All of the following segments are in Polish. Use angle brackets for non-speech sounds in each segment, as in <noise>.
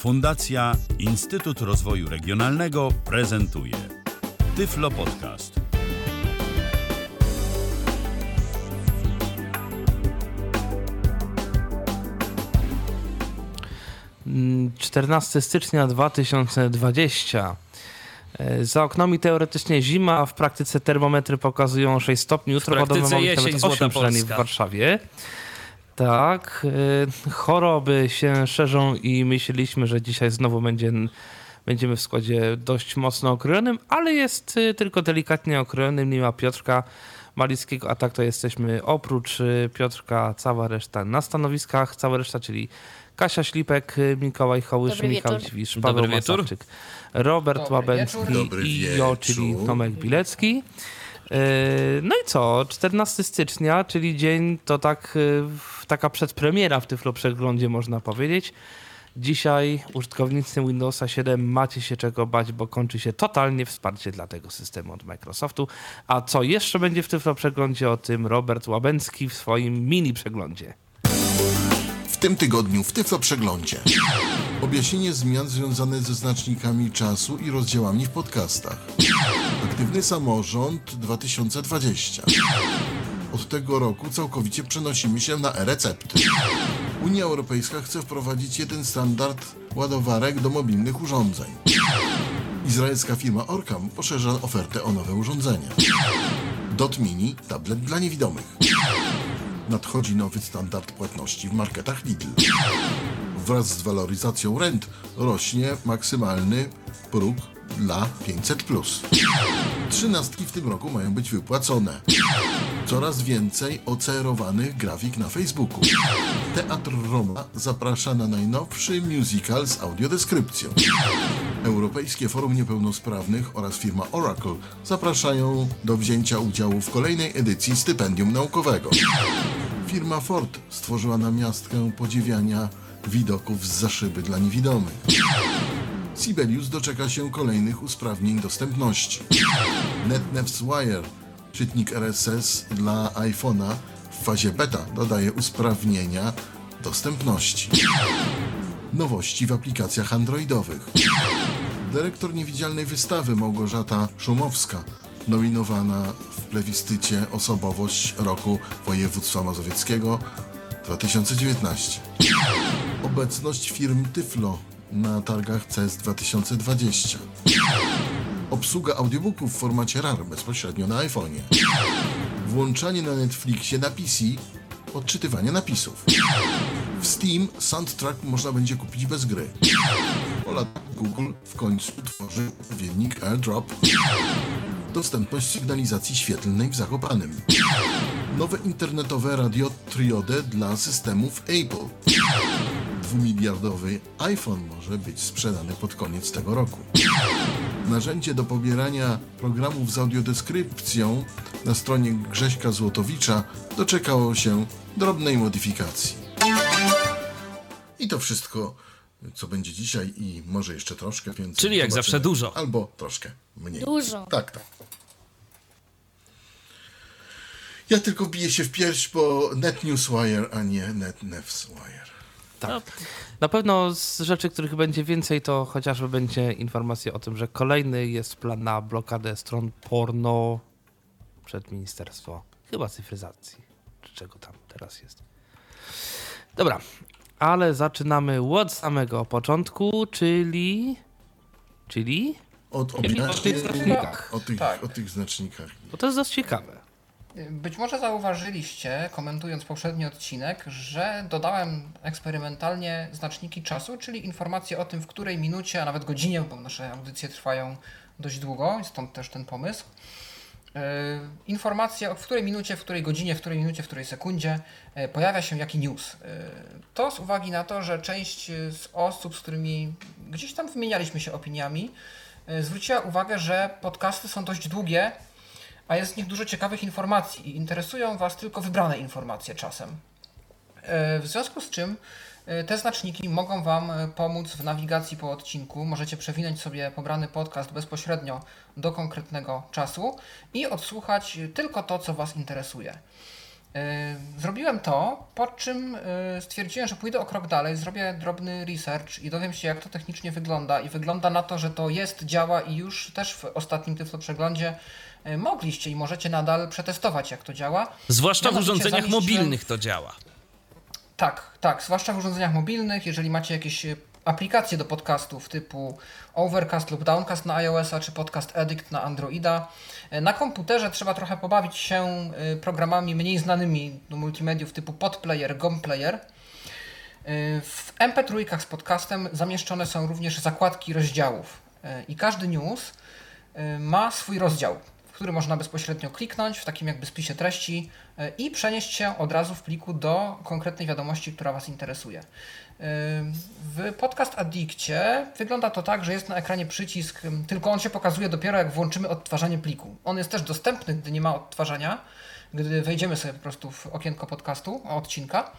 Fundacja Instytut Rozwoju Regionalnego prezentuje Tyflo Podcast. Mm, 14 stycznia 2020. E, Za oknami teoretycznie zima, a w praktyce termometry pokazują 6 stopni. Jutro praktyce jesień, nawet Złota 8 przynajmniej w. Warszawie. Tak. e, Choroby się szerzą i myśleliśmy, że dzisiaj znowu będzie, będziemy w składzie dość mocno okrojonym, ale jest e, tylko delikatnie okrojonym. Nie ma Piotrka Malickiego, a tak to jesteśmy oprócz e, Piotrka, cała reszta na stanowiskach, cała reszta, czyli Kasia Ślipek, Mikołaj Hołysz, Dobry Michał wieczór. Dziwisz, Paweł. Masarczyk, Robert Dobry Łabęcki i jo, czyli. Tomek Bilecki. E, No i co? 14 stycznia, czyli dzień to tak, w- taka przedpremiera w Tyflo Przeglądzie można powiedzieć. Dzisiaj użytkownicy Windowsa 7 macie się czego bać, bo kończy się totalnie wsparcie dla tego systemu od Microsoftu. A co jeszcze będzie w Tyflo Przeglądzie? O tym Robert Łabęcki w swoim mini przeglądzie. Tym tygodniu w Tyflo Przeglądzie. Objaśnienie zmian związane ze znacznikami czasu i rozdziałami w podcastach. Aktywny samorząd 2020. Od tego roku całkowicie przenosimy się na e-recepty. Unia Europejska chce wprowadzić jeden standard ładowarek do mobilnych urządzeń. Izraelska firma Orcam poszerza ofertę o nowe urządzenia. Dot Mini, tablet dla niewidomych. Nadchodzi nowy standard płatności w marketach Lidl. Wraz z waloryzacją rent rośnie maksymalny próg dla 500. Trzynastki w tym roku mają być wypłacone. Coraz więcej ocerowanych grafik na Facebooku. Teatr Roma zaprasza na najnowszy musical z audiodeskrypcją. Europejskie Forum Niepełnosprawnych oraz firma Oracle zapraszają do wzięcia udziału w kolejnej edycji stypendium naukowego. Firma Ford stworzyła namiastkę podziwiania widoków z zaszyby dla niewidomych. Sibelius doczeka się kolejnych usprawnień dostępności. NetNefs Wire, czytnik RSS dla iPhone'a w fazie beta dodaje usprawnienia dostępności. Nowości w aplikacjach androidowych. Dyrektor niewidzialnej wystawy Małgorzata Szumowska, nominowana w plebiscycie Osobowość Roku Województwa Mazowieckiego 2019. Obecność firm Tyflo na targach CES 2020. Obsługa audiobooków w formacie RAR bezpośrednio na iPhone'ie. Włączanie na Netflixie na PC odczytywanie napisów. W Steam soundtrack można będzie kupić bez gry. Ola Google w końcu tworzy odpowiednik AirDrop. Dostępność sygnalizacji świetlnej w Zakopanem. Nowe internetowe radio Triode dla systemów Apple. Dwumiliardowy iPhone może być sprzedany pod koniec tego roku. Narzędzie do pobierania programów z audiodeskrypcją na stronie Grześka Złotowicza doczekało się drobnej modyfikacji. I to wszystko, co będzie dzisiaj i może jeszcze troszkę więcej. Czyli jak Zobaczymy. zawsze dużo. Albo troszkę mniej. Dużo. Tak, tak. Ja tylko biję się w pierś, bo NetNewsWire, a nie NetNewsWire. Tak. Na pewno z rzeczy, których będzie więcej, to chociażby będzie informacja o tym, że kolejny jest plan na blokadę stron porno przed ministerstwo chyba cyfryzacji, czy czego tam teraz jest. Dobra, ale zaczynamy od samego początku, czyli... Czyli? Od Czyli o objaśnień- tych znacznikach. o tych, Tak. o tych znacznikach. Bo to jest dość ciekawe. Być może zauważyliście, komentując poprzedni odcinek, że dodałem eksperymentalnie znaczniki czasu, czyli informacje o tym, w której minucie, a nawet godzinie, bo nasze audycje trwają dość długo, stąd też ten pomysł. Yy, Informacja o w której minucie, w której godzinie, w której minucie, w której sekundzie yy, pojawia się jaki news. Yy, To z uwagi na to, że część z osób, z którymi gdzieś tam wymienialiśmy się opiniami, zwróciła uwagę, że podcasty są dość długie, a jest w nich dużo ciekawych informacji i interesują Was tylko wybrane informacje czasem. E, W związku z czym e, te znaczniki mogą Wam e, pomóc w nawigacji po odcinku. Możecie przewinąć sobie pobrany podcast bezpośrednio do konkretnego czasu i odsłuchać tylko to, co Was interesuje. Zrobiłem to, po czym stwierdziłem, że pójdę o krok dalej, zrobię drobny research i dowiem się, jak to technicznie wygląda. I wygląda na to, że to jest, działa i już też w ostatnim Tyflo przeglądzie mogliście i możecie nadal przetestować, jak to działa. Zwłaszcza w urządzeniach mobilnych to działa. Tak, tak, zwłaszcza w urządzeniach mobilnych, jeżeli macie jakieś aplikacje do podcastów typu Overcast lub Downcast na iOS-a czy Podcast Addict na Androida. Na komputerze trzeba trochę pobawić się programami mniej znanymi do multimediów typu Podplayer, Gomplayer. W MP3 z podcastem zamieszczone są również zakładki rozdziałów i każdy news ma swój rozdział, który można bezpośrednio kliknąć w takim jakby spisie treści i przenieść się od razu w pliku do konkretnej wiadomości, która Was interesuje. W Podcast Addictie wygląda to tak, że jest na ekranie przycisk, tylko on się pokazuje dopiero jak włączymy odtwarzanie pliku. On jest też dostępny, gdy nie ma odtwarzania, gdy wejdziemy sobie po prostu w okienko podcastu, odcinka,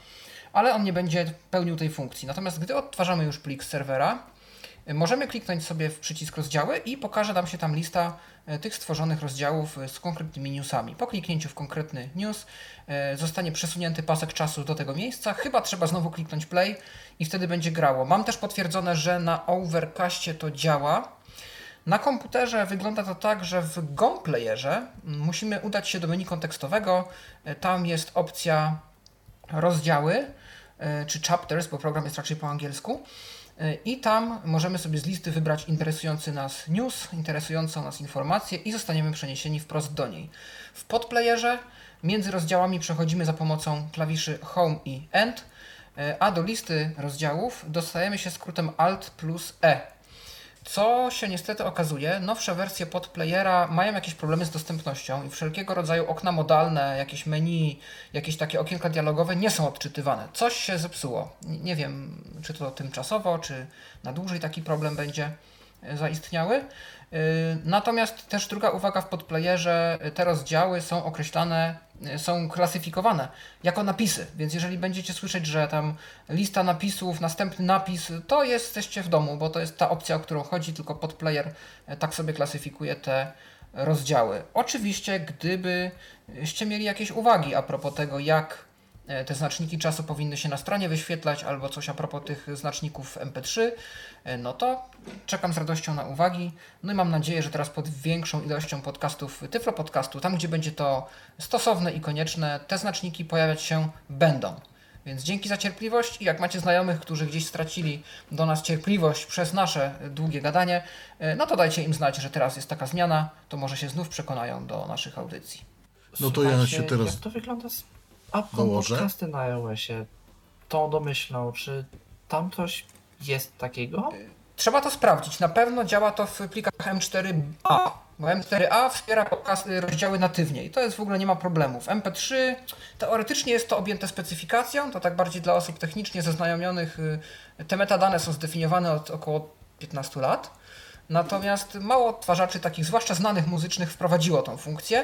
ale on nie będzie pełnił tej funkcji. Natomiast gdy odtwarzamy już plik z serwera, możemy kliknąć sobie w przycisk rozdziały i pokaże nam się tam lista e, tych stworzonych rozdziałów e, z konkretnymi newsami. Po kliknięciu w konkretny news e, zostanie przesunięty pasek czasu do tego miejsca. Chyba trzeba znowu kliknąć play i wtedy będzie grało. Mam też potwierdzone, że na Overcastie to działa. Na komputerze wygląda to tak, że w GOM Playerze musimy udać się do menu kontekstowego. Tam jest opcja rozdziały czy chapters, bo program jest raczej po angielsku. I tam możemy sobie z listy wybrać interesujący nas news, interesującą nas informację i zostaniemy przeniesieni wprost do niej. W podplayerze między rozdziałami przechodzimy za pomocą klawiszy Home i End, a do listy rozdziałów dostajemy się skrótem Alt plus E. Co się niestety okazuje, nowsze wersje podplayera mają jakieś problemy z dostępnością i wszelkiego rodzaju okna modalne, jakieś menu, jakieś takie okienka dialogowe nie są odczytywane. Coś się zepsuło. Nie wiem, czy to tymczasowo, czy na dłużej taki problem będzie e, zaistniały. Y, natomiast też druga uwaga w podplayerze, y, te rozdziały są określane, są klasyfikowane jako napisy, więc jeżeli będziecie słyszeć, że tam lista napisów, następny napis, to jesteście w domu, bo to jest ta opcja, o którą chodzi, tylko podplayer tak sobie klasyfikuje te rozdziały. Oczywiście, gdybyście mieli jakieś uwagi a propos tego, jak E, te znaczniki czasu powinny się na stronie wyświetlać, albo coś a propos tych znaczników MP3, e, no to czekam z radością na uwagi. No i mam nadzieję, że teraz pod większą ilością podcastów Tyflo Podcastu, tam gdzie będzie to stosowne i konieczne, te znaczniki pojawiać się będą. Więc dzięki za cierpliwość i jak macie znajomych, którzy gdzieś stracili do nas cierpliwość przez nasze długie gadanie, e, no to dajcie im znać, że teraz jest taka zmiana, to może się znów przekonają do naszych audycji. No to ja się teraz... Jak to wygląda z a podcasty na iOSie tą domyślną, czy tam coś jest takiego? Trzeba to sprawdzić. Na pewno działa to w plikach M4A. Bo M4A wspiera podcasty, rozdziały natywnie i to jest w ogóle nie ma problemów. MP3 teoretycznie jest to objęte specyfikacją, to tak bardziej dla osób technicznie zaznajomionych. Y, te metadane są zdefiniowane od około 15 lat. Natomiast mało odtwarzaczy takich, zwłaszcza znanych muzycznych, wprowadziło tą funkcję.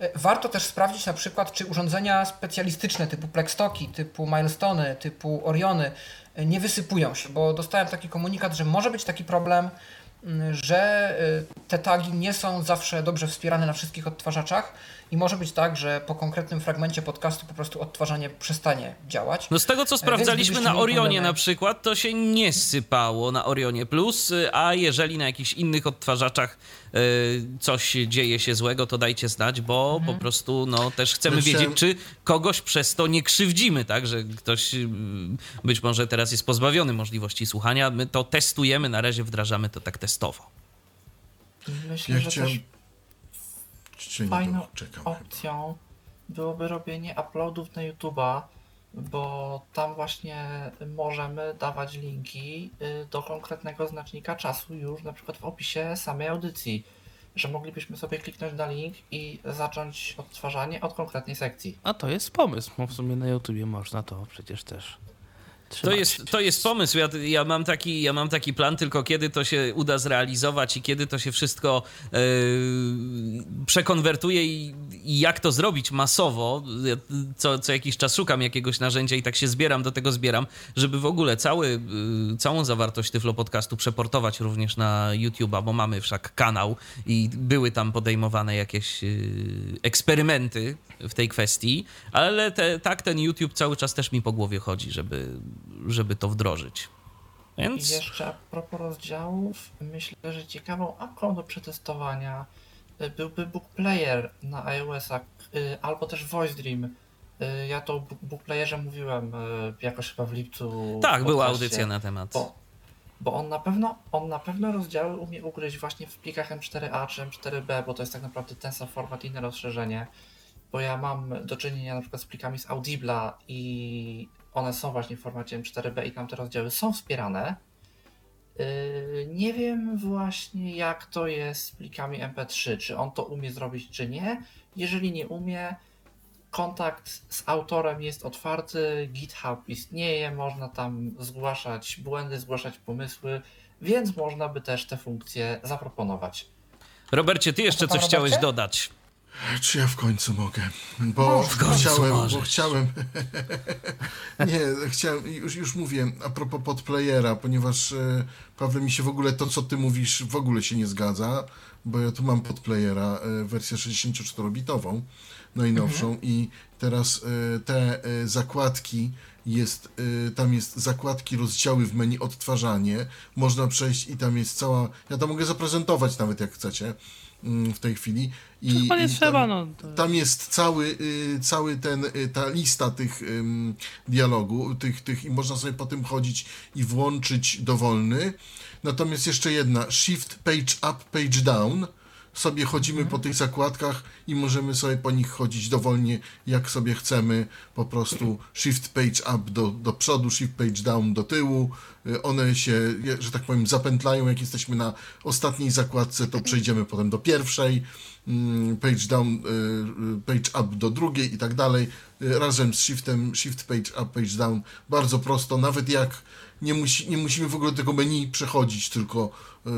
E, warto też sprawdzić na przykład, czy urządzenia specjalistyczne typu Plextoki, typu Milestony, typu Oriony e, nie wysypują się, bo dostałem taki komunikat, że może być taki problem, że y, te tagi nie są zawsze dobrze wspierane na wszystkich odtwarzaczach i może być tak, że po konkretnym fragmencie podcastu po prostu odtwarzanie przestanie działać. No z tego co e, sprawdzaliśmy na Orionie na przykład, to się nie sypało na Orionie Plus, a jeżeli na jakichś innych odtwarzaczach y, coś dzieje się złego, to dajcie znać, bo mhm. po prostu no też chcemy wiedzieć, czy kogoś przez to nie krzywdzimy, tak, że ktoś być może teraz jest pozbawiony możliwości słuchania. My to testujemy, na razie wdrażamy to tak testowo. Myślę, ja że chciałem... też fajną opcją byłoby robienie uploadów na YouTube'a, bo tam właśnie możemy dawać linki y, do konkretnego znacznika czasu już na przykład w opisie samej audycji, że moglibyśmy sobie kliknąć na link i zacząć odtwarzanie od konkretnej sekcji. A to jest pomysł, bo w sumie na YouTubie można to przecież też To jest, to jest pomysł. Ja, ja, mam taki, ja mam taki plan, tylko kiedy to się uda zrealizować i kiedy to się wszystko yy, przekonwertuje i, i, jak to zrobić masowo. Ja co, co jakiś czas szukam jakiegoś narzędzia i tak się zbieram, do tego zbieram, żeby w ogóle cały, yy, całą zawartość Tyflo Podcastu przeportować również na YouTube'a, bo mamy wszak kanał i były tam podejmowane jakieś yy, eksperymenty w tej kwestii, ale te, tak ten YouTube cały czas też mi po głowie chodzi, żeby, żeby to wdrożyć. Więc... I jeszcze a propos rozdziałów, myślę, że ciekawą apką do przetestowania y, byłby Book Player na iOS-a y, albo też Voice Dream. Y, ja to o Book Playerze mówiłem jakoś chyba w lipcu. Tak, w była audycja na temat. Bo, bo on na pewno on na pewno rozdziały umie ugryźć właśnie w plikach M4A czy M4B, bo to jest tak naprawdę ten sam format inne rozszerzenie bo ja mam do czynienia na przykład z plikami z Audibla i one są właśnie w formacie M4B i tam te rozdziały są wspierane. Yy, nie wiem właśnie jak to jest z plikami MP3, czy on to umie zrobić, czy nie. Jeżeli nie umie, kontakt z autorem jest otwarty, GitHub istnieje, można tam zgłaszać błędy, zgłaszać pomysły, więc można by też te funkcje zaproponować. Robercie, ty jeszcze coś chciałeś dodać. Czy ja w końcu mogę? Bo końcu chciałem, możesz. bo chciałem. <laughs> nie, chciałem, już, już mówię a propos podplayera, ponieważ e, Paweł mi się w ogóle to, co ty mówisz, w ogóle się nie zgadza, bo ja tu mam podplayera, e, wersję 64-bitową, najnowszą mhm. i teraz e, te e, zakładki jest, e, tam jest zakładki, rozdziały w menu, odtwarzanie, można przejść i tam jest cała, ja to mogę zaprezentować nawet jak chcecie, w tej chwili. I, Chyba nie trzeba, tam, no. Tam jest cały, y, cały ten, y, ta lista tych dialogu, tych, tych i można sobie po tym chodzić i włączyć dowolny. Natomiast jeszcze jedna, shift page up, page down, sobie chodzimy po tych zakładkach i możemy sobie po nich chodzić dowolnie, jak sobie chcemy. Po prostu shift page up do, do przodu, shift page down do tyłu. Y, one się, że tak powiem, zapętlają. Jak jesteśmy na ostatniej zakładce, to przejdziemy potem do pierwszej. Mm, page down, y, y, page up do drugiej i tak dalej. Razem z shiftem, shift page up, page down. Bardzo prosto, nawet jak nie, musi, nie musimy w ogóle tego menu przechodzić, tylko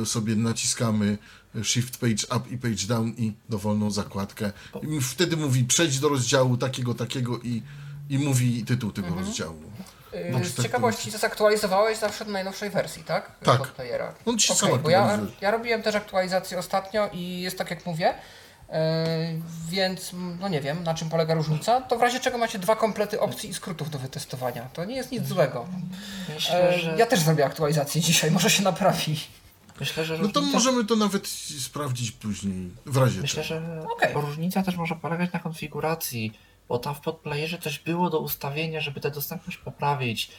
sobie naciskamy Shift Page Up i Page Down i dowolną zakładkę. I wtedy mówi przejdź do rozdziału takiego, takiego i, i mówi tytuł tego mhm. rozdziału. Yy, z tak ciekawości, to zaktualizowałeś zawsze do najnowszej wersji, tak? Tak. Playera. On ci okay, bo ja, ja robiłem też aktualizację ostatnio i jest tak jak mówię, yy, więc no nie wiem, na czym polega różnica. To w razie czego macie dwa komplety opcji i skrótów do wytestowania. To nie jest nic złego. Myślę, yy, że... Ja też zrobię aktualizację dzisiaj, może się naprawi. Myślę, że różnica... No to możemy to nawet sprawdzić później, w razie Myślę, że okay. różnica też może polegać na konfiguracji, bo tam w podplayerze coś było do ustawienia, żeby tę dostępność poprawić.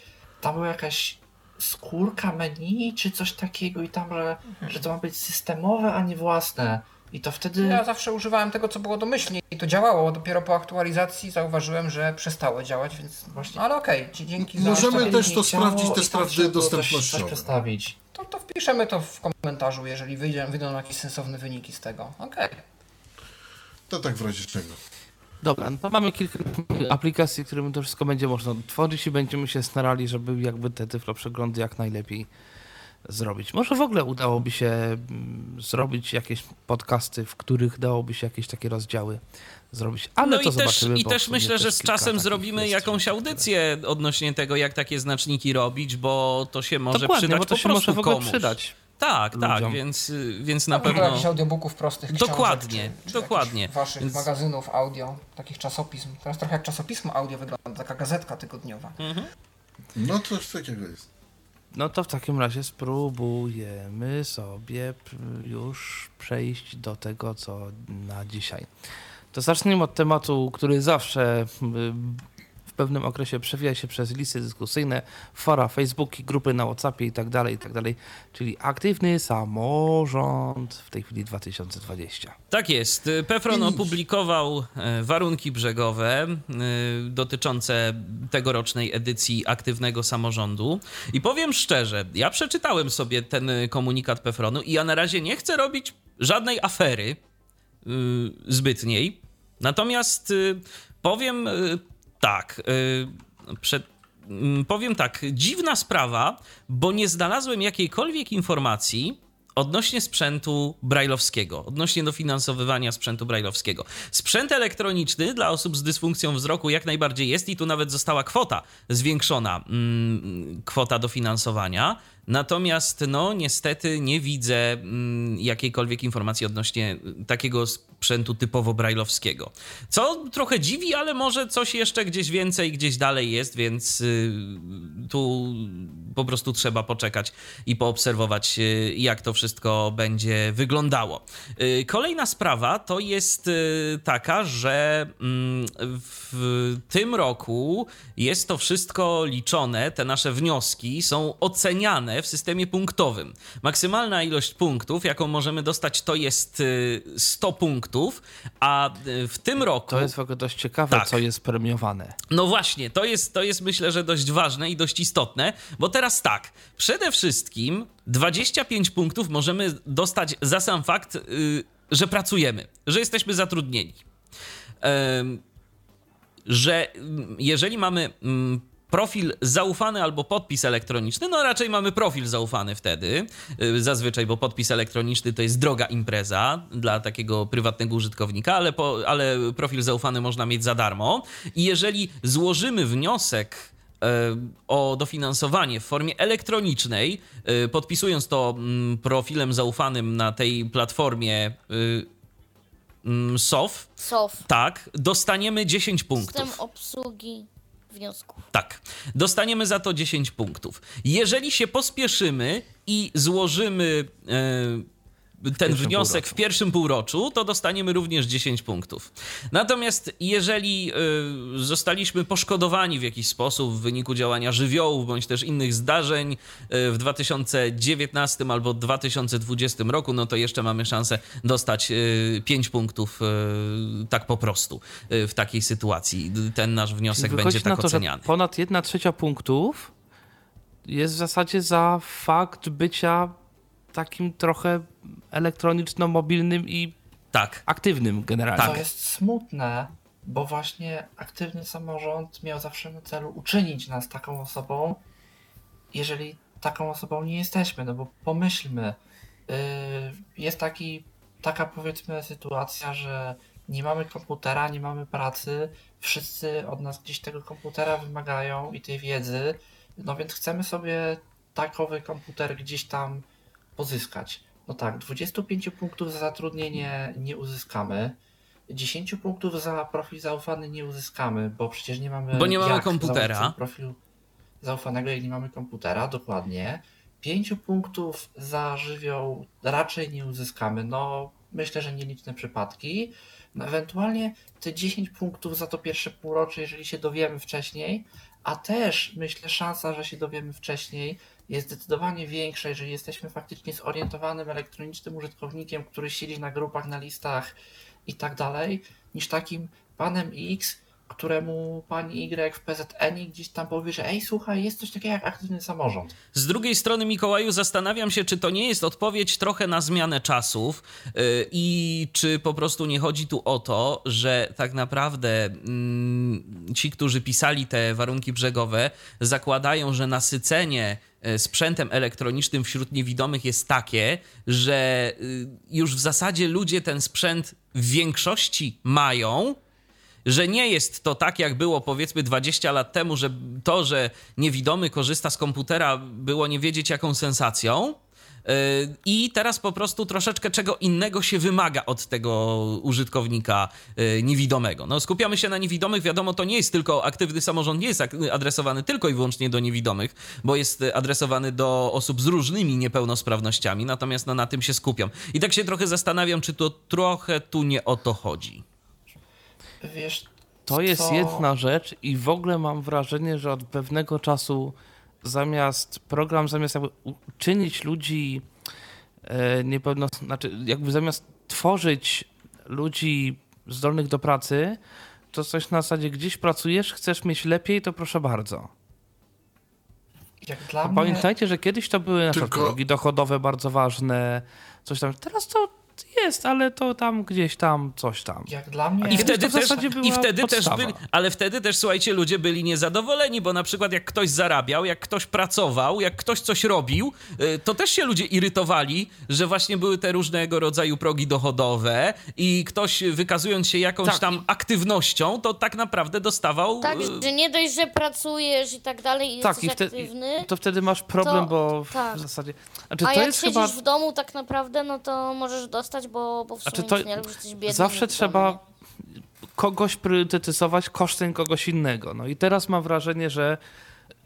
Tam była jakaś skórka menu czy coś takiego i tam, że, mhm. że to ma być systemowe, a nie własne. I to wtedy. Ja zawsze używałem tego, co było domyślnie i to działało. Dopiero po aktualizacji zauważyłem, że przestało działać, więc właśnie. Ale okej, okay, dzięki za Możemy też to sprawdzić, te sprawdy dostępnościowe. Coś, przestawić. To, to wpiszemy to w komentarzu, jeżeli wyjdzie, wyjdą jakieś sensowne wyniki z tego. Okej. Okay. To tak w razie czego. Dobra, no to mamy kilka aplikacji, którymi to wszystko będzie można tworzyć i będziemy się starali, żeby jakby te tyflo przeglądy jak najlepiej zrobić. Może w ogóle udałoby się mm, zrobić jakieś podcasty, w których dałoby się jakieś takie rozdziały zrobić, ale no to i zobaczymy. Też, I też myślę, że z czasem zrobimy jakąś audycję które... odnośnie tego, jak takie znaczniki robić, bo to się może Dokładnie, przydać bo to po się może w ogóle komuś. przydać. Tak, tak ludziom. tak, więc, więc na pewno... jakichś audiobooków prostych Dokładnie, książek, czy, czy dokładnie. waszych więc... magazynów audio, takich czasopism. Teraz trochę jak czasopismo audio wygląda, taka gazetka tygodniowa. Mhm. No coś takiego jest. No to w takim razie spróbujemy sobie już przejść do tego, co na dzisiaj. To zacznijmy od tematu, który zawsze pewnym okresie przewija się przez listy dyskusyjne, fora, Facebooki, grupy na WhatsAppie i tak dalej, i tak dalej, czyli aktywny samorząd w tej chwili 2020. Tak jest. Pefron opublikował e, warunki brzegowe e, dotyczące tegorocznej edycji aktywnego samorządu i powiem szczerze, ja przeczytałem sobie ten komunikat Pefronu i ja na razie nie chcę robić żadnej afery e, zbytniej. Natomiast powiem tak. Y, przed, mm, powiem tak, dziwna sprawa, bo nie znalazłem jakiejkolwiek informacji odnośnie sprzętu brajlowskiego, odnośnie dofinansowywania sprzętu brajlowskiego. Sprzęt elektroniczny dla osób z dysfunkcją wzroku jak najbardziej jest i tu nawet została kwota zwiększona, mm, kwota dofinansowania. Natomiast, no, niestety nie widzę mm, jakiejkolwiek informacji odnośnie takiego sprzętu typowo brajlowskiego. Co trochę dziwi, ale może coś jeszcze gdzieś więcej, gdzieś dalej jest, więc y, tu po prostu trzeba poczekać i poobserwować, y, jak to wszystko będzie wyglądało. Y, kolejna sprawa to jest taka, że mm, w tym roku jest to wszystko liczone, te nasze wnioski są oceniane w systemie punktowym. Maksymalna ilość punktów, jaką możemy dostać, to jest 100 punktów punktów, a e, w tym roku... To jest w ogóle dość ciekawe, tak. co jest premiowane. No właśnie, to jest, to jest myślę, że dość ważne i dość istotne, bo teraz tak, przede wszystkim 25 punktów możemy dostać za sam fakt, yy, że pracujemy, że jesteśmy zatrudnieni. Że jeżeli mamy profil zaufany albo podpis elektroniczny, no raczej mamy profil zaufany wtedy, y, zazwyczaj, bo podpis elektroniczny to jest droga impreza dla takiego prywatnego użytkownika, ale, po, ale profil zaufany można mieć za darmo. I jeżeli złożymy wniosek y, o dofinansowanie w formie elektronicznej, y, podpisując to mm, profilem zaufanym na tej platformie SOF, SOF. tak, dostaniemy 10 punktów. System obsługi wniosków. Tak. Dostaniemy za to 10 punktów. Jeżeli się pospieszymy i złożymy. E, ten wniosek półroczu. w pierwszym półroczu, to dostaniemy również 10 punktów. Natomiast jeżeli y, zostaliśmy poszkodowani w jakiś sposób w wyniku działania żywiołów bądź też innych zdarzeń y, w 2019 albo 2020 roku, no to jeszcze mamy szansę dostać y, 5 punktów y, tak po prostu w takiej sytuacji. Ten nasz wniosek będzie tak to, oceniany. ponad 1 trzecia punktów jest w zasadzie za fakt bycia takim trochę elektroniczno-mobilnym i tak. aktywnym generalnie. To jest smutne, bo właśnie aktywny samorząd miał zawsze na celu uczynić nas taką osobą, jeżeli taką osobą nie jesteśmy, no bo pomyślmy, yy, jest taki, taka powiedzmy sytuacja, że nie mamy komputera, nie mamy pracy, wszyscy od nas gdzieś tego komputera wymagają i tej wiedzy, no więc chcemy sobie takowy komputer gdzieś tam pozyskać. No tak, 25 punktów za zatrudnienie nie uzyskamy. 10 punktów za profil zaufany nie uzyskamy, bo przecież nie mamy. Bo nie mamy komputera. Profilu zaufanego, jak nie mamy komputera, dokładnie. 5 punktów za żywioł raczej nie uzyskamy. No, myślę, że nieliczne przypadki. No, ewentualnie te 10 punktów za to pierwsze półrocze, jeżeli się dowiemy wcześniej, a też myślę, szansa, że się dowiemy wcześniej, jest zdecydowanie większa, jeżeli jesteśmy faktycznie zorientowanym elektronicznym użytkownikiem, który siedzi na grupach, na listach i tak dalej, niż takim panem X, któremu pani Y w PZN gdzieś tam powie, że ej, słuchaj, jest coś takiego jak aktywny samorząd. Z drugiej strony, Mikołaju, zastanawiam się, czy to nie jest odpowiedź trochę na zmianę czasów yy, i czy po prostu nie chodzi tu o to, że tak naprawdę yy, ci, którzy pisali te warunki brzegowe, zakładają, że nasycenie y, sprzętem elektronicznym wśród niewidomych jest takie, że y, już w zasadzie ludzie ten sprzęt w większości mają, że nie jest to tak, jak było powiedzmy 20 lat temu, że to, że niewidomy korzysta z komputera, było nie wiedzieć jaką sensacją. Yy, I teraz po prostu troszeczkę czego innego się wymaga od tego użytkownika yy, niewidomego. No, skupiamy się na niewidomych, wiadomo, to nie jest tylko aktywny samorząd, nie jest adresowany tylko i wyłącznie do niewidomych, bo jest adresowany do osób z różnymi niepełnosprawnościami, natomiast no, na tym się skupiam. I tak się trochę zastanawiam, czy to trochę tu nie o to chodzi. Wiesz, to jest co? jedna rzecz i w ogóle mam wrażenie, że od pewnego czasu zamiast program, zamiast jakby uczynić ludzi e, niepełno, znaczy jakby zamiast tworzyć ludzi zdolnych do pracy, to coś na zasadzie gdzieś pracujesz, chcesz mieć lepiej, to proszę bardzo. Jak dla Pamiętajcie, mnie... że kiedyś to były nasze Tylko... drogi dochodowe bardzo ważne, coś tam. Teraz to jest, ale to tam gdzieś tam, coś tam. Jak dla mnie... I wtedy też, i wtedy też byli, ale wtedy też, słuchajcie, ludzie byli niezadowoleni, bo na przykład jak ktoś zarabiał, jak ktoś pracował, jak ktoś coś robił, y, to też się ludzie irytowali, że właśnie były te różnego rodzaju progi dochodowe i ktoś wykazując się jakąś tak. tam aktywnością, to tak naprawdę dostawał... Tak, y, że nie dość, że pracujesz i tak dalej i tak, jesteś i aktywny... To wtedy masz problem, to, bo tak. w zasadzie... Znaczy, A to jak jest siedzisz chyba... w domu tak naprawdę, no to możesz dostać, bo, bo w sumie znaczy, to nie lubisz, jesteś biedny. Zawsze trzeba kogoś priorytetyzować kosztem kogoś innego. No i teraz mam wrażenie, że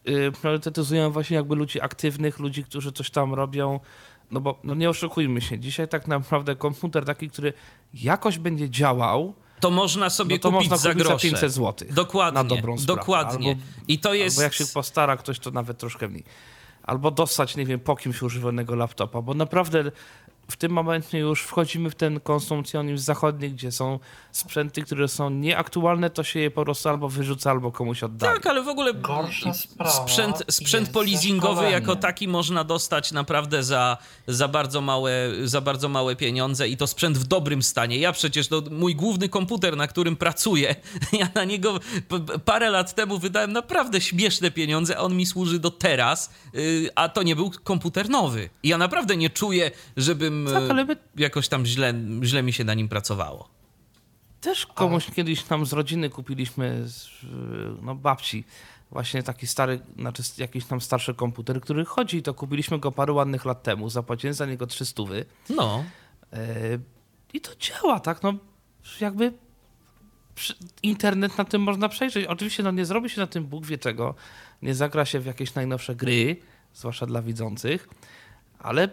yy, priorytetyzują właśnie jakby ludzi aktywnych, ludzi, którzy coś tam robią. No bo no nie oszukujmy się, dzisiaj tak naprawdę komputer taki, który jakoś będzie działał, to można sobie no to kupić można za grosze. za 500 zł. Dokładnie. Na dobrą sprawę. Dokładnie. Albo, I to jest... Albo jak się postara ktoś, to nawet troszkę mniej. Albo dostać, nie wiem, po kimś używanego laptopa, bo naprawdę w tym momencie już wchodzimy w ten konsumpcjonizm zachodni, gdzie są sprzęty, które są nieaktualne, to się je po prostu albo wyrzuca, albo komuś oddaje. Tak, ale w ogóle sprzęt, sprzęt polizingowy jako taki można dostać naprawdę za, za, bardzo małe, za bardzo małe pieniądze i to sprzęt w dobrym stanie. Ja przecież, to mój główny komputer, na którym pracuję, <laughs> ja na niego parę lat temu wydałem naprawdę śmieszne pieniądze, a on mi służy do teraz, y, a to nie był komputer nowy. I ja naprawdę nie czuję, żebym tak, my... jakoś tam źle, źle mi się na nim pracowało. Też komuś ale... kiedyś tam z rodziny kupiliśmy, z, no babci, właśnie taki stary, znaczy jakiś tam starszy komputer, który chodzi i to kupiliśmy go parę ładnych lat temu, zapłaciłem za niego 300. No. E, I to działa, tak, no jakby internet na tym można przejrzeć. Oczywiście no nie zrobi się na tym Bóg wie czego, nie zagra się w jakieś najnowsze gry, zwłaszcza dla widzących, ale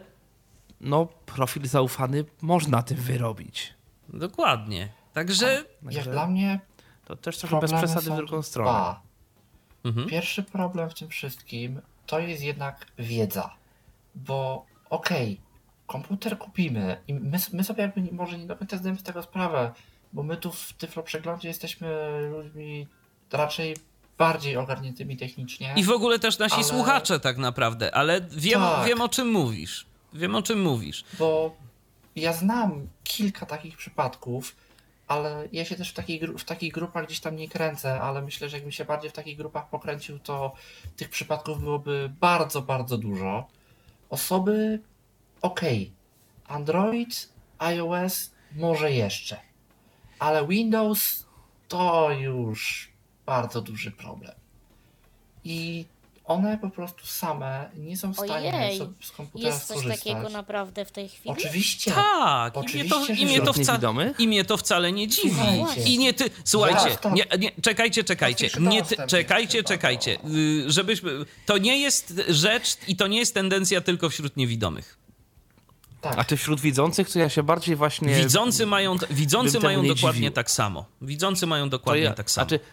no, profil zaufany można tym wyrobić. Dokładnie. Także. Jak dla mnie. To też trochę bez przesady w drugą stronę. Mhm. Pierwszy problem w tym wszystkim to jest jednak wiedza. Bo okej, okay, komputer kupimy i my, my sobie jakby może nie do końca zdajemy z tego sprawę, bo my tu w Tyflo Przeglądzie jesteśmy ludźmi raczej bardziej ogarniętymi technicznie. I w ogóle też nasi ale... słuchacze tak naprawdę, ale wiem, tak. wiem o czym mówisz. Wiem o czym mówisz. Bo ja znam kilka takich przypadków, ale ja się też w, takiej, w takich grupach gdzieś tam nie kręcę, ale myślę, że jakbym się bardziej w takich grupach pokręcił, to tych przypadków byłoby bardzo, bardzo dużo. Osoby, ok, Android, iOS może jeszcze, ale Windows to już bardzo duży problem. I one po prostu same nie są w stanie Ojej, sobie z komputera jest coś skorzystać. takiego naprawdę w tej chwili? Oczywiście. Tak, Oczywiście, i mnie to, i mnie to, wca, i mnie to wcale nie dziwi. Słuchajcie. I nie ty, słuchajcie, nie, nie, czekajcie, czekajcie, nie ty, czekajcie, czekajcie, y, żebyśmy, to nie jest rzecz i to nie jest tendencja tylko wśród niewidomych. Tak. A ty wśród widzących, to ja się bardziej właśnie. Widzący mają, widzący mają dokładnie dziwił. tak samo. Widzący mają dokładnie ja, tak samo. Znaczy,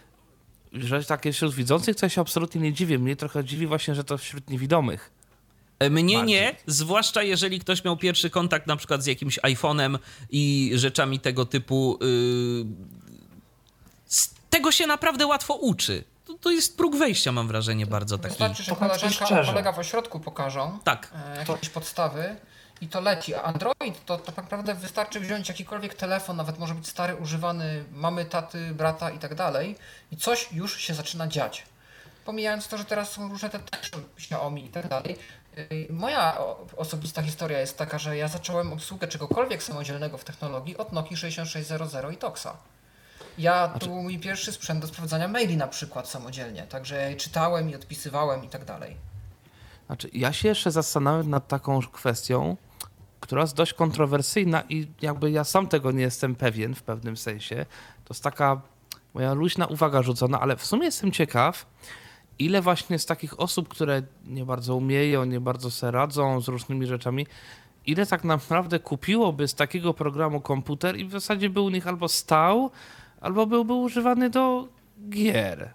że takie wśród widzących, to ja się absolutnie nie dziwię. Mnie trochę dziwi właśnie, że to wśród niewidomych. E, mnie Bardziej. nie, zwłaszcza jeżeli ktoś miał pierwszy kontakt na przykład z jakimś iPhone'em i rzeczami tego typu. Yy... tego się naprawdę łatwo uczy. To, to, jest próg wejścia, mam wrażenie, bardzo taki. Wystarczy, że koleżanka, kolega w ośrodku pokażą tak. E, jakieś podstawy i to leci. A Android to, to tak naprawdę wystarczy wziąć jakikolwiek telefon, nawet może być stary, używany mamy, taty, brata i tak dalej i coś już się zaczyna dziać. Pomijając to, że teraz są różne te Xiaomi i tak dalej. Y, moja osobista historia jest taka, że ja zacząłem obsługę czegokolwiek samodzielnego w technologii od Nokia 6600 i Toxa. Ja tu mój pierwszy sprzęt do sprawdzania maili na przykład samodzielnie, także czytałem i odpisywałem i tak dalej. Znaczy, ja się jeszcze zastanawiam nad taką kwestią, która jest dość kontrowersyjna i jakby ja sam tego nie jestem pewien w pewnym sensie. To jest taka moja luźna uwaga rzucona, ale w sumie jestem ciekaw, ile właśnie z takich osób, które nie bardzo umieją, nie bardzo se radzą z różnymi rzeczami, ile tak naprawdę kupiłoby z takiego programu komputer i w zasadzie był u nich albo stał, albo byłby używany do gier.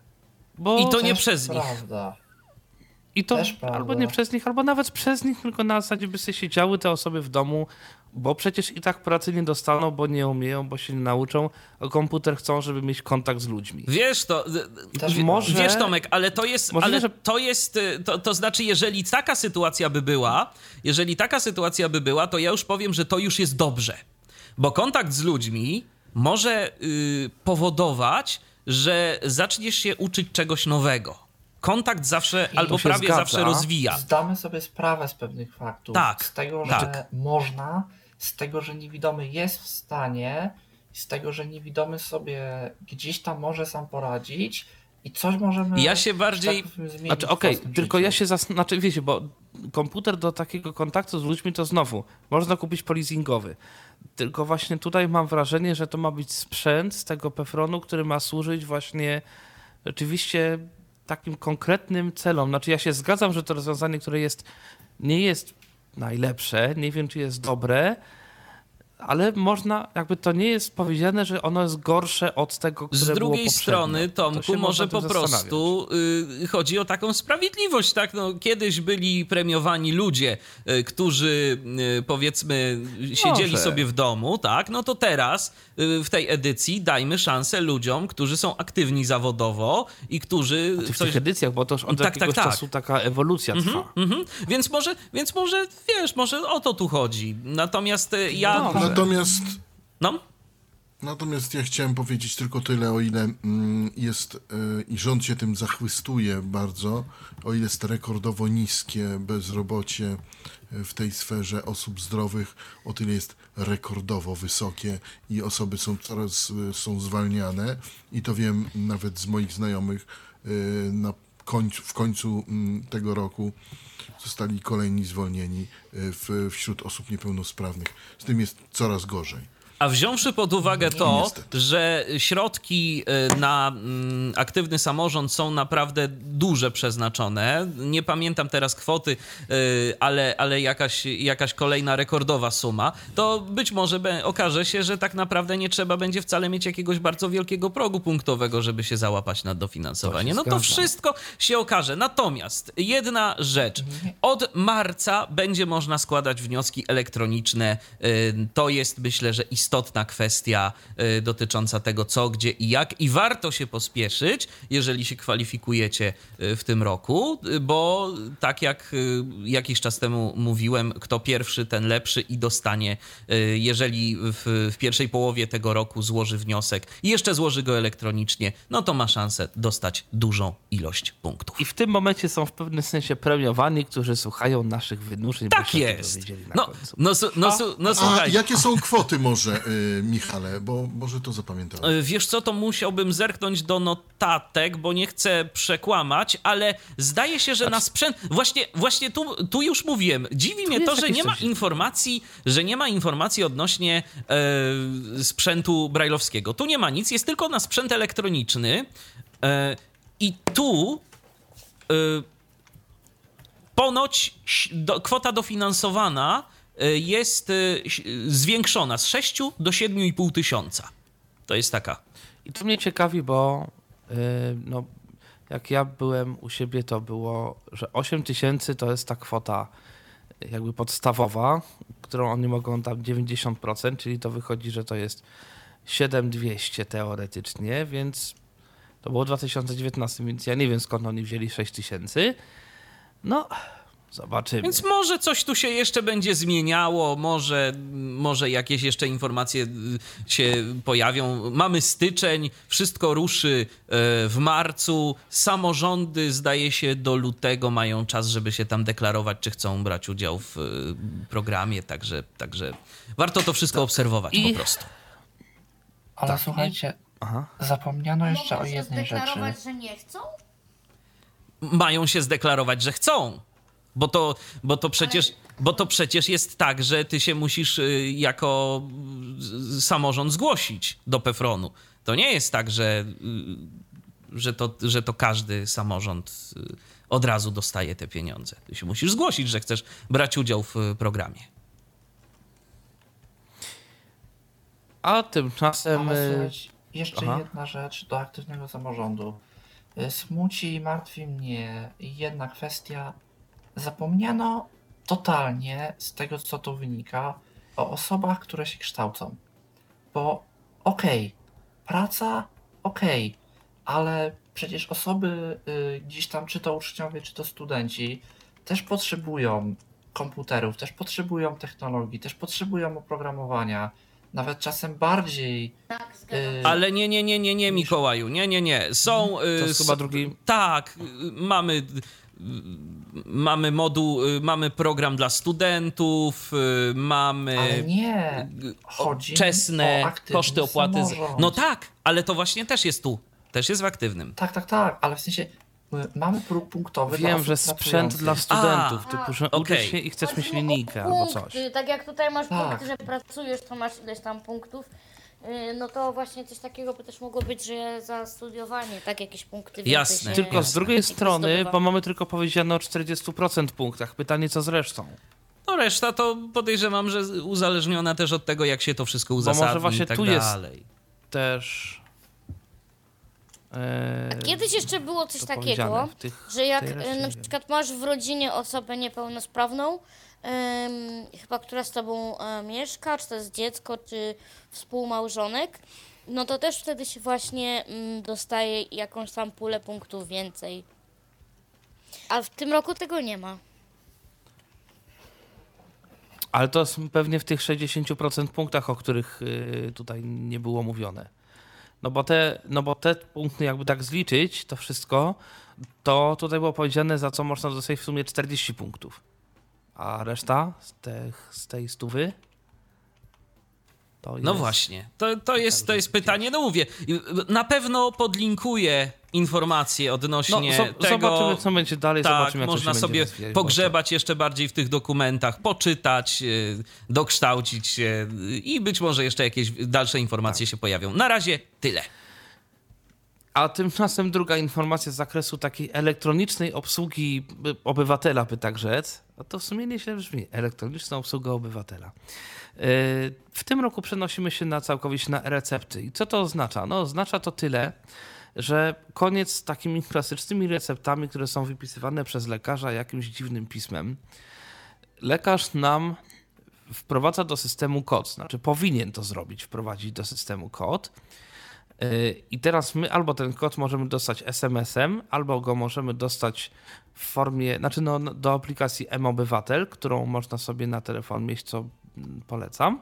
Bo I to nie przez nich. Prawda. I to albo nie przez nich, albo nawet przez nich, tylko na zasadzie by sobie siedziały te osoby w domu, bo przecież i tak pracy nie dostaną, bo nie umieją, bo się nie nauczą, a komputer chcą, żeby mieć kontakt z ludźmi. Wiesz to, może, wiesz Tomek, ale to jest, możliwe, ale że... to jest, to, to znaczy jeżeli taka sytuacja by była, jeżeli taka sytuacja by była, to ja już powiem, że to już jest dobrze Bo kontakt z ludźmi może yy, powodować, że zaczniesz się uczyć czegoś nowego. Kontakt zawsze I albo prawie zgadza. zawsze rozwija. Zdamy sobie sprawę z pewnych faktów. Tak. Z tego, tak. że można, z tego, że niewidomy jest w stanie, z tego, że niewidomy sobie gdzieś tam może sam poradzić i coś możemy. Ja się bardziej. Tak znaczy, okej, okay, tylko ja się zastanawiam, znaczy, wiecie, bo komputer do takiego kontaktu z ludźmi to znowu można kupić polizingowy. Tylko właśnie tutaj mam wrażenie, że to ma być sprzęt z tego pefronu, który ma służyć właśnie rzeczywiście takim konkretnym celom. Znaczy ja się zgadzam, że to rozwiązanie, które jest, nie jest najlepsze, nie wiem czy jest dobre, ale można, jakby to nie jest powiedziane, że ono jest gorsze od tego, które Z drugiej strony, Tomku, może po prostu y, chodzi o taką sprawiedliwość, tak? No, kiedyś byli premiowani ludzie, y, którzy y, powiedzmy siedzieli może. sobie w domu, tak? No to teraz y, w tej edycji dajmy szansę ludziom, którzy są aktywni zawodowo i którzy... w coś... tych edycjach, bo to już od tak, jakiegoś tak, tak. czasu taka ewolucja mm -hmm, trwa. Mm -hmm. Więc może, więc może, wiesz, może o to tu chodzi. Natomiast y, ja... No, Natomiast. No? Natomiast ja chciałem powiedzieć tylko tyle, o ile mm, jest yy, i rząd się tym zachwystuje bardzo, o ile jest rekordowo niskie bezrobocie y, w tej sferze osób zdrowych, o tyle jest rekordowo wysokie i osoby są coraz y, są zwalniane i to wiem nawet z moich znajomych na końcu, w końcu mm, tego roku zostali kolejni zwolnieni w, wśród osób niepełnosprawnych. Z tym jest coraz gorzej. A wziąwszy pod uwagę to, Niestety. że środki y, na mm, aktywny samorząd są naprawdę duże przeznaczone, nie pamiętam teraz kwoty, y, ale, ale jakaś, jakaś kolejna rekordowa suma, to być może okaże się, że tak naprawdę nie trzeba będzie wcale mieć jakiegoś bardzo wielkiego progu punktowego, żeby się załapać na dofinansowanie. To no to wszystko się okaże. Natomiast jedna rzecz. Od marca będzie można składać wnioski elektroniczne. Y, to jest myślę, że istotne istotna kwestia y, dotycząca tego, co, gdzie i jak. I warto się pospieszyć, jeżeli się kwalifikujecie y, w tym roku, y, bo tak jak jakiś czas temu mówiłem, kto pierwszy, ten lepszy i dostanie, jeżeli w, w pierwszej połowie tego roku złoży wniosek i jeszcze złoży go elektronicznie, no to ma szansę dostać dużą ilość punktów. I w tym momencie są w pewnym sensie premiowani, którzy słuchają naszych wynurzeń. Tak jest. No, no, no, no, no, A jakie są kwoty może Y, Michale, bo może to zapamiętałem. Y, wiesz co, to musiałbym zerknąć do notatek, bo nie chcę przekłamać, ale zdaje się, że na sprzęt... Właśnie, właśnie tu, tu już mówiłem. Dziwi mnie to, że nie ma informacji, że nie ma informacji odnośnie e, sprzętu brajlowskiego. Tu nie ma nic, jest tylko na sprzęt elektroniczny e, i tu e, ponoć do, kwota dofinansowana jest y, zwiększona z 6 do 7,5 tysiąca. To jest taka. I to mnie ciekawi, bo y, no, jak ja byłem u siebie, to było, że 8 tysięcy to jest ta kwota jakby podstawowa, którą oni mogą tam 90%, czyli to wychodzi, że to jest 7200 teoretycznie, więc to było w 2019, więc ja nie wiem skąd oni wzięli 6 tysięcy. No, Zobaczymy. Więc może coś tu się jeszcze będzie zmieniało, może, może jakieś jeszcze informacje y, się pojawią. Mamy styczeń, wszystko ruszy e, w marcu. Samorządy, zdaje się, do lutego mają czas, żeby się tam deklarować, czy chcą brać udział w y, programie, także, także warto to wszystko obserwować I... po prostu. Ale tak. słuchajcie, Aha. zapomniano jeszcze o jednej rzeczy. że nie chcą? Mają się zdeklarować, że chcą. Bo to, bo to przecież. Bo to przecież jest tak, że ty się musisz y, jako samorząd zgłosić do Pefronu. To nie jest tak, że, y, że, to, że to każdy samorząd y, od razu dostaje te pieniądze. Ty się musisz zgłosić, że chcesz brać udział w programie. A tymczasem. Ale jeszcze Aha. jedna rzecz do aktywnego samorządu. Smuci i martwi mnie jedna kwestia Zapomniano totalnie z tego, co tu wynika, o osobach, które się kształcą. Bo okej, okay, praca okej, okay, ale przecież osoby y, gdzieś tam, czy to uczniowie, czy to studenci, też potrzebują komputerów, też potrzebują technologii, też potrzebują oprogramowania. nawet czasem bardziej. Tak, y, Ale nie, nie, nie, nie, nie, Mikołaju, nie, nie, nie. Są. To jest y, chyba drugi. Tak, mamy mamy moduł, mamy program dla studentów, mamy ale nie. Chodzi czesne koszty opłaty. No tak, ale to właśnie też jest tu. Też jest w aktywnym. Tak, tak, tak, ale w sensie mamy próg punktowy. Wiem, że sprzęt dla studentów, A, typu, że okay. się i chcesz mieć linijkę albo coś. Tak jak tutaj masz tak. punkty, że pracujesz, to masz ileś tam punktów. Y, no to właśnie coś takiego by też mogło być, że za studiowanie, tak jakieś punkty Jasne. Się, tylko jasne. z drugiej strony, bo mamy tylko powiedziane o 40% punktach. Pytanie, co z resztą? No reszta to podejrzewam, że uzależniona też od tego, jak się to wszystko uzasadni bo może właśnie tak tu dalej. jest też Eee, Kiedyś jeszcze było coś takiego, tych, że jak e, na przykład masz w rodzinie osobę niepełnosprawną, chyba która z tobą e, mieszka, czy to jest dziecko, czy współmałżonek, no to też wtedy się właśnie mm, dostaje jakąś tam pulę punktów więcej. A w tym roku tego nie ma. Ale to jest pewnie w tych 60% punktach, o których y, tutaj nie było mówione. No bo te, no bo te punkty jakby tak zliczyć, to wszystko, to tutaj było powiedziane, za co można dostać w sumie 40 punktów. A reszta z, tych, z tej stówy no właśnie, to, to, jest, to jest pytanie. No mówię, na pewno podlinkuję informacje odnośnie no, tego. Zobaczymy, co będzie dalej. Tak, zobaczymy, można sobie pogrzebać jeszcze bardziej w tych dokumentach, poczytać, e, dokształcić się i być może jeszcze jakieś dalsze informacje tak. się pojawią. Na razie tyle. A tymczasem <laughs> druga informacja z zakresu takiej elektronicznej obsługi obywatela, by tak rzec. A to w sumie nieźle brzmi. Elektroniczna obsługa obywatela. W tym roku przenosimy się na całkowicie na recepty. I co to oznacza? No, oznacza to tyle, że koniec z takimi <laughs> klasycznymi receptami, które są wypisywane przez lekarza jakimś dziwnym pismem. Lekarz nam wprowadza do systemu kod, znaczy powinien to zrobić, wprowadzić do systemu kod. I teraz my albo ten kod możemy dostać SMS-em, albo go możemy dostać w formie, znaczy no, do aplikacji M-Obywatel, którą można sobie na telefon mieć, co polecam.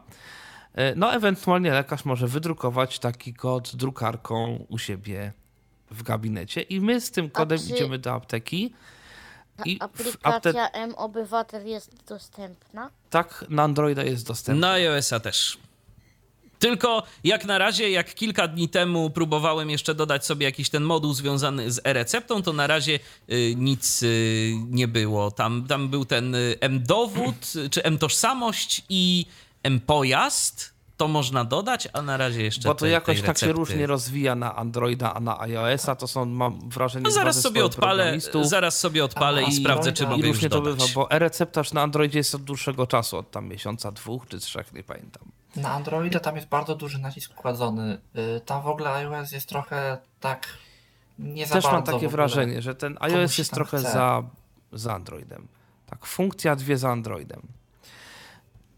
E, no, ewentualnie lekarz może wydrukować taki kod drukarką u siebie w gabinecie i my z tym kodem czy... idziemy do apteki. I aplikacja apte... M-Obywatel jest dostępna? Tak, na Androida jest dostępna. Na iOS-a też. Tylko jak na razie, jak kilka dni temu próbowałem jeszcze dodać sobie jakiś ten moduł związany z e-receptą, to na razie y, nic y, nie było. Tam, tam był ten y, M-dowód, czy M-tożsamość i M-pojazd. To można dodać, a na razie jeszcze. Bo to jakoś tak się różnie rozwija na Androida, a na iOS-a to są, mam wrażenie, no zaraz sobie odpalę, zaraz sobie odpalę i sprawdzę, czy mogę już to bywa, bo e-receptarz na Androidzie jest od dłuższego czasu, od tam miesiąca, dwóch czy trzech, nie pamiętam. Na Androida tam jest bardzo duży nacisk kładzony. Y, tam w ogóle iOS jest trochę tak nie za Też bardzo. mam takie wrażenie, że ten iOS jest trochę za, za Androidem. Tak, funkcja dwie za Androidem.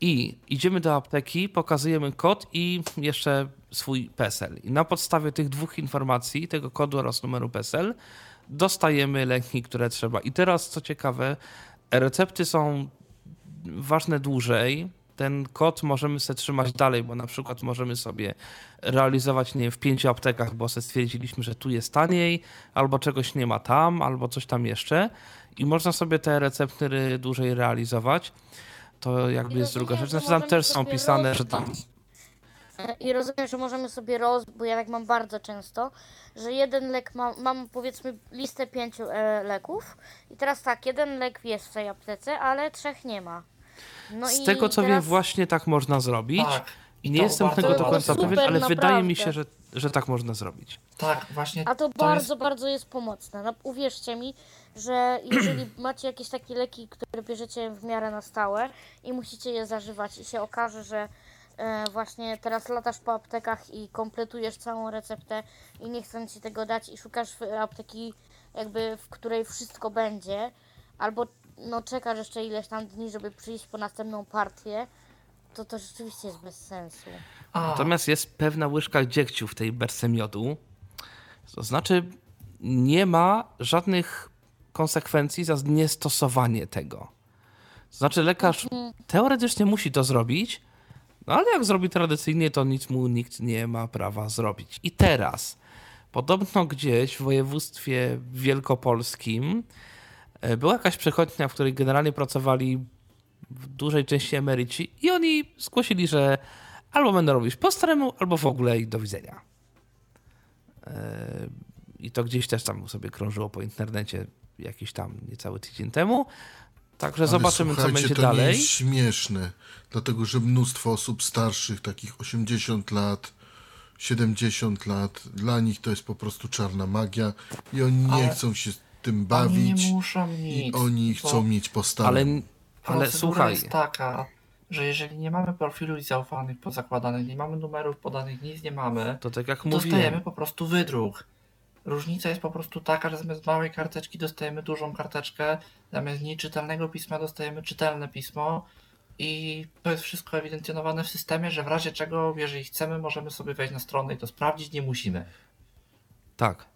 I idziemy do apteki, pokazujemy kod i jeszcze swój PESEL. I na podstawie tych dwóch informacji, tego kodu oraz numeru PESEL, dostajemy leki, które trzeba. I teraz, co ciekawe, recepty są ważne dłużej, ten kod możemy sobie trzymać dalej, bo na przykład możemy sobie realizować nie wiem, w pięciu aptekach, bo sobie stwierdziliśmy, że tu jest taniej, albo czegoś nie ma tam, albo coś tam jeszcze i można sobie te receptury dłużej realizować. To jakby jest druga rzecz. Znaczy tam też są pisane, że tam... I rozumiem, że możemy sobie roz... bo ja tak mam bardzo często, że jeden lek ma, mam powiedzmy listę pięciu e, leków i teraz tak, jeden lek jest w tej aptece, ale trzech nie ma. No Z tego co teraz... wiem, właśnie tak można zrobić. Tak. I nie jestem tego do końca pewien, ale naprawdę. wydaje mi się, że, że tak można zrobić. Tak, właśnie. A to, to bardzo, jest... bardzo jest pomocne. No, uwierzcie mi, że jeżeli <clears throat> macie jakieś takie leki, które bierzecie w miarę na stałe i musicie je zażywać i się okaże, że e, właśnie teraz latasz po aptekach i kompletujesz całą receptę i nie chcą ci tego dać i szukasz apteki jakby, w której wszystko będzie, albo no czekasz jeszcze ileś tam dni, żeby przyjść po następną partię, to to rzeczywiście jest bez sensu. Natomiast jest pewna łyżka dziegciu w tej berce miodu. To znaczy, nie ma żadnych konsekwencji za niestosowanie tego. To znaczy, lekarz mhm. teoretycznie musi to zrobić, No ale jak zrobi tradycyjnie, to nic mu nikt nie ma prawa zrobić. I teraz, podobno gdzieś w województwie wielkopolskim była jakaś przechodnia, w której generalnie pracowali w dużej części emeryci i oni zgłosili, że albo będą robić po staremu, albo w ogóle i do widzenia. E, I to gdzieś też tam sobie krążyło po internecie jakiś tam niecały tydzień temu. Także Ale zobaczymy, co będzie to dalej. To jest śmieszne, dlatego że mnóstwo osób starszych, takich 80 lat, 70 lat, dla nich to jest po prostu czarna magia i oni nie Ale chcą się tym bawić. Oni nie muszą nic. I oni chcą mieć postawę. Ale, ale słuchaj. jest taka, że jeżeli nie mamy profilu zaufanych pozakładanych, nie mamy numerów podanych, nic nie mamy, to tak jak dostajemy mówiłem. po prostu wydruk. Różnica jest po prostu taka, że zamiast małej karteczki dostajemy dużą karteczkę, zamiast nieczytelnego pisma dostajemy czytelne pismo i to jest wszystko ewidencjonowane w systemie, że w razie czego, jeżeli chcemy, możemy sobie wejść na stronę i to sprawdzić, nie musimy. Tak.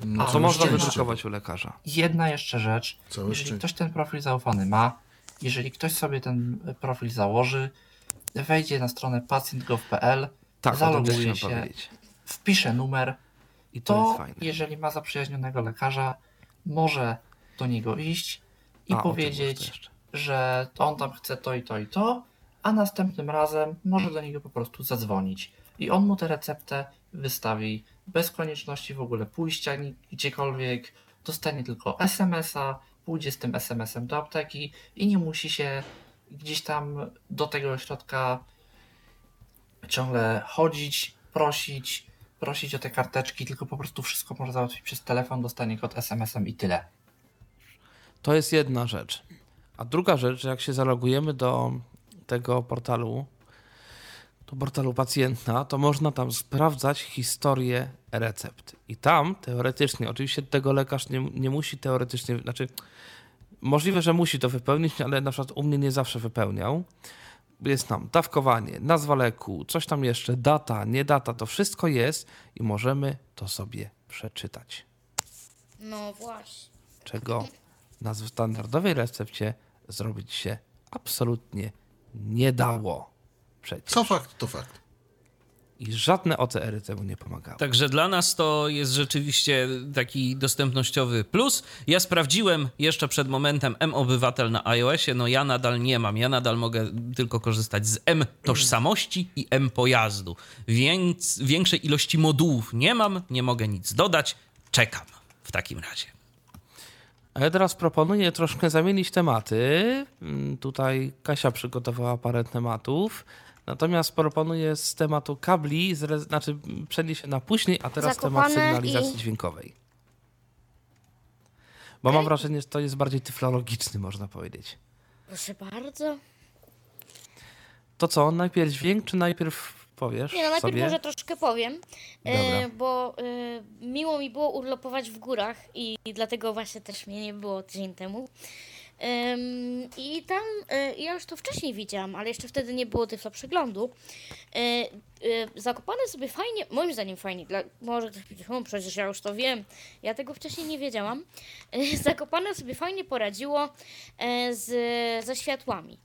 No, A to można wydrukować u lekarza. Jedna jeszcze rzecz. Całe jeżeli szczęście. ktoś ten profil zaufany ma, jeżeli ktoś sobie ten profil założy, wejdzie na stronę pacjent.gov.pl, tak, zaloguje się, powiedzieć. wpisze numer, i to, to jest fajne. jeżeli ma zaprzyjaźnionego lekarza, może do niego iść i a, powiedzieć, że on tam chce to i to i to, a następnym razem może do niego po prostu zadzwonić. I on mu tę receptę wystawi bez konieczności w ogóle pójścia gdziekolwiek, dostanie tylko SMS-a, pójdzie z tym SMS-em do apteki i nie musi się gdzieś tam do tego ośrodka ciągle chodzić, prosić, prosić o te karteczki, tylko po prostu wszystko może załatwić przez telefon, dostanie kod SMS-em i tyle. To jest jedna rzecz. A druga rzecz, jak się zalogujemy do tego portalu, portalu pacjenta, to można tam sprawdzać historię recept. I tam teoretycznie, oczywiście tego lekarz nie, nie musi teoretycznie, znaczy możliwe, że musi to wypełnić, ale na przykład u mnie nie zawsze wypełniał jest tam dawkowanie, nazwa leku, coś tam jeszcze, data, nie data, to wszystko jest i możemy to sobie przeczytać. No właśnie. Czego na standardowej recepcie zrobić się absolutnie nie dało. Przecież. Co fakt, to fakt i żadne OCR-y temu nie pomagały. Także dla nas to jest rzeczywiście taki dostępnościowy plus. Ja sprawdziłem jeszcze przed momentem M-Obywatel na iOSie, no ja nadal nie mam, ja nadal mogę tylko korzystać z M-Tożsamości i M-Pojazdu. Więc większej ilości modułów nie mam, nie mogę nic dodać, czekam w takim razie. A ja teraz proponuję troszkę zamienić tematy. Mm, tutaj Kasia przygotowała parę tematów. Natomiast proponuję z tematu kabli, znaczy przenieść się na później, a teraz Zakopane temat sygnalizacji i... dźwiękowej. Bo okay. mam wrażenie, że to jest bardziej tyflologiczny, można powiedzieć. Proszę bardzo. To co, najpierw dźwięk, czy najpierw powiesz Nie, no najpierw sobie? może troszkę powiem, e, bo e, miło mi było urlopować w górach i, i dlatego właśnie też mnie nie było tydzień temu. I tam, e, ja już to wcześniej widziałam, ale jeszcze wtedy nie było tyflo przeglądu. E, e, zakopane sobie fajnie, moim zdaniem fajnie, dla, może ktoś powiedzieć, no przecież ja już to wiem, ja tego wcześniej nie wiedziałam. <laughs> Zakopane sobie fajnie poradziło z, ze światłami,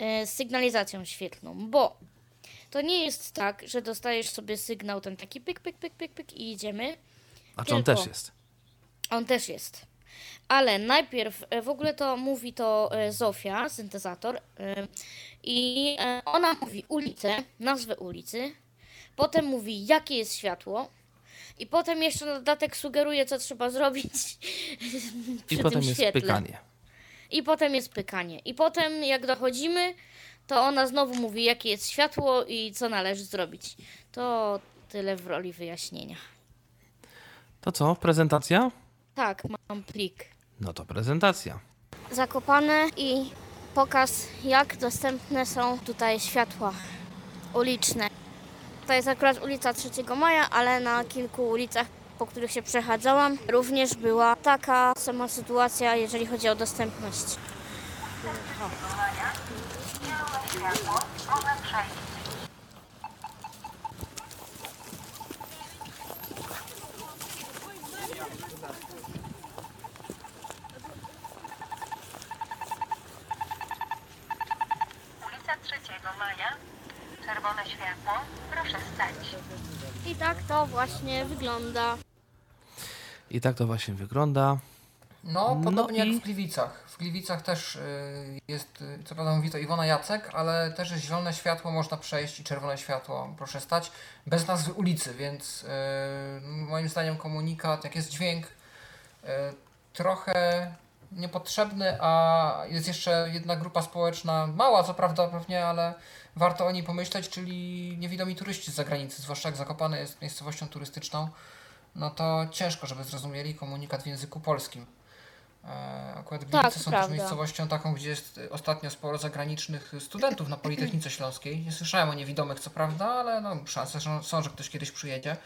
z sygnalizacją świetlną, bo to nie jest tak, że dostajesz sobie sygnał ten taki pyk, pyk, pyk, pyk, pyk i idziemy. A czy on też jest? On też jest. Ale najpierw e, w ogóle to mówi to e, Zofia, syntezator, e, i ona mówi ulicę, nazwę ulicy, potem mówi jakie jest światło, i potem jeszcze na dodatek sugeruje, co trzeba zrobić <laughs> przy I potem tym jest świetle. pykanie. I potem jest pykanie. I potem, jak dochodzimy, to ona znowu mówi, jakie jest światło i co należy zrobić. To tyle w roli wyjaśnienia. To co, prezentacja? Tak, mam plik. No to prezentacja. Zakopane i pokaz, jak dostępne są tutaj światła uliczne. To jest akurat ulica 3 Maja, ale na kilku ulicach, po których się przechadzałam, również była taka sama sytuacja, jeżeli chodzi o dostępność. Maja, czerwone światło, proszę stać. I tak to właśnie wygląda. I tak to właśnie wygląda. No, podobnie No i- jak w Gliwicach. W Gliwicach też y, jest, y, co prawda mówi to Iwona Jacek, ale też jest zielone światło, można przejść i czerwone światło, proszę stać, bez nazwy ulicy, więc y, moim zdaniem komunikat, jak jest dźwięk, y, trochę niepotrzebny, a jest jeszcze jedna grupa społeczna, mała co prawda pewnie, ale warto o niej pomyśleć, czyli niewidomi turyści z zagranicy, zwłaszcza jak Zakopane jest miejscowością turystyczną, no to ciężko, żeby zrozumieli komunikat w języku polskim. E, Akurat Gliwice Tak, są też prawda. miejscowością taką, gdzie jest ostatnio sporo zagranicznych studentów na Politechnice Śląskiej. Nie słyszałem o niewidomych, co prawda, ale no, szanse są, że ktoś kiedyś przyjedzie.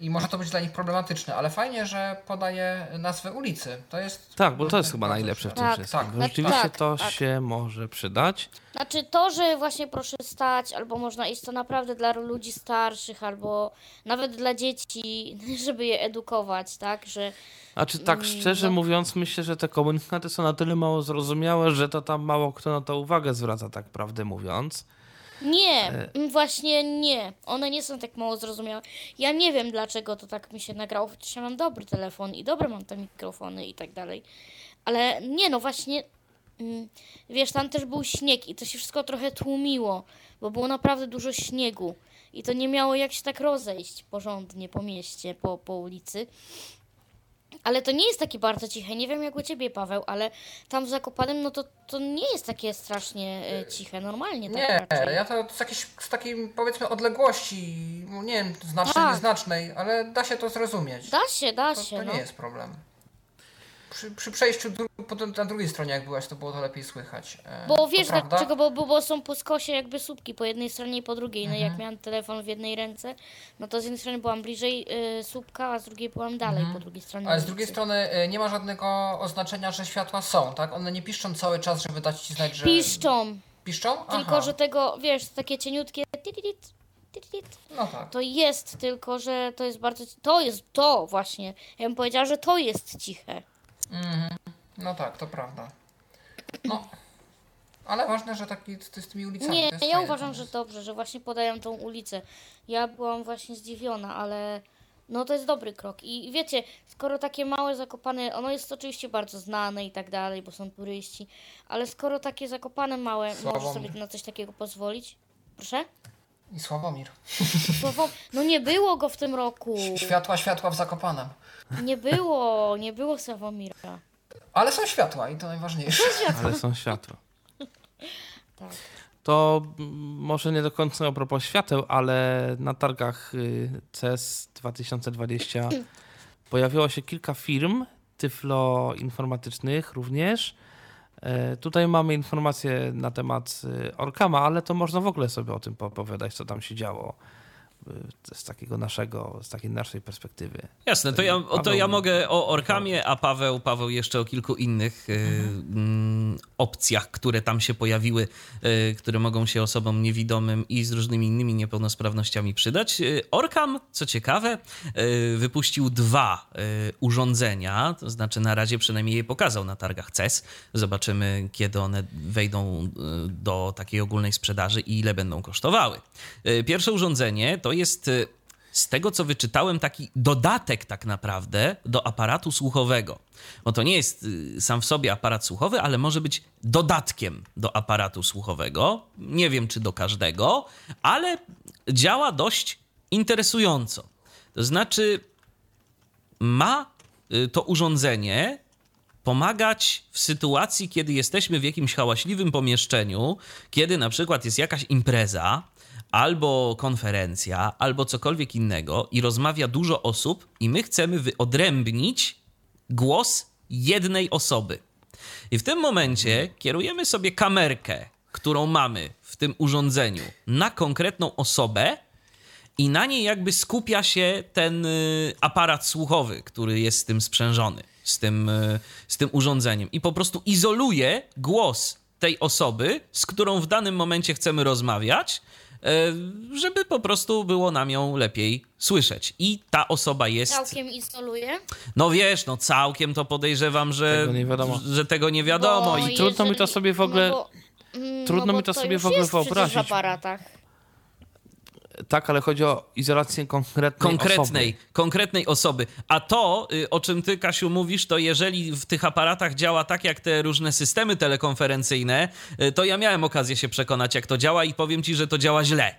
I może to być dla nich problematyczne, ale fajnie, że podaje nazwę ulicy. To jest. Tak, bo to jest chyba najlepsze w tym Tak, wszystkim. tak. Bo Rzeczywiście Tak, to tak. się może przydać. Znaczy to, że właśnie proszę stać, albo można iść to naprawdę dla ludzi starszych, albo nawet dla dzieci, <laughs> żeby je edukować, tak, że A czy tak Mm, szczerze no. mówiąc, myślę, że te komunikaty są na tyle mało zrozumiałe, że to tam mało kto na to uwagę zwraca, tak prawdę mówiąc. Nie, E. właśnie nie, one nie są tak mało zrozumiałe. Ja nie wiem, dlaczego to tak mi się nagrało, chociaż ja mam dobry telefon i dobre mam te mikrofony i tak dalej, ale nie, no właśnie, wiesz, tam też był śnieg i to się wszystko trochę tłumiło, bo było naprawdę dużo śniegu i to nie miało jak się tak rozejść porządnie po mieście, po, po ulicy. Ale to nie jest takie bardzo ciche. Nie wiem jak u ciebie, Paweł, ale tam w Zakopanem, no to, to nie jest takie strasznie e, ciche. Normalnie tak Nie, raczej. ja to z, jakiejś, z takiej powiedzmy odległości, nie wiem, znacznej, Tak. nieznacznej, ale da się to zrozumieć. Da się, da To, się, to no. nie jest problem. Przy, przy przejściu dru- potem na drugiej stronie, jak byłaś, to było to lepiej słychać. E, Bo wiesz dlaczego, bo, bo, bo są po skosie jakby słupki po jednej stronie i po drugiej. No Mhm. jak miałam telefon w jednej ręce, no to z jednej strony byłam bliżej y, słupka, a z drugiej byłam dalej po drugiej stronie. Ale z drugiej strony e, nie ma żadnego oznaczenia, że światła są, tak? One nie piszczą cały czas, żeby dać ci znać, że... Piszczą, Piszczą? tylko Aha. że tego, wiesz, takie cieniutkie No tak. To jest, tylko że to jest bardzo. To jest to właśnie. Ja bym powiedziała, że to jest ciche. No tak, to prawda. No. Ale ważne, że taki ty z tymi ulicami. Nie, ja uważam, że dobrze, że właśnie podają tą ulicę. Ja byłam właśnie zdziwiona, ale no to jest dobry krok. I wiecie, skoro takie małe zakopane, ono jest oczywiście bardzo znane i tak dalej, bo są turyści, ale skoro takie zakopane małe, możesz Sławomir. sobie na coś takiego pozwolić? Proszę? I Sławomir. Słowo, no nie było go w tym roku. Światła, światła w Zakopanem. Nie było, nie było Sławomira. Ale są światła i to najważniejsze. Ale są światła. <laughs> Tak. To może nie do końca a propos świateł, ale na targach y, CES <clears throat> 2020 pojawiło się kilka firm tyflo-informatycznych również. E, Tutaj mamy informacje na temat y, Orkama, ale to można w ogóle sobie o tym poopowiadać, co tam się działo z takiego naszego, z takiej naszej perspektywy. Jasne, to ja, o, to ja mogę o Orkamie, a Paweł, Paweł jeszcze o kilku innych e, mm, opcjach, które tam się pojawiły, e, które mogą się osobom niewidomym i z różnymi innymi niepełnosprawnościami przydać. Orkam, co ciekawe, wypuścił dwa urządzenia, to znaczy na razie przynajmniej je pokazał na targach CES. Zobaczymy, kiedy one wejdą do takiej ogólnej sprzedaży i ile będą kosztowały. Pierwsze urządzenie to jest e, z tego, co wyczytałem, taki dodatek tak naprawdę do aparatu słuchowego. Bo to nie jest y, sam w sobie aparat słuchowy, ale może być dodatkiem do aparatu słuchowego. Nie wiem, czy do każdego, ale działa dość interesująco. To znaczy, ma y, to urządzenie pomagać w sytuacji, kiedy jesteśmy w jakimś hałaśliwym pomieszczeniu, kiedy na przykład jest jakaś impreza, albo konferencja, albo cokolwiek innego i rozmawia dużo osób, i my chcemy wyodrębnić głos jednej osoby. I w tym momencie kierujemy sobie kamerkę, którą mamy w tym urządzeniu, na konkretną osobę, i na niej jakby skupia się ten y, aparat słuchowy, który jest z tym sprzężony, z tym, y, z tym urządzeniem. I po prostu izoluje głos tej osoby, z którą w danym momencie chcemy rozmawiać, żeby po prostu było nam ją lepiej słyszeć. I ta osoba jest. Całkiem izoluje. No wiesz, no całkiem to podejrzewam, że Tego nie wiadomo. Że tego nie wiadomo. Bo I trudno mi to sobie w ogóle- No bo, mm, trudno no mi to sobie już w ogóle wyobrazić. w aparatach. Tak, ale chodzi o izolację konkretnej, konkretnej, osoby. konkretnej osoby. A to, y, o czym ty, Kasiu, mówisz, to jeżeli w tych aparatach działa tak jak te różne systemy telekonferencyjne, y, to ja miałem okazję się przekonać, jak to działa i powiem ci, że to działa źle.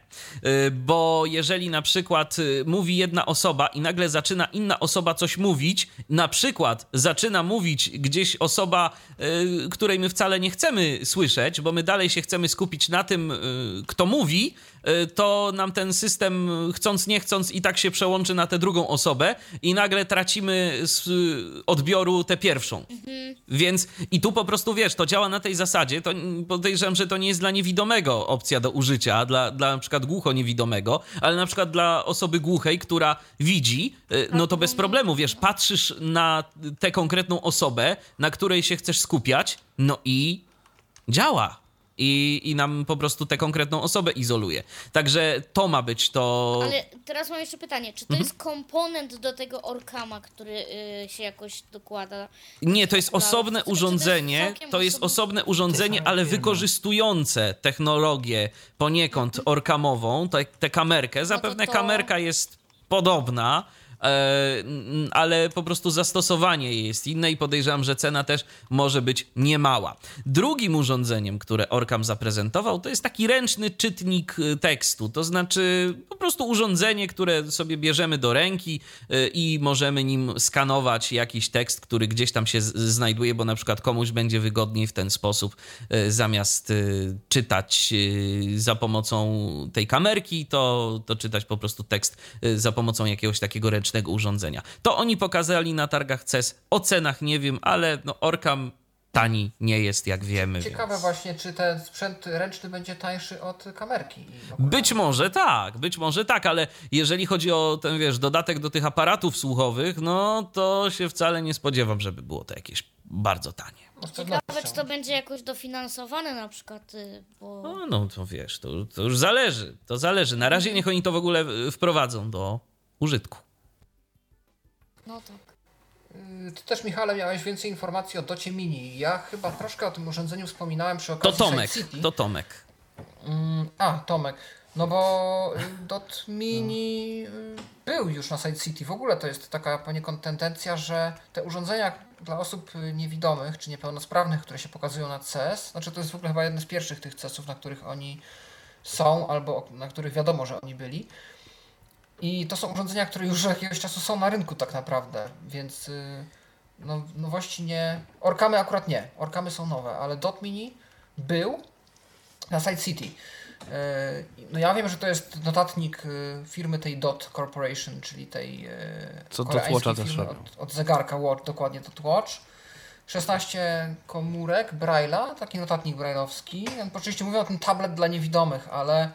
Y, bo jeżeli na przykład mówi jedna osoba i nagle zaczyna inna osoba coś mówić, na przykład zaczyna mówić gdzieś osoba, której my wcale nie chcemy słyszeć, bo my dalej się chcemy skupić na tym, kto mówi, to nam ten system chcąc nie chcąc i tak się przełączy na tę drugą osobę i nagle tracimy z odbioru tę pierwszą. Mhm. Więc i tu po prostu wiesz, to działa na tej zasadzie. To podejrzewam, że to nie jest dla niewidomego opcja do użycia, dla, dla na przykład głucho niewidomego, ale na przykład dla osoby głuchej, która widzi, y, no to bez problemu, wiesz, patrzysz na tę konkretną osobę, na której się chcesz skupiać, no i działa i, i nam po prostu tę konkretną osobę izoluje. Także to ma być to. Ale teraz mam jeszcze pytanie, czy to mhm. jest komponent do tego Orkama, który y, się jakoś dokłada? Nie, to jest osobne urządzenie, to jest, to jest osobne urządzenie, ale wykorzystujące technologię poniekąd mhm. orkamową, tę kamerkę. Zapewne no to to... kamerka jest podobna ale po prostu zastosowanie jest inne i podejrzewam, że cena też może być niemała. Drugim urządzeniem, które Orkam zaprezentował, to jest taki ręczny czytnik e, tekstu, to znaczy po prostu urządzenie, które sobie bierzemy do ręki e, i możemy nim skanować jakiś tekst, który gdzieś tam się znajduje, bo na przykład komuś będzie wygodniej w ten sposób zamiast czytać za pomocą tej kamerki, to, to czytać po prostu tekst za pomocą jakiegoś takiego ręcznego urządzenia. To oni pokazali na targach CES. O cenach nie wiem, ale no Orkam tani nie jest, jak wiemy. Ciekawe więc... właśnie, czy ten sprzęt ręczny będzie tańszy od kamerki. Być może tak, być może tak, ale jeżeli chodzi o ten, wiesz, dodatek do tych aparatów słuchowych, no to się wcale nie spodziewam, żeby było to jakieś bardzo tanie. No Ciekawe, czy to będzie jakoś dofinansowane na przykład, y, bo... No, no to wiesz, to, to już zależy, to zależy. Na razie niech oni to w ogóle wprowadzą do użytku. No tak. Y, ty też, Michale, miałeś więcej informacji o Docie Mini. Ja chyba troszkę o tym urządzeniu wspominałem przy okazji To Tomek, to Tomek. Mm, a, Tomek. No bo y, Dot Mini y, był już na Side City. W ogóle to jest taka poniekąd tendencja, że te urządzenia dla osób niewidomych czy niepełnosprawnych, które się pokazują na CES, znaczy to jest w ogóle chyba jeden z pierwszych tych CESów, na których oni są albo na których wiadomo, że oni byli. I to są urządzenia, które już jakiegoś czasu są na rynku tak naprawdę, więc y, no, nowości nie... Orkamy akurat nie, Orkamy są nowe, ale Dot Mini był na Side City. Y, no ja wiem, że to jest notatnik y, firmy tej Dot Corporation, czyli tej Co Dot Watcha też od, od zegarka Watch, dokładnie Dot Watch. 16 komórek Braille'a, taki notatnik brailleowski. Oczywiście mówię o tym tablet dla niewidomych, ale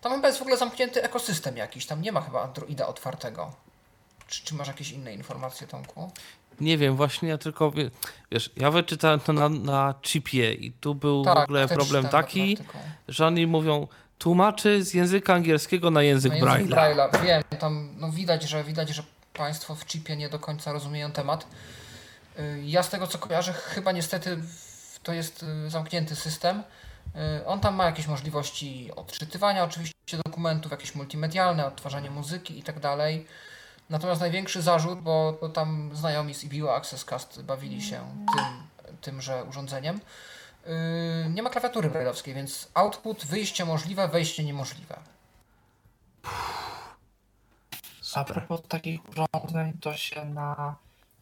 tam chyba jest w ogóle zamknięty ekosystem jakiś, tam nie ma chyba Androida otwartego. Czy, czy masz jakieś inne informacje, Tomku? Nie wiem, właśnie ja tylko, wiesz, ja wyczytałem to na, na chipie i tu był tak, w ogóle problem taki, że oni mówią tłumaczy z języka angielskiego na język, na język Braille'a. Braille'a. Wiem, tam no widać, że widać, że Państwo w chipie nie do końca rozumieją temat. Y, ja z tego co kojarzę, chyba niestety to jest y, zamknięty system on tam ma jakieś możliwości odczytywania oczywiście dokumentów, jakieś multimedialne, odtwarzanie muzyki i tak. Natomiast największy zarzut, bo, tam znajomi z EBU Access Cast bawili się tym, tymże urządzeniem, yy, nie ma klawiatury brailleowskiej, więc output, wyjście możliwe, wejście niemożliwe. A propos takich urządzeń, to się na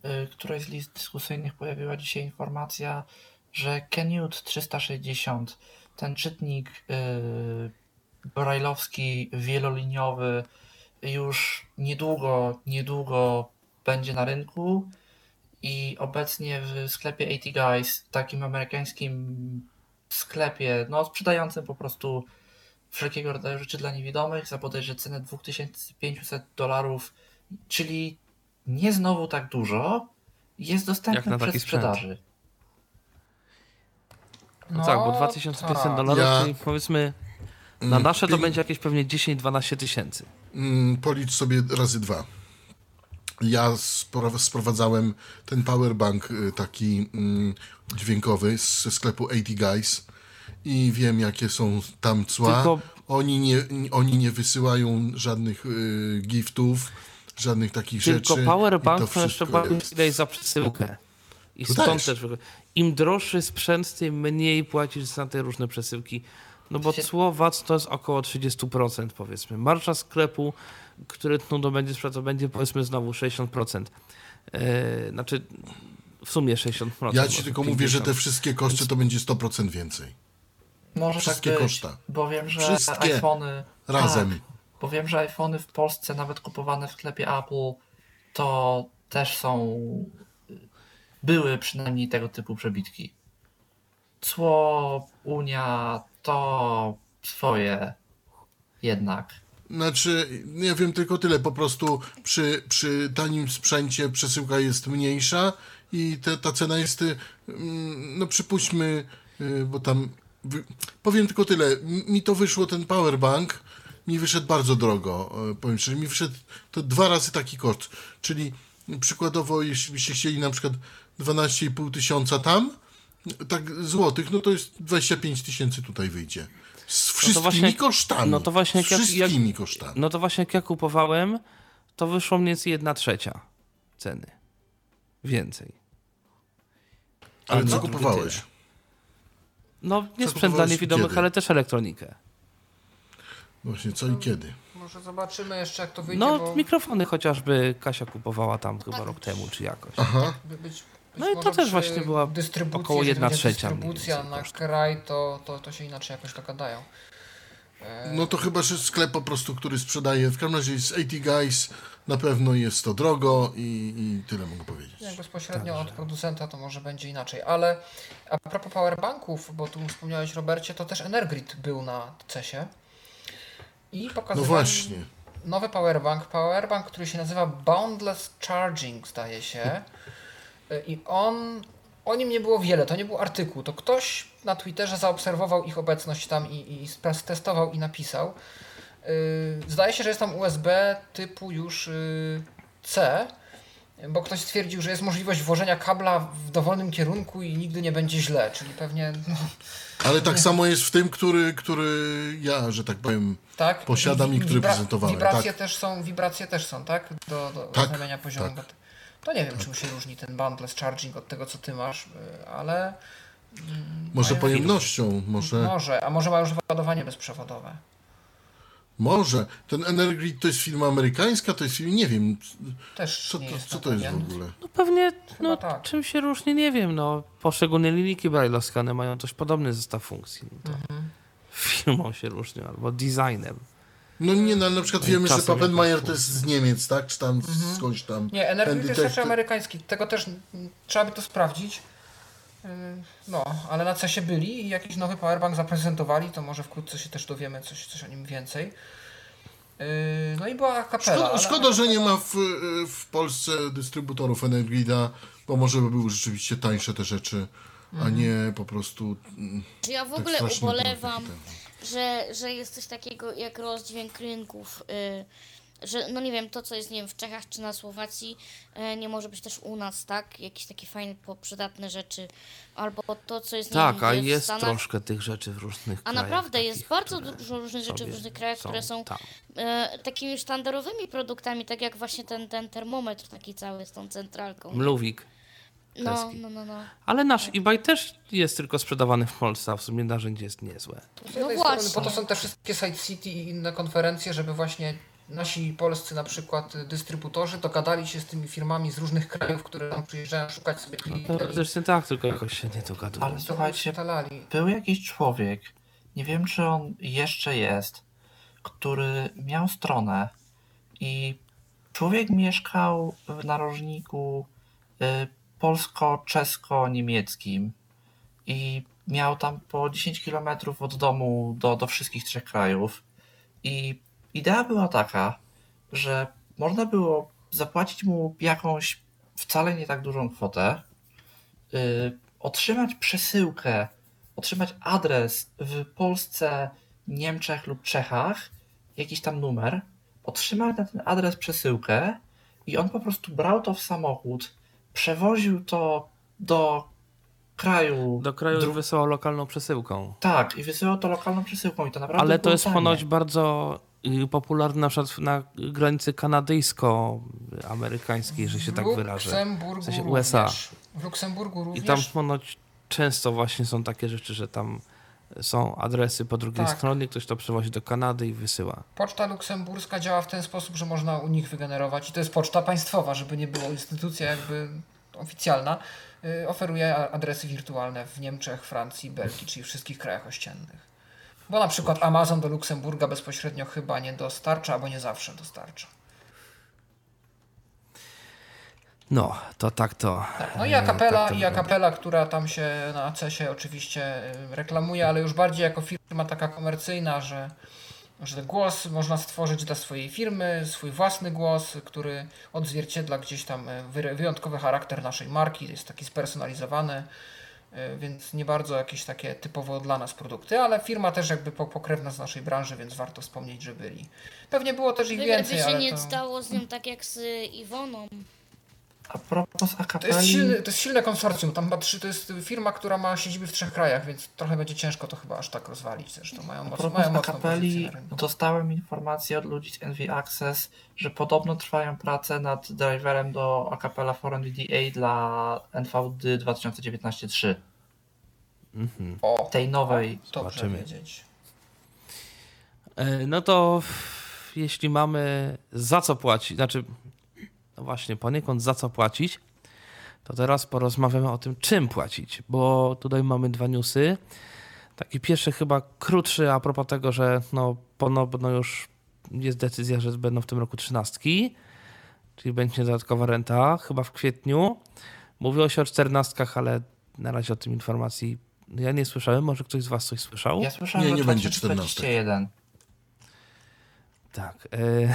y, którejś z list dyskusyjnych pojawiła dzisiaj informacja, że Canute 360, ten czytnik yy, brajlowski wieloliniowy już niedługo, niedługo będzie na rynku i obecnie w sklepie 80 Guys, takim amerykańskim sklepie, no sprzedającym po prostu wszelkiego rodzaju rzeczy dla niewidomych za bodajże cenę 2500 dolarów, czyli nie znowu tak dużo, jest dostępny przez sprzedaży. No, tak, bo 2500 tak. dolarów, ja... czyli powiedzmy na mm, nasze to będzie jakieś pewnie 10-12 tysięcy. Mm, policz sobie razy dwa. Ja sprowadzałem ten powerbank y, taki mm, dźwiękowy ze sklepu 80 Guys i wiem, jakie są tam cła. Tylko oni nie, oni nie wysyłają żadnych y, giftów, żadnych takich Tylko rzeczy. Tylko powerbank to jeszcze płacisz za przesyłkę. I stąd też. też Im droższy sprzęt, tym mniej płacisz za te różne przesyłki. No bo cło VAT to jest około 30% powiedzmy. Marsza sklepu, który no, będzie sprzedał, będzie powiedzmy znowu 60%. Yy, znaczy w sumie 60%. Ja ci tylko 50. mówię, że te wszystkie koszty to będzie 100% więcej. Może wszystkie tak być, koszta. Bo wiem, że wszystkie iPhony. Razem. Tak, bo wiem, że iPhony w Polsce, nawet kupowane w sklepie Apple, to też są. Były przynajmniej tego typu przebitki. Cło, Unia, to swoje jednak. Znaczy, ja wiem tylko tyle, po prostu przy, przy tanim sprzęcie przesyłka jest mniejsza i te, ta cena jest, y, no przypuśćmy, y, bo tam, powiem tylko tyle, mi to wyszło, ten powerbank, mi wyszedł bardzo drogo, e, powiem szczerze, mi wyszedł to dwa razy taki koszt, czyli przykładowo, jeśli byście chcieli na przykład 12,5 tysiąca tam, tak złotych, no to jest 25 tysięcy tutaj wyjdzie. Z wszystkimi no właśnie, kosztami. No to właśnie z wszystkimi jak, kosztami. No to właśnie jak ja kupowałem, to wyszło mniej więcej jedna trzecia ceny. Więcej. Ale co kupowałeś? No nie co sprzęt dla niewidomych, kiedy? ale też elektronikę. Właśnie, co i kiedy? Może zobaczymy jeszcze, jak to wyjdzie. No, bo... mikrofony chociażby Kasia kupowała tam chyba rok temu, czy jakoś. Aha. Być, być no i to też właśnie była około 1 trzecia. Dystrybucja na kraj, to, to, to się inaczej jakoś dogadają. No to chyba, że sklep po prostu, który sprzedaje, w każdym razie z AT Guys na pewno jest to drogo i, i tyle mogę powiedzieć. Jak bezpośrednio Także. od producenta to może będzie inaczej, ale a propos powerbanków, bo tu wspomniałeś Robercie, to też Energrid był na CESie i pokazywali no właśnie. nowy powerbank, powerbank, który się nazywa Boundless Charging zdaje się <laughs> i on o nim nie było wiele, to nie był artykuł, to ktoś na Twitterze zaobserwował ich obecność tam i, i testował i napisał. Yy, zdaje się, że jest tam USB typu już yy, C, bo ktoś stwierdził, że jest możliwość włożenia kabla w dowolnym kierunku i nigdy nie będzie źle, czyli pewnie... No, Ale tak samo jest w tym, który, który ja, że tak powiem, tak? posiadam i, i który prezentowałem. Wibracje, tak. też są, wibracje też są, tak? Do, do tak, poziomu. Tak. To nie wiem, czym się różni ten bundless charging od tego, co ty masz, y, ale... Mm, może pojemnością, może... Może, a może ma już ładowanie bezprzewodowe. Może. Ten Energrid to jest firma amerykańska, to jest firma, nie wiem. Też co, to, co to jest w ogóle? No pewnie, no, tak. czym się różni, nie wiem. No, poszczególne linijki brajlowskie mają coś podobny zestaw funkcji. No mhm. <laughs> Firmą się różnią, albo designem. No nie, no, na przykład wiemy, że Pappenmeier to jest z Niemiec, tak? Czy tam mhm. skądś tam. Nie, Energy to jest raczej amerykański. Tego też trzeba by to sprawdzić. Yy, no, ale na CESie byli i jakiś nowy powerbank zaprezentowali, to może wkrótce się też dowiemy coś, coś o nim więcej. Yy, no i była kapela. Szkoda, szkoda że nie ma w, w Polsce dystrybutorów Energrida, bo może by były rzeczywiście tańsze te rzeczy, a mhm. nie po prostu. Ja w tak ogóle ubolewam że, że jest coś takiego jak rozdźwięk rynków. Y, że, no nie wiem, to co jest, nie wiem, w Czechach czy na Słowacji, y, nie może być też u nas, tak? Jakieś takie fajne, przydatne rzeczy. Albo to, co jest, nie Tak, wiem, a jest Stanach. troszkę tych rzeczy w różnych a krajach. A naprawdę jest bardzo dużo różnych rzeczy w różnych krajach, są które są y, takimi sztandarowymi produktami, tak jak właśnie ten, ten termometr taki cały z tą centralką. Mluwik. No, no, no, no. Ale nasz eBay też jest tylko sprzedawany w Polsce, a w sumie narzędzie jest niezłe. No właśnie. Po to są te wszystkie Side City i inne konferencje, żeby właśnie nasi polscy na przykład dystrybutorzy dogadali się z tymi firmami z różnych krajów, które tam przyjeżdżają szukać sobie klientów. No, zresztą tak, tylko jakoś się nie dogadują. Ale słuchajcie, był jakiś człowiek, nie wiem czy on jeszcze jest, który miał stronę i człowiek mieszkał w narożniku y, polsko-czesko-niemieckim i miał tam po 10 km od domu do, do wszystkich trzech krajów. I idea była taka, że można było zapłacić mu jakąś wcale nie tak dużą kwotę, yy, otrzymać przesyłkę, otrzymać adres w Polsce, Niemczech lub Czechach, jakiś tam numer, otrzymać na ten adres przesyłkę i on po prostu brał to w samochód, przewoził to do kraju. Do kraju dru... wysyłał lokalną przesyłką. Tak, i wysyłał to lokalną przesyłką i to naprawdę Ale to jest ponoć bardzo y, popularne na przykład na granicy kanadyjsko-amerykańskiej, że się tak wyrażę. W sensie USA. W Luksemburgu również. I tam ponoć często właśnie są takie rzeczy, że tam są adresy po drugiej tak. stronie, ktoś to przewozi do Kanady i wysyła. Poczta luksemburska działa w ten sposób, że można u nich wygenerować, i to jest poczta państwowa, żeby nie było instytucja jakby oficjalna, yy, oferuje adresy wirtualne w Niemczech, Francji, Belgii, czyli wszystkich krajach ościennych. Bo na przykład Amazon do Luksemburga bezpośrednio chyba nie dostarcza, albo nie zawsze dostarcza. No, to tak to. Tak, no i akapela, tak i akapela, która tam się na ACS-ie oczywiście y, reklamuje, ale już bardziej jako firma taka komercyjna, że, że głos można stworzyć dla swojej firmy, swój własny głos, który odzwierciedla gdzieś tam y, wyjątkowy charakter naszej marki, jest taki spersonalizowany, więc nie bardzo jakieś takie typowo dla nas produkty, ale firma też jakby pokrewna z naszej branży, więc warto wspomnieć, że byli. Pewnie było też ich więcej, by się ale nie to... stało z nią tak jak z Iwoną. A propos akapeli... To jest, silny, to jest silne konsorcjum. Tam to jest firma, która ma siedziby w trzech krajach, więc trochę będzie ciężko to chyba aż tak rozwalić. Zresztą mają, moc, mają mocną akapeli dostałem informację od ludzi z NV Access, że podobno trwają prace nad driverem do Acapella for NVDA dla NVD 2019-3. Mhm. O, tej nowej. Dobrze wiedzieć. E, no to jeśli mamy za co płacić, znaczy no właśnie, poniekąd za co płacić, to teraz porozmawiamy o tym, czym płacić, bo tutaj mamy dwa newsy. Taki pierwszy chyba krótszy a propos tego, że no ponowno już jest decyzja, że będą w tym roku trzynastki, czyli będzie dodatkowa renta, chyba w kwietniu. Mówiło się o czternastkach, ale na razie o tym informacji ja nie słyszałem. Może ktoś z was coś słyszał? Ja słyszałem, nie, nie będzie czternastek. Tak. Y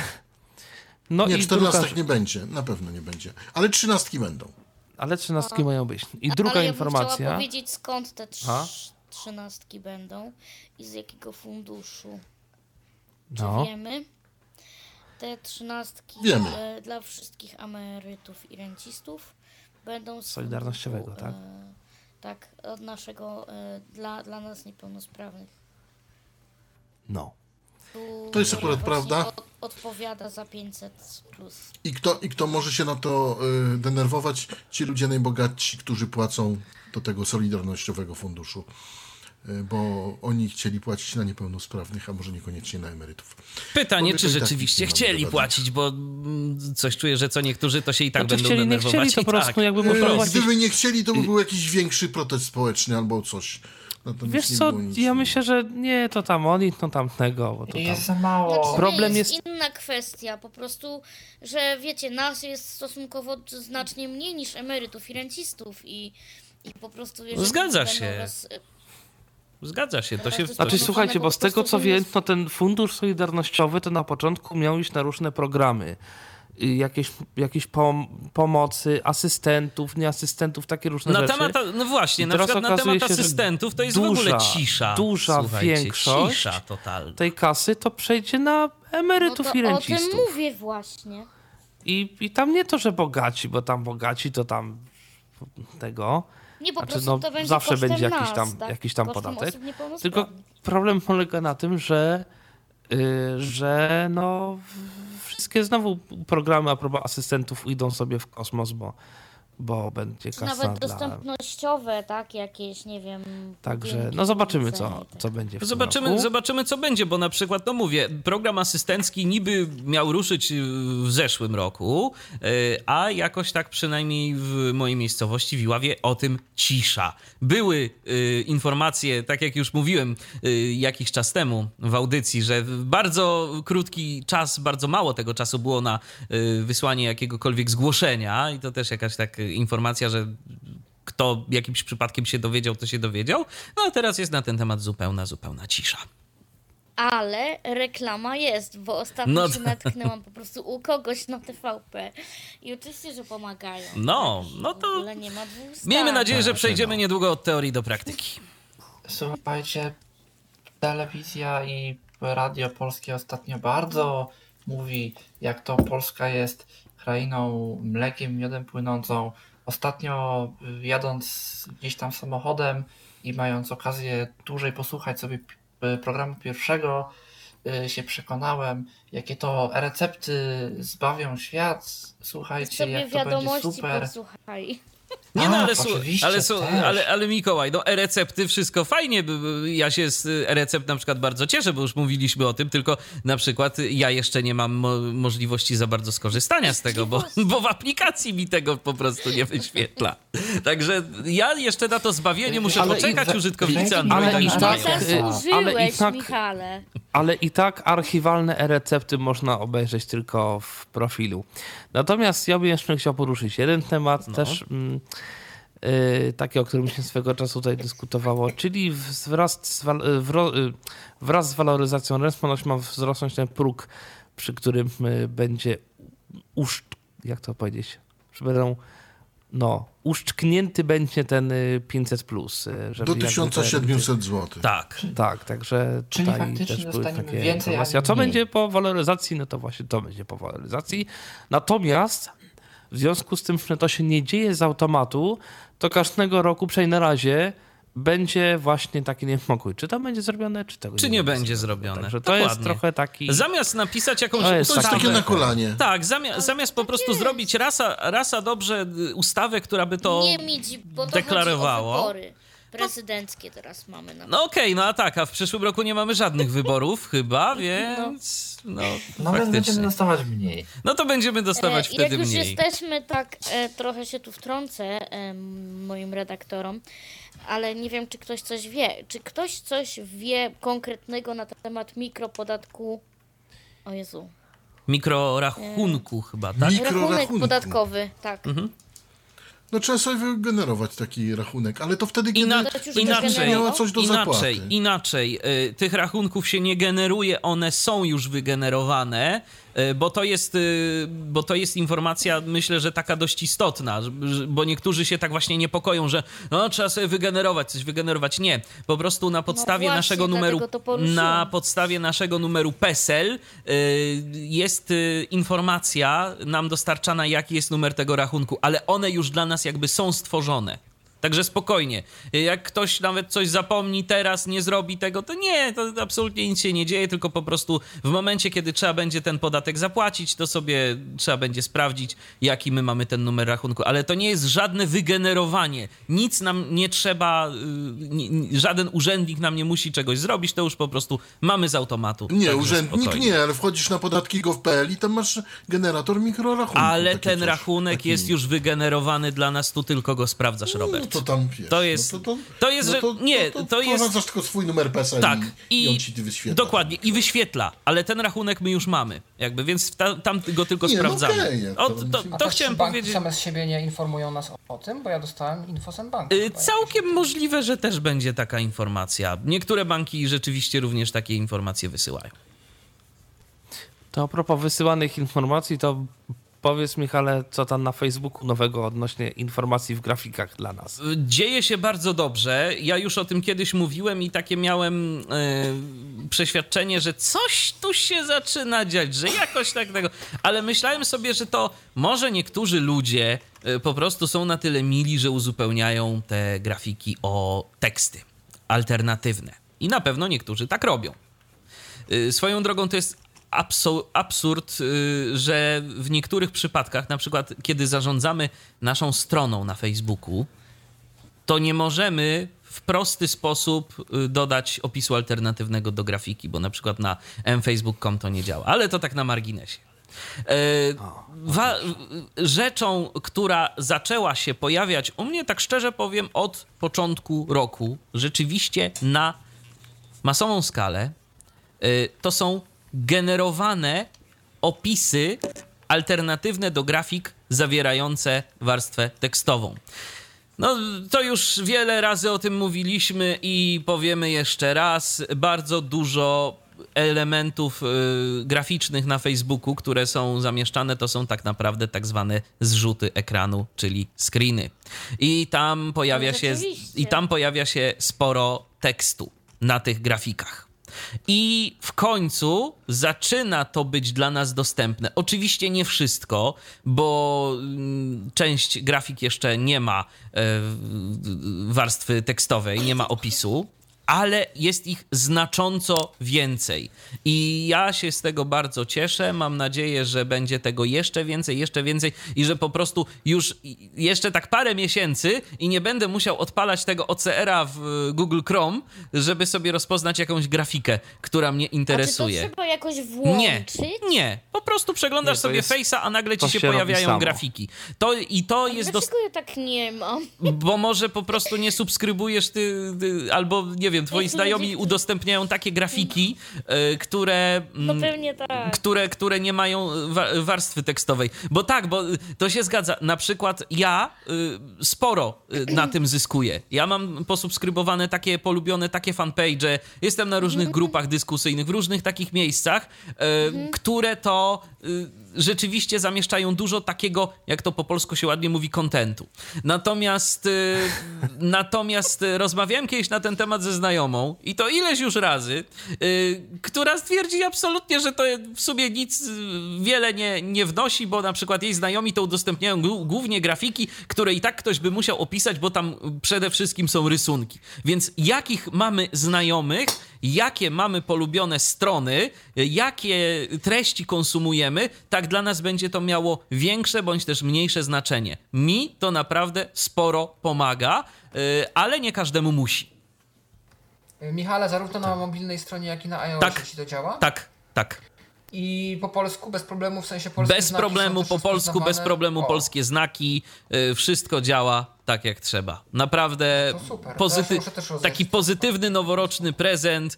no nie, czternastek druga... nie będzie, na pewno nie będzie. Ale trzynastki będą. Ale trzynastki mają być. I druga Ale ja informacja. Chciała powiedzieć skąd te trz... trzynastki będą i z jakiego funduszu. Czy no. wiemy? Te trzynastki wiemy. E, dla wszystkich emerytów i rencistów będą z Solidarnościowego, funduszu, tak? E, tak, od naszego, e, dla, dla nas niepełnosprawnych. No. To jest akurat prawda. Od, odpowiada za 500 plus. I kto, I kto może się na to y, denerwować? Ci ludzie najbogatsi, którzy płacą do tego Solidarnościowego Funduszu. Y, bo oni chcieli płacić na niepełnosprawnych, a może niekoniecznie na emerytów. Pytanie, czy tak rzeczywiście chcieli płacić, bo mm, coś czuję, że co niektórzy to się i tak znaczy, będą chcieli, denerwować. Nie chcieli, to po prostu tak. jakby y, Gdyby nie chcieli, to by był jakiś większy protest społeczny albo coś. Wiesz co, ja myślę, że nie, to tam oni, to tamtego. Bo to jest tam... za mało. Znaczy, Problem jest, jest inna kwestia, po prostu, że wiecie, nas jest stosunkowo znacznie mniej niż emerytów i rencistów i, i po prostu... Jeżeli Zgadza się. Raz... Zgadza się, to się... Znaczy słuchajcie, bo z tego co wiem, no ten fundusz solidarnościowy to na początku miał iść na różne programy jakieś, jakieś pom pomocy, asystentów, nie asystentów, takie różne na rzeczy. Temat, no właśnie, na przykład na temat asystentów to jest duża, w ogóle cisza. Duża większość cisza tej kasy to przejdzie na emerytów no to i rencistów. O tym mówię właśnie. I, I tam nie to, że bogaci, bo tam bogaci to tam tego. Nie, po znaczy, prostu no, to będzie zawsze będzie nas, jakiś tam, tak? jakiś tam podatek. Tylko problem polega na tym, że, yy, że no wszystkie znowu programy a propos asystentów idą sobie w kosmos, bo, bo będzie kasa Nawet dla... dostępnościowe, tak? Jakieś, nie wiem... Także, no zobaczymy, co, co będzie w zobaczymy, roku. zobaczymy, co będzie, bo na przykład, no mówię, program asystencki niby miał ruszyć w zeszłym roku, e, a jakoś tak przynajmniej w mojej miejscowości, w Iławie, o tym cisza. Były e, informacje, tak jak już mówiłem jakiś czas temu w audycji, że bardzo krótki czas, bardzo mało tego czasu było na wysłanie jakiegokolwiek zgłoszenia i to też jakaś tak informacja, że kto jakimś przypadkiem się dowiedział, to się dowiedział. No a teraz jest na ten temat zupełna, zupełna cisza. Ale reklama jest, bo ostatnio no. się natknęłam po prostu u kogoś na TVP i oczywiście, że pomagają. No, no to nie ma miejmy nadzieję, że przejdziemy niedługo od teorii do praktyki. Słuchajcie, telewizja i radio polskie ostatnio bardzo mówi, jak to Polska jest krainą mlekiem, miodem płynącą, ostatnio y, jadąc gdzieś tam samochodem i mając okazję dłużej posłuchać sobie programu pierwszego, y, się przekonałem, jakie to recepty zbawią świat. Słuchajcie, jak to będzie super. Posłuchaj. Nie no, ale, ale, ale, ale Mikołaj, no e-recepty, wszystko fajnie. Ja się z e-recept na przykład bardzo cieszę, bo już mówiliśmy o tym, tylko na przykład ja jeszcze nie mam mo możliwości za bardzo skorzystania z tego, bo, bo w aplikacji mi tego po prostu nie wyświetla. Także ja jeszcze na to zbawienie muszę ale poczekać, i, użytkownicy Androida ale i tak, ale i tak, Michale. Ale i tak archiwalne e-recepty można obejrzeć tylko w profilu. Natomiast ja bym jeszcze chciał poruszyć jeden temat no. też... Mm, Yy, takie, o którym się swego czasu tutaj dyskutowało, czyli wraz z, y, wraz z waloryzacją RES ponoć ma wzrosnąć ten próg, przy którym y, będzie uszcz... jak to powiedzieć? Że będą no, uszczknięty będzie ten 500 plus. Do 1700 zł. Tak. Tak, także Czyli faktycznie też były takie więcej, A co będzie po waloryzacji? No to właśnie to będzie po waloryzacji. Natomiast w związku z tym, że to się nie dzieje z automatu, to każdego roku, przynajmniej na razie, będzie właśnie taki niepokój. Czy to będzie zrobione, czy tego czy nie, nie będzie zrobione. Także to Dokładnie. jest trochę taki... Zamiast napisać jakąś to jest, to jest takie na kolanie. Tak, zamiast, zamiast po prostu zrobić rasa, rasa dobrze ustawę, która by to nie mieć, bo to deklarowało. Prezydenckie teraz mamy. Na no okej, okay, no a tak, a w przyszłym roku nie mamy żadnych wyborów <laughs> chyba, no. więc no, no więc będziemy dostawać mniej. No to będziemy dostawać e, wtedy mniej. Jak już jesteśmy tak, e, trochę się tu wtrącę e, moim redaktorom, ale nie wiem, czy ktoś coś wie. Czy ktoś coś wie konkretnego na temat mikropodatku? O Jezu. Mikrorachunku e... chyba, tak? Rachunek podatkowy, tak. Mhm. No trzeba sobie wygenerować taki rachunek, ale to wtedy, kiedy Ina inaczej, miała coś do inaczej, zapłaty. Inaczej, y, tych rachunków się nie generuje, one są już wygenerowane bo to jest, e, bo to jest informacja, myślę, że taka dość istotna, bo niektórzy się tak właśnie niepokoją, że no, trzeba sobie wygenerować, coś wygenerować. Nie, po prostu na podstawie no właśnie, naszego numeru na podstawie naszego numeru PESEL e, jest informacja nam dostarczana, jaki jest numer tego rachunku, ale one już dla nas jakby są stworzone. Także spokojnie. Jak ktoś nawet coś zapomni teraz, nie zrobi tego, to nie, to absolutnie nic się nie dzieje, tylko po prostu w momencie, kiedy trzeba będzie ten podatek zapłacić, to sobie trzeba będzie sprawdzić, jaki my mamy ten numer rachunku. Ale to nie jest żadne wygenerowanie. Nic nam nie trzeba, y, żaden urzędnik nam nie musi czegoś zrobić, to już po prostu mamy z automatu. Nie, urzędnik spokojnie. nie, ale wchodzisz na podatki gov.pl i tam masz generator mikrorachunku. Ale ten coś, rachunek taki... jest już wygenerowany dla nas, tu tylko go sprawdzasz, Robert to tam wiesz, To jest, no to, to, to jest, no to, nie, to, to jest... Wprowadzasz tylko swój numer PESEL tak, i, i on ci wyświetla. Dokładnie, i wyświetla, ale ten rachunek my już mamy, jakby, więc ta, tam go tylko nie, no sprawdzamy. No okay, o, to, to, to chciałem powiedzieć... same z siebie nie informują nas o, o tym, bo ja dostałem info z banku. Yy, całkiem możliwe, że też będzie taka informacja. Niektóre banki rzeczywiście również takie informacje wysyłają. To a propos wysyłanych informacji, to Powiedz Michale, co tam na Facebooku nowego odnośnie informacji w grafikach dla nas? Dzieje się bardzo dobrze. Ja już o tym kiedyś mówiłem i takie miałem e, przeświadczenie, że coś tu się zaczyna dziać, że jakoś tak tego. Ale myślałem sobie, że to może niektórzy ludzie e, po prostu są na tyle mili, że uzupełniają te grafiki o teksty alternatywne. I na pewno niektórzy tak robią. E, swoją drogą to jest absurd, y, że w niektórych przypadkach, na przykład kiedy zarządzamy naszą stroną na Facebooku, to nie możemy w prosty sposób y, dodać opisu alternatywnego do grafiki, bo na przykład na mfacebook.com to nie działa, ale to tak na marginesie. E, wa- rzeczą, która zaczęła się pojawiać u mnie, tak szczerze powiem, od początku roku, rzeczywiście na masową skalę, y, to są generowane opisy alternatywne do grafik zawierające warstwę tekstową. No, to już wiele razy o tym mówiliśmy i powiemy jeszcze raz. Bardzo dużo elementów y, graficznych na Facebooku, które są zamieszczane, to są tak naprawdę tak zwane zrzuty ekranu, czyli screeny. I tam pojawia się i tam pojawia się sporo tekstu na tych grafikach. I w końcu zaczyna to być dla nas dostępne. Oczywiście nie wszystko, bo mm, część grafik jeszcze nie ma e, warstwy tekstowej, nie ma opisu ale jest ich znacząco więcej. I ja się z tego bardzo cieszę. Mam nadzieję, że będzie tego jeszcze więcej, jeszcze więcej i że po prostu już jeszcze tak parę miesięcy i nie będę musiał odpalać tego OCR-a w Google Chrome, żeby sobie rozpoznać jakąś grafikę, która mnie interesuje. A czy to trzeba jakoś włączyć? Nie, nie. Po prostu przeglądasz nie, sobie jest... Face'a, a nagle ci się, się pojawiają grafiki. To, I to a jest... Dlaczego dos... ja tak nie mam? Bo może po prostu nie subskrybujesz ty, ty albo nie wiem, wiem, twoi znajomi udostępniają takie grafiki, e, które, no pewnie tak. które, które nie mają warstwy tekstowej. Bo tak, bo to się zgadza. Na przykład ja y, sporo na tym zyskuję. Ja mam posubskrybowane takie, polubione takie fanpage, jestem na różnych <laughs> grupach dyskusyjnych, w różnych takich miejscach, które to rzeczywiście zamieszczają dużo takiego, jak to po polsku się ładnie mówi, kontentu. Natomiast, y, <laughs> natomiast rozmawiałem kiedyś na ten temat ze znajomą i to ileś już razy, y, która stwierdzi absolutnie, że to w sumie nic y, wiele nie, nie wnosi, bo na przykład jej znajomi to udostępniają głównie grafiki, które i tak ktoś by musiał opisać, bo tam przede wszystkim są rysunki. Więc jakich mamy znajomych, jakie mamy polubione strony, jakie treści konsumujemy, tak dla nas będzie to miało większe bądź też mniejsze znaczenie. Mi to naprawdę sporo pomaga, y, ale nie każdemu musi. Michale, zarówno na mobilnej stronie, jak i na iOS tak, to działa? Tak, tak. I po polsku bez problemu, w sensie polskie Bez problemu po polsku, bez problemu o. polskie znaki, yy, wszystko działa tak jak trzeba. Naprawdę no pozyty taki pozytywny noworoczny prezent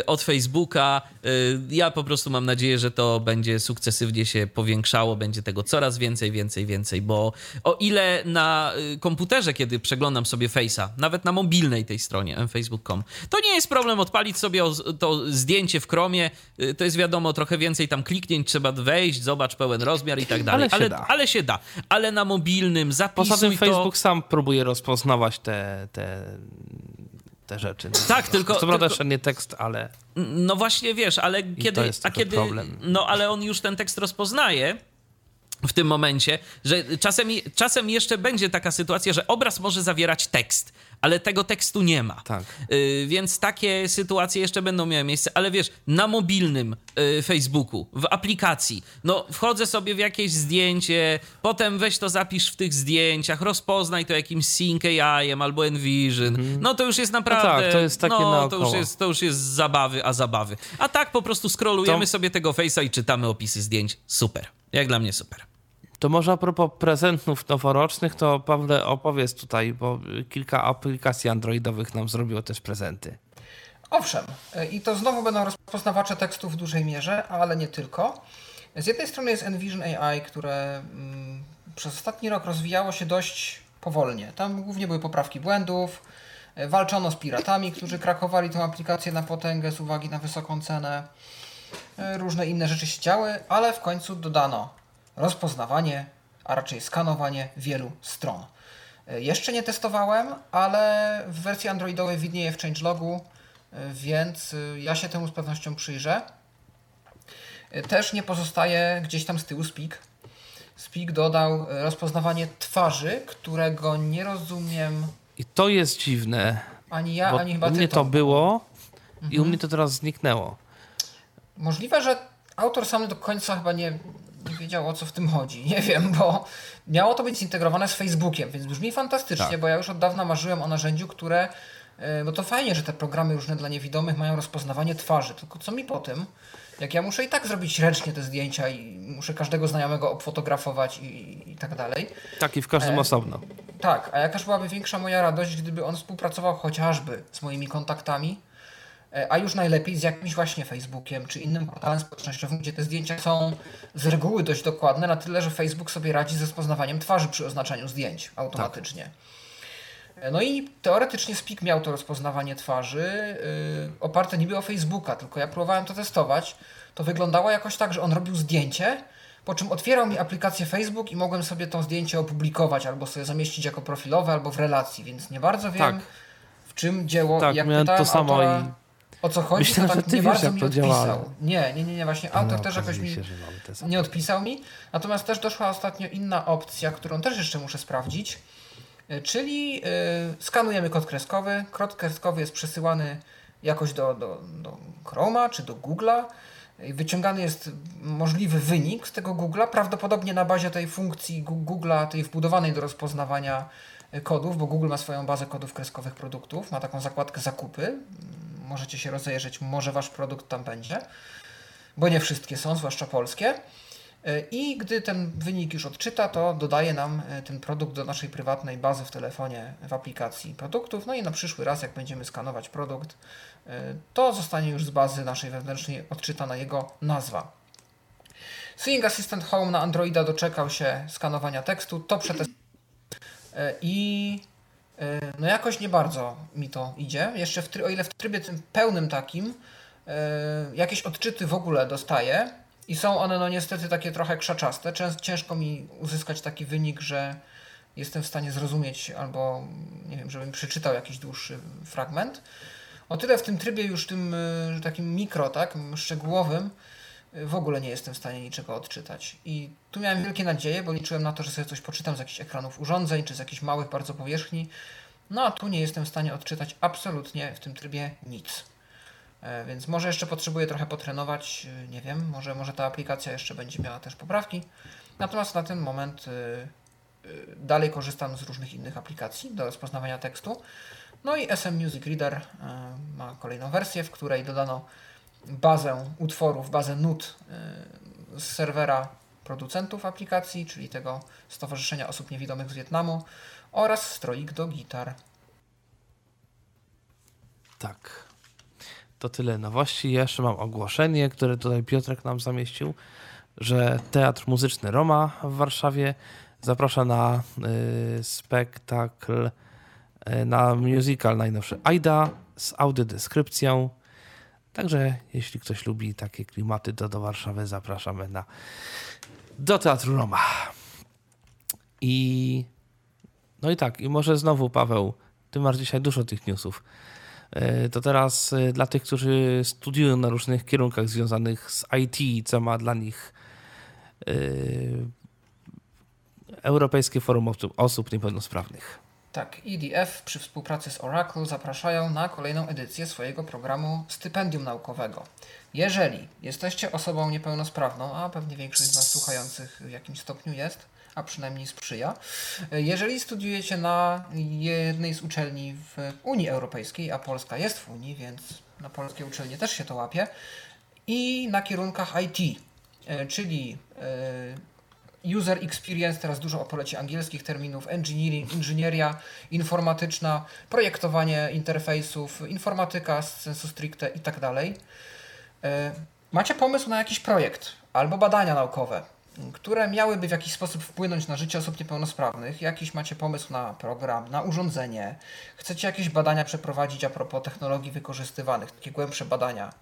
y, od Facebooka. Y, ja po prostu mam nadzieję, że to będzie sukcesywnie się powiększało, będzie tego coraz więcej, więcej, więcej, bo o ile na y, komputerze, kiedy przeglądam sobie Face'a, nawet na mobilnej tej stronie facebook.com, to nie jest problem odpalić sobie to zdjęcie w Chromie, y, to jest wiadomo trochę więcej tam kliknięć, trzeba wejść, zobacz pełen rozmiar i tak dalej. Ale się, ale, ale się da. Ale na mobilnym zapisuj Poza tym to... Facebook sam próbuje rozpoznawać te, te, te rzeczy. No, tak, tylko... Co prawda jeszcze nie tekst, ale... No właśnie, wiesz, ale kiedy... a kiedy problem. No ale on już ten tekst rozpoznaje, w tym momencie, że czasem, czasem jeszcze będzie taka sytuacja, że obraz może zawierać tekst, ale tego tekstu nie ma. Tak. Y, więc takie sytuacje jeszcze będą miały miejsce, ale wiesz, na mobilnym y, Facebooku, w aplikacji, no wchodzę sobie w jakieś zdjęcie, potem weź to zapisz w tych zdjęciach, rozpoznaj to jakimś Sync AI albo Envision, mhm. no to już jest naprawdę... No tak, to jest takie no, to już jest, to już jest zabawy, a zabawy. A tak po prostu scrollujemy to... sobie tego Face'a i czytamy opisy zdjęć. Super. Jak dla mnie super. To może a propos prezentów noworocznych, to Pawle opowiedz tutaj, bo kilka aplikacji androidowych nam zrobiło też prezenty. Owszem, i to znowu będą rozpoznawacze tekstów w dużej mierze, ale nie tylko. Z jednej strony jest Envision AI, które mm, przez ostatni rok rozwijało się dość powolnie. Tam głównie były poprawki błędów, walczono z piratami, którzy krakowali tę aplikację na potęgę z uwagi na wysoką cenę. Różne inne rzeczy się działy, ale w końcu dodano rozpoznawanie, a raczej skanowanie wielu stron. E, jeszcze nie testowałem, ale w wersji androidowej widnieje w changelogu, e, więc e, ja się temu z pewnością przyjrzę. Też nie pozostaje gdzieś tam z tyłu Speak. Speak dodał rozpoznawanie twarzy, którego nie rozumiem. I to jest dziwne. Ani ja, ani chyba U mnie to, to było mhm. i u mhm. mnie to teraz zniknęło. Możliwe, że autor sam do końca chyba nie, nie wiedział o co w tym chodzi. Nie wiem, bo miało to być zintegrowane z Facebookiem, więc brzmi fantastycznie, tak. bo ja już od dawna marzyłem o narzędziu, które. E, bo to fajnie, że te programy różne dla niewidomych mają rozpoznawanie twarzy, tylko co mi po tym, jak ja muszę i tak zrobić ręcznie te zdjęcia i muszę każdego znajomego obfotografować i, i tak dalej. Tak, i w każdym e, osobno. Tak, a jakaż byłaby większa moja radość, gdyby on współpracował chociażby z moimi kontaktami, a już najlepiej z jakimś właśnie Facebookiem czy innym portalem społecznościowym, gdzie te zdjęcia są z reguły dość dokładne, na tyle, że Facebook sobie radzi ze rozpoznawaniem twarzy przy oznaczaniu zdjęć automatycznie. Tak. No i teoretycznie Speak miał to rozpoznawanie twarzy, yy, oparte niby o Facebooka, tylko ja próbowałem to testować. To wyglądało jakoś tak, że on robił zdjęcie, po czym otwierał mi aplikację Facebook i mogłem sobie to zdjęcie opublikować albo sobie zamieścić jako profilowe, albo w relacji, więc nie bardzo wiem, tak. w czym dzieło. Tak, jak miałem to samo autora, i o co chodzi, Myślałem, to że tak ty nie wiesz, bardzo jak mi to działa. odpisał. Nie, nie, nie, nie, właśnie autor też jakoś mi się, nie odpisał mi. Natomiast też doszła ostatnio inna opcja, którą też jeszcze muszę sprawdzić, y, czyli y, skanujemy kod kreskowy. Kod kreskowy jest przesyłany jakoś do, do, do Chroma czy do Google'a. Wyciągany jest możliwy wynik z tego Google'a, prawdopodobnie na bazie tej funkcji Google'a, tej wbudowanej do rozpoznawania y, kodów, bo Google ma swoją bazę kodów kreskowych produktów, ma taką zakładkę zakupy. Możecie się rozejrzeć, może wasz produkt tam będzie, bo nie wszystkie są, zwłaszcza polskie. I gdy ten wynik już odczyta, to dodaje nam e, ten produkt do naszej prywatnej bazy w telefonie w aplikacji produktów. No i na przyszły raz, jak będziemy skanować produkt, e, to zostanie już z bazy naszej wewnętrznej odczytana jego nazwa. Sing Assistant Home na Androida doczekał się skanowania tekstu, to przetestowałem i no jakoś nie bardzo mi to idzie. Jeszcze w, o ile w trybie tym pełnym takim e, jakieś odczyty w ogóle dostaję i są one no niestety takie trochę krzaczaste. Ciężko mi uzyskać taki wynik, że jestem w stanie zrozumieć albo nie wiem, żebym przeczytał jakiś dłuższy fragment. O tyle w tym trybie już tym e, takim mikro, tak, szczegółowym e, w ogóle nie jestem w stanie niczego odczytać. I tu miałem wielkie nadzieje, bo liczyłem na to, że sobie coś poczytam z jakichś ekranów urządzeń, czy z jakichś małych bardzo powierzchni. No a tu nie jestem w stanie odczytać absolutnie w tym trybie nic. E, Więc może jeszcze potrzebuję trochę potrenować, e, nie wiem, może, może ta aplikacja jeszcze będzie miała też poprawki. Natomiast na ten moment e, dalej korzystam z różnych innych aplikacji do rozpoznawania tekstu. No i SM Music Reader ma kolejną wersję, w której dodano bazę utworów, bazę nut e, z serwera producentów aplikacji, czyli tego Stowarzyszenia Osób Niewidomych z Wietnamu oraz stroik do gitar. Tak. To tyle nowości. Ja Jeszcze mam ogłoszenie, które tutaj Piotrek nam zamieścił, że Teatr Muzyczny Roma w Warszawie zaprasza na y, spektakl, y, na musical najnowszy Aida z audiodeskrypcją. Także jeśli ktoś lubi takie klimaty, to do Warszawy zapraszamy na do Teatru Roma. I no i tak, i może znowu Paweł, ty masz dzisiaj dużo tych newsów. E, To teraz e, dla tych, którzy studiują na różnych kierunkach związanych z IT, co ma dla nich e, Europejskie Forum Osób- Osób Niepełnosprawnych. Tak, EDF przy współpracy z Oracle zapraszają na kolejną edycję swojego programu stypendium naukowego. Jeżeli jesteście osobą niepełnosprawną, a pewnie większość z nas słuchających w jakimś stopniu jest, a przynajmniej sprzyja, jeżeli studiujecie na jednej z uczelni w Unii Europejskiej, a Polska jest w Unii, więc na polskie uczelnie też się to łapie, i na kierunkach IT, e, czyli e, user experience, teraz dużo o angielskich terminów, engineering, inżynieria informatyczna, projektowanie interfejsów, informatyka z sensu stricte i tak dalej. E, Macie pomysł na jakiś projekt albo badania naukowe, które miałyby w jakiś sposób wpłynąć na życie osób niepełnosprawnych, jakiś macie pomysł na program, na urządzenie, chcecie jakieś badania przeprowadzić a propos technologii wykorzystywanych, takie głębsze badania.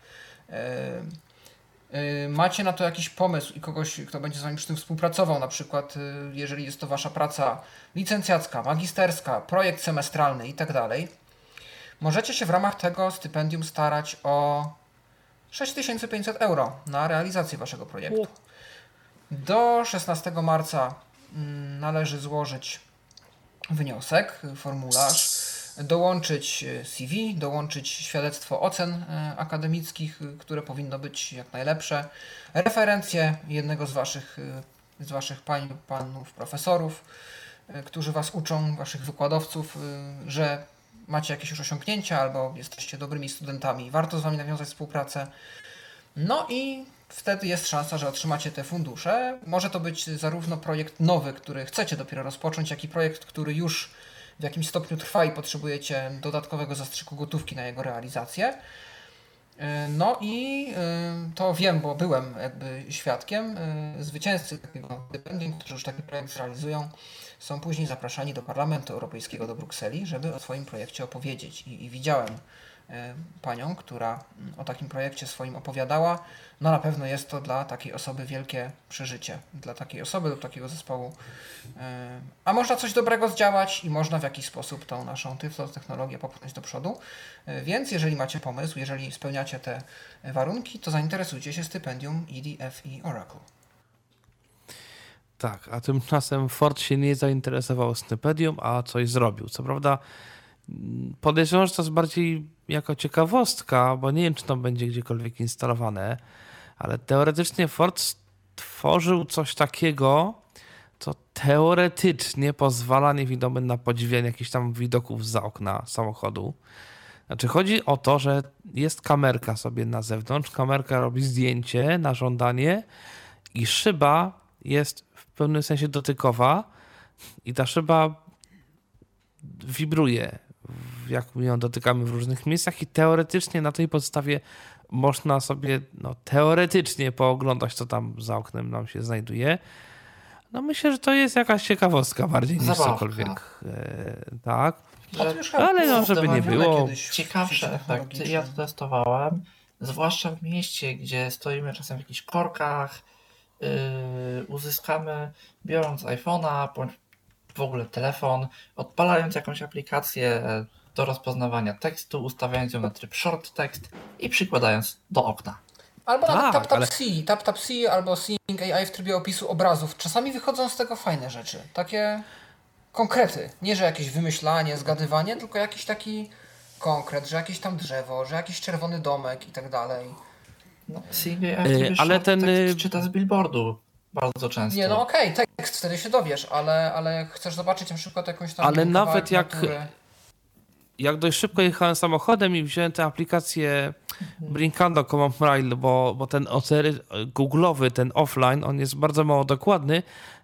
Y, macie na to jakiś pomysł i kogoś, kto będzie z Wami przy tym współpracował, na przykład y, jeżeli jest to Wasza praca licencjacka, magisterska, projekt semestralny i tak dalej, możecie się w ramach tego stypendium starać o 6500 euro na realizację Waszego projektu. Do 16 marca mm, należy złożyć wniosek, formularz, dołączyć e, CV, dołączyć świadectwo ocen e, akademickich, e, które powinno być jak najlepsze, referencje jednego z Waszych, z waszych pań, panów profesorów, którzy Was uczą, Waszych wykładowców, że macie jakieś już osiągnięcia albo jesteście dobrymi studentami, warto z Wami nawiązać współpracę. No i wtedy jest szansa, że otrzymacie te fundusze. Może to być zarówno projekt nowy, który chcecie dopiero rozpocząć, jak i projekt, który już w jakimś stopniu trwa i potrzebujecie dodatkowego zastrzyku gotówki na jego realizację. Yy, No i yy, to wiem, bo byłem jakby świadkiem. Yy, Zwycięzcy takiego stypendium, którzy już taki projekt zrealizują, są później zapraszani do Parlamentu Europejskiego do Brukseli, żeby o swoim projekcie opowiedzieć. I, i widziałem panią, która mm, o takim projekcie swoim opowiadała. No na pewno jest to dla takiej osoby wielkie przeżycie. Dla takiej osoby lub takiego zespołu. A można coś dobrego zdziałać i można w jakiś sposób tą naszą Tyflo technologię popchnąć do przodu. Więc jeżeli macie pomysł, jeżeli spełniacie te warunki, to zainteresujcie się stypendium EDF i Oracle. Tak, a tymczasem Ford się nie zainteresował stypendium, a coś zrobił. Co prawda podejrzewam, że to jest bardziej jako ciekawostka, bo nie wiem, czy to będzie gdziekolwiek instalowane, ale teoretycznie Ford stworzył coś takiego, co teoretycznie pozwala niewidomym na podziwianie jakichś tam widoków za okna samochodu. Znaczy chodzi o to, że jest kamerka sobie na zewnątrz, kamerka robi zdjęcie na żądanie i szyba jest w pewnym sensie dotykowa i ta szyba wibruje, jak ją dotykamy w różnych miejscach i teoretycznie na tej podstawie można sobie no, teoretycznie pooglądać, co tam za oknem nam się znajduje. No myślę, że to jest jakaś ciekawostka bardziej niż Zabawka. cokolwiek. E, tak. Że, ale no, żeby nie było. Ciekawsze efekty. Ja to testowałem. Zwłaszcza w mieście, gdzie stoimy czasem w jakichś korkach, yy, uzyskamy, biorąc iPhone'a bądź w ogóle telefon, odpalając jakąś aplikację do rozpoznawania tekstu, ustawiając ją na tryb short text i przykładając do okna. Albo tak, nawet TapTapC, ale... TapTapC albo Seeing AI w trybie opisu obrazów. Czasami wychodzą z tego fajne rzeczy. Takie konkrety. Nie, że jakieś wymyślanie, zgadywanie, tylko jakiś taki konkret, że jakieś tam drzewo, że jakiś czerwony domek i tak dalej. No, Seeing AI yy, ale ten y, czyta z billboardu bardzo często. Nie, no okej, okay, tekst wtedy się dowiesz, ale, ale chcesz zobaczyć na przykład jakąś tam. Ale nawet jak. Natury jak dość szybko jechałem samochodem i wziąłem tę aplikację Brinkando Command Rail, bo, bo ten OCR googlowy, ten offline, on jest bardzo mało dokładny,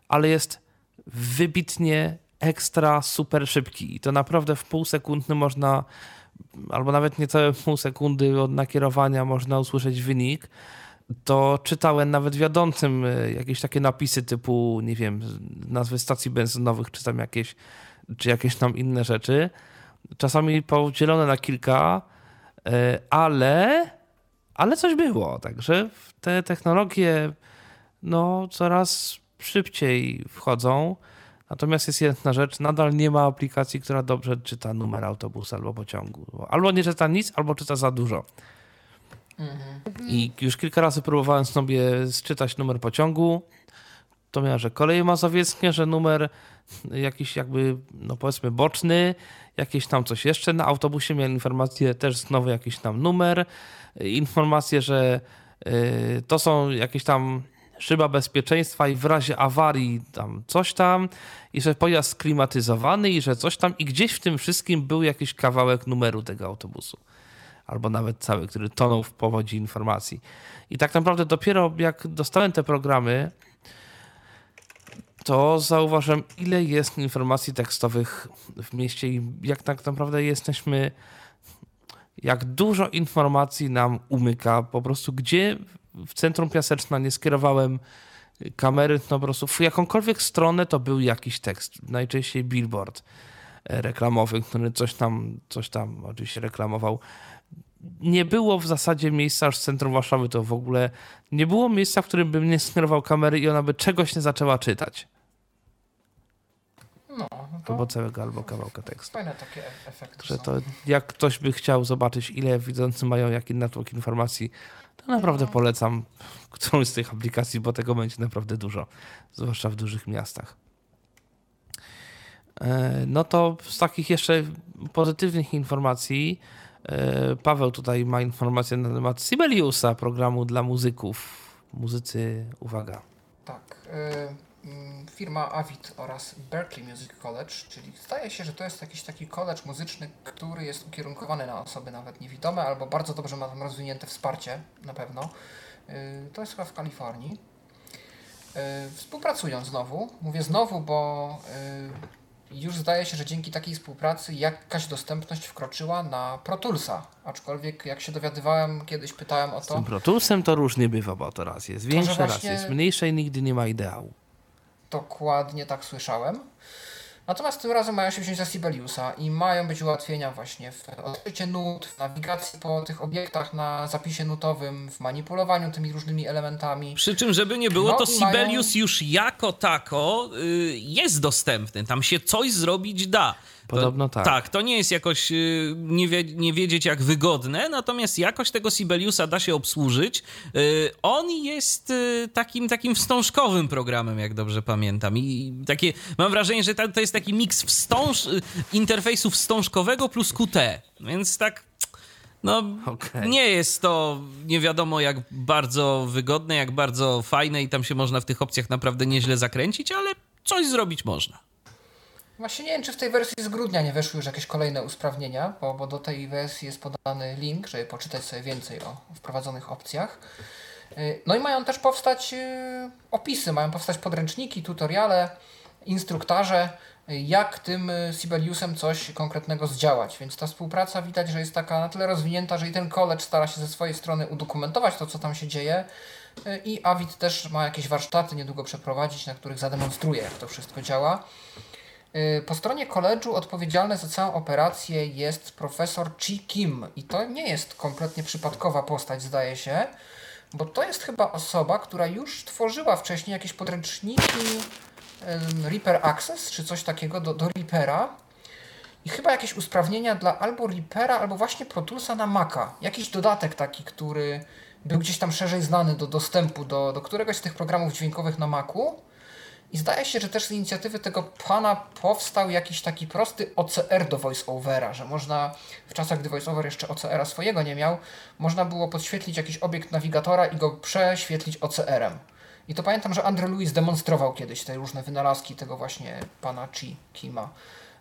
ale jest wybitnie ekstra super szybki. I to naprawdę w pół sekundy można, albo nawet niecałe pół sekundy od nakierowania można usłyszeć wynik. To czytałem nawet wiodącym e, jakieś takie napisy typu, nie wiem, nazwy stacji benzynowych, czy tam jakieś, czy jakieś tam inne rzeczy czasami podzielone na kilka, e, ale, ale coś było. Także te technologie no, coraz szybciej wchodzą. Natomiast jest jedna rzecz, nadal nie ma aplikacji, która dobrze czyta numer autobusu albo pociągu. Albo nie czyta nic, albo czyta za dużo. Mhm. I już kilka razy próbowałem sobie sczytać numer pociągu. To miałem, że koleje mazowieckie, że numer jakiś jakby, no powiedzmy boczny, jakieś tam coś jeszcze. Na autobusie miałem informację, też znowu jakiś tam numer, informację, że y, to są jakieś tam szyba bezpieczeństwa i w razie awarii tam coś tam i że pojazd sklimatyzowany i że coś tam i gdzieś w tym wszystkim był jakiś kawałek numeru tego autobusu. Albo nawet cały, który tonął w powodzi informacji. I tak naprawdę dopiero jak dostałem te programy, to zauważam, ile jest informacji tekstowych w mieście i jak tak naprawdę jesteśmy, jak dużo informacji nam umyka. Po prostu gdzie w centrum Piaseczna nie skierowałem kamery, no po prostu w jakąkolwiek stronę to był jakiś tekst, najczęściej billboard reklamowy, który coś tam, coś tam oczywiście reklamował. Nie było w zasadzie miejsca, aż z centrum Warszawy to w ogóle nie było miejsca, w którym bym nie skierował kamery i ona by czegoś nie zaczęła czytać. Albo całego, albo kawałka tekstu. Fajne takie e- efekty Że to jak ktoś by chciał zobaczyć, ile widzący mają jaki natłok informacji, to naprawdę no. polecam którąś z tych aplikacji, bo tego będzie naprawdę dużo, zwłaszcza w dużych miastach. E, no to z takich jeszcze pozytywnych informacji, e, Paweł tutaj ma informację na temat Sibeliusa, programu dla muzyków. Muzycy, uwaga. Tak. Mm, firma Avid oraz Berkeley Music College, czyli zdaje się, że to jest jakiś taki college muzyczny, który jest ukierunkowany na osoby nawet niewidome, albo bardzo dobrze ma tam rozwinięte wsparcie, na pewno. Y, to jest chyba w Kalifornii. Y, współpracują znowu, mówię znowu, bo y, już zdaje się, że dzięki takiej współpracy jakaś dostępność wkroczyła na Pro Toolsa. Aczkolwiek jak się dowiadywałem, kiedyś pytałem o to. Z tym Pro Toolsem to różnie bywa, bo to raz jest większe, właśnie... raz jest mniejsze i nigdy nie ma ideału. Dokładnie tak słyszałem. Natomiast tym razem mają się wziąć za Sibeliusa i mają być ułatwienia właśnie w odkryciu nut, w nawigacji po tych obiektach na zapisie nutowym, w manipulowaniu tymi różnymi elementami. Przy czym, żeby nie było, no to Sibelius mają... już jako tako y, jest dostępny. Tam się coś zrobić da. Podobno tak. Tak, to nie jest jakoś y, nie, wie, nie wiedzieć jak wygodne, natomiast jakoś tego Sibeliusa da się obsłużyć. Y, on jest y, takim, takim wstążkowym programem, jak dobrze pamiętam. I takie, mam wrażenie, że to jest taki miks wstąż, interfejsu wstążkowego plus QT. Więc tak no, okay. nie jest to nie wiadomo jak bardzo wygodne, jak bardzo fajne i tam się można w tych opcjach naprawdę nieźle zakręcić, ale coś zrobić można. Właśnie nie wiem, czy w tej wersji z grudnia nie weszły już jakieś kolejne usprawnienia, bo, bo do tej wersji jest podany link, żeby poczytać sobie więcej o wprowadzonych opcjach. Y, no i mają też powstać y, opisy, mają powstać podręczniki, tutoriale, instruktarze, y, jak tym Sibeliusem coś konkretnego zdziałać. Więc ta współpraca widać, że jest taka na tyle rozwinięta, że i ten college stara się ze swojej strony udokumentować to, co tam się dzieje. I Avid też ma jakieś warsztaty niedługo przeprowadzić, na których zademonstruje, jak to wszystko działa. Y, po stronie koledżu odpowiedzialny za całą operację jest profesor Chi Kim. I to nie jest kompletnie przypadkowa postać, zdaje się, bo to jest chyba osoba, która już tworzyła wcześniej jakieś podręczniki Reaper Access czy coś takiego do, do Reapera. I chyba jakieś usprawnienia dla albo Reapera, albo właśnie Pro Toolsa na Maca. Jakiś dodatek taki, który był gdzieś tam szerzej znany do dostępu do, do któregoś z tych programów dźwiękowych na Macu i zdaje się, że też z inicjatywy tego pana powstał jakiś taki prosty OCR do VoiceOvera, że można w czasach, gdy VoiceOver jeszcze OCR-a swojego nie miał, można było podświetlić jakiś obiekt nawigatora i go prześwietlić OCR-em. I to pamiętam, że Andrew Lewis demonstrował kiedyś te różne wynalazki tego właśnie pana Chi Kima.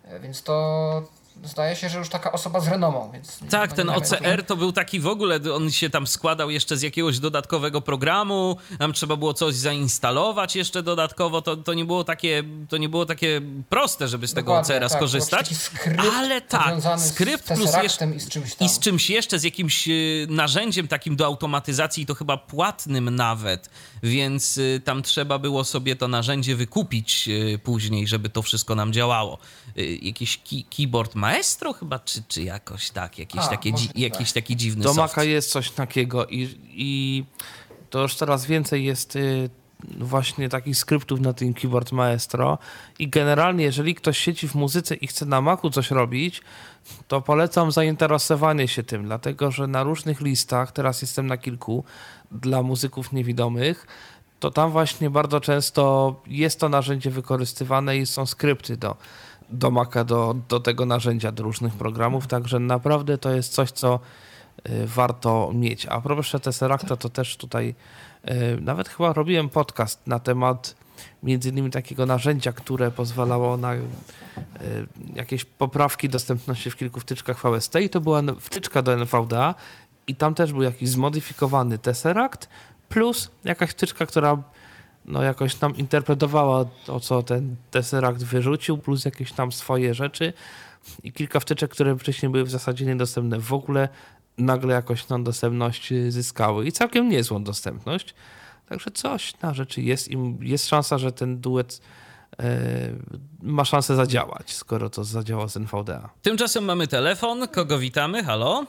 E, więc to, zdaje się, że już taka osoba z renomą. Więc tak, ten OCR to był taki w ogóle, on się tam składał jeszcze z jakiegoś dodatkowego programu, tam trzeba było coś zainstalować jeszcze dodatkowo, to, to, nie, było takie, to nie było takie proste, żeby z tego OCR-a tak, skorzystać. Ale tak, skrypt plus jeszcze i z, czymś tam. i z czymś jeszcze, z jakimś y, narzędziem takim do automatyzacji, to chyba płatnym nawet, więc y, tam trzeba było sobie to narzędzie wykupić y, później, żeby to wszystko nam działało. Jakiś keyboard ma Maestro chyba, czy, czy jakoś tak, jakieś, A, takie, dzi- jakiś taki dziwny Do Maca jest coś takiego i, i to już coraz więcej jest y, właśnie takich skryptów na tym keyboard Maestro. I generalnie jeżeli ktoś siedzi w muzyce i chce na Macu coś robić, to polecam zainteresowanie się tym, dlatego że na różnych listach, teraz jestem na kilku dla muzyków niewidomych, to tam właśnie bardzo często jest to narzędzie wykorzystywane i są skrypty do do Maca, do, do tego narzędzia, do różnych programów, także naprawdę to jest coś, co y, warto mieć. A propos Tesseracta, to też tutaj y, nawet chyba robiłem podcast na temat między innymi takiego narzędzia, które pozwalało na y, jakieś poprawki dostępności w kilku wtyczkach VST i to była wtyczka do NVDA i tam też był jakiś zmodyfikowany Tesseract plus jakaś wtyczka, która no jakoś tam interpretowała to, co ten Tesseract wyrzucił, plus jakieś tam swoje rzeczy i kilka wtyczek, które wcześniej były w zasadzie niedostępne w ogóle, nagle jakoś tam dostępność zyskały i całkiem niezłą dostępność. Także coś na rzeczy jest i jest szansa, że ten duet e, ma szansę zadziałać, skoro to zadziała z NVDA. Tymczasem mamy telefon. Kogo witamy? Halo?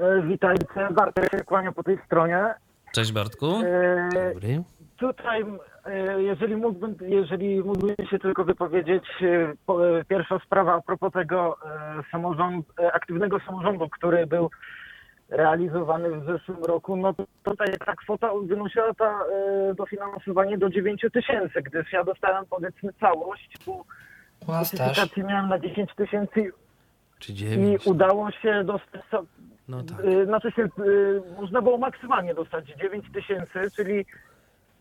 E, witajcie. Bartek się kłania po tej stronie. Cześć Bartku. E, Dobry. Tutaj, e, jeżeli mógłbym, jeżeli mógłbym się tylko wypowiedzieć, e, pierwsza sprawa a propos tego samorząd, aktywnego samorządu, który był realizowany w zeszłym roku, no to tutaj ta kwota wynosiła ta dofinansowanie do 9 tysięcy, gdyż ja dostałem powiedzmy całość, bo notyfikacji miałem na 10 tysięcy i udało się dostać no tak. Y, znaczy się, y, można było maksymalnie dostać 9 tysięcy, czyli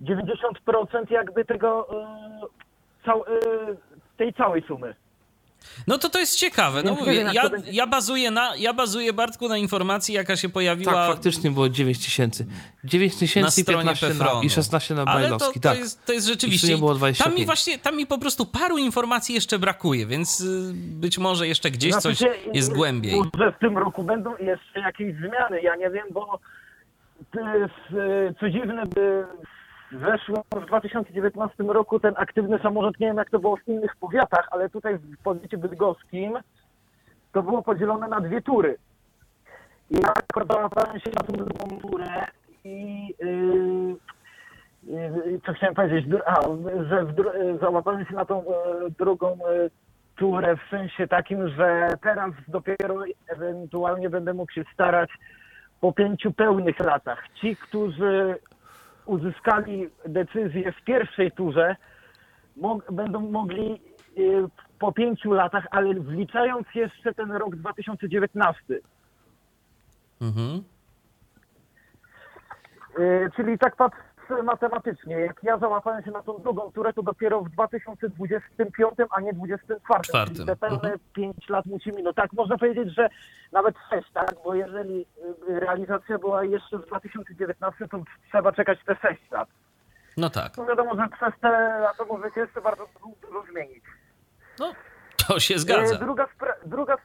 90% jakby tego y, cał, tej całej sumy. No to to jest ciekawe. No mówię, ja, ja, bazuję na, ja bazuję, Bartku, na informacji, jaka się pojawiła... Tak, faktycznie było 9 tysięcy. 9 tysięcy i 15 na, i 16 na Bajlowski. to, tak. to, jest, to jest rzeczywiście... było 25. Tam mi właśnie, tam mi po prostu paru informacji jeszcze brakuje, więc y, być może jeszcze gdzieś znaczy coś jest głębiej. Że w tym roku będą jeszcze jakieś zmiany, ja nie wiem, bo to jest, y, co dziwne, by weszło w 2019 roku ten aktywny samorząd, nie wiem jak to było w innych powiatach, ale tutaj w powiecie bydgoskim to było podzielone na dwie tury. I ja akurat się na tą drugą turę i yy, yy, co chciałem powiedzieć, a, że załapałem się na tą yy, drugą yy, turę w sensie takim, że teraz dopiero ewentualnie będę mógł się starać po pięciu pełnych latach. Ci, którzy uzyskali decyzję w pierwszej turze, będą mogli y, po pięciu latach, ale wliczając jeszcze ten rok 2019. Mhm. Y, czyli tak patrzę matematycznie. Jak ja załapałem się na tą drugą turę, to dopiero w 2025, a nie 2024. Czwartym. Czyli te pełne mhm. 5 lat musi minąć. Tak, można powiedzieć, że nawet 6, tak? Bo jeżeli y, realizacja była jeszcze w 2019, to trzeba czekać te 6 lat. No tak. No wiadomo, że przez te lata może się jeszcze bardzo dużo zmienić. No, to się zgadza. Y, druga, spra druga,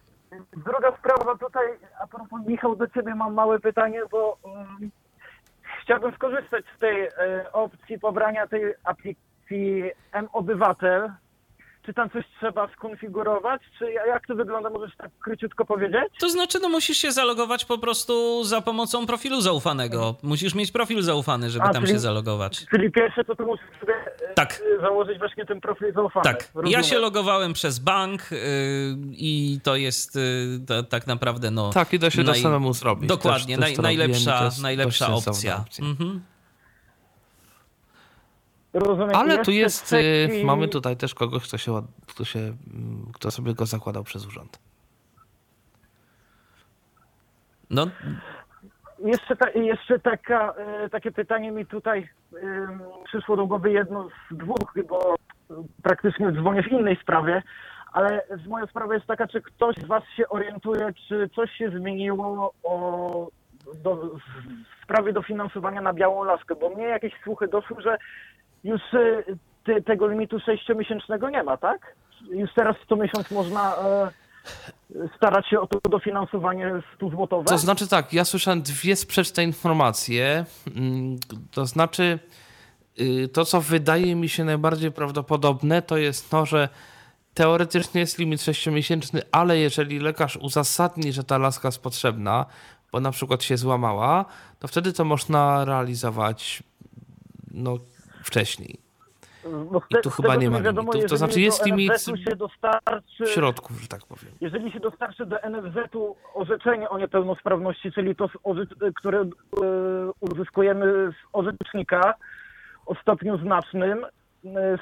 druga sprawa tutaj, a propos Michał, do ciebie mam małe pytanie, bo... Um, chciałbym skorzystać z tej e, opcji pobrania tej aplikacji M-Obywatel. Czy tam coś trzeba skonfigurować? Czy jak to wygląda? Możesz tak króciutko powiedzieć? To znaczy, no musisz się zalogować po prostu za pomocą profilu zaufanego. Musisz mieć profil zaufany, żeby A, tam czyli, się zalogować. Czyli pierwsze to, to musisz sobie e, tak. założyć właśnie ten profil zaufany. Tak. Rozumiem. Ja się logowałem przez bank yy, i to jest yy, to, tak naprawdę no... Tak, i da się naj... to samemu zrobić. Dokładnie, też, też naj, najlepsza, najlepsza opcja. opcja. Mhm. Rozumiem. Ale tu jest, y, trzeci... mamy tutaj też kogoś, kto, się, kto, się, mm, kto sobie go zakładał przez urząd. No. Jeszcze, ta, jeszcze taka, y, takie pytanie mi tutaj przyszło do głowy jedno z dwóch, bo praktycznie dzwonię w innej sprawie, ale moja sprawa jest taka, czy ktoś z Was się orientuje, czy coś się zmieniło o, do, w sprawie dofinansowania na Białą Laskę, bo mnie jakieś słuchy doszły, że już y, te, tego limitu sześciomiesięcznego nie ma, tak? Już teraz co miesiąc można e, starać się o to dofinansowanie 100 złotowe? To znaczy tak, ja słyszałem dwie sprzeczne informacje. Mm, to znaczy y, to, co wydaje mi się najbardziej prawdopodobne, to jest to, że teoretycznie jest limit sześciomiesięczny, ale jeżeli lekarz uzasadni, że ta laska jest potrzebna, bo na przykład się złamała, to wtedy to można realizować no, wcześniej. No I tu chyba nie ma wiadomo. To znaczy jest limit dostarczy, środków, że tak powiem. Jeżeli się dostarczy do NFZ-u orzeczenie o niepełnosprawności, czyli to, które e, uzyskujemy z orzecznika o stopniu znacznym e,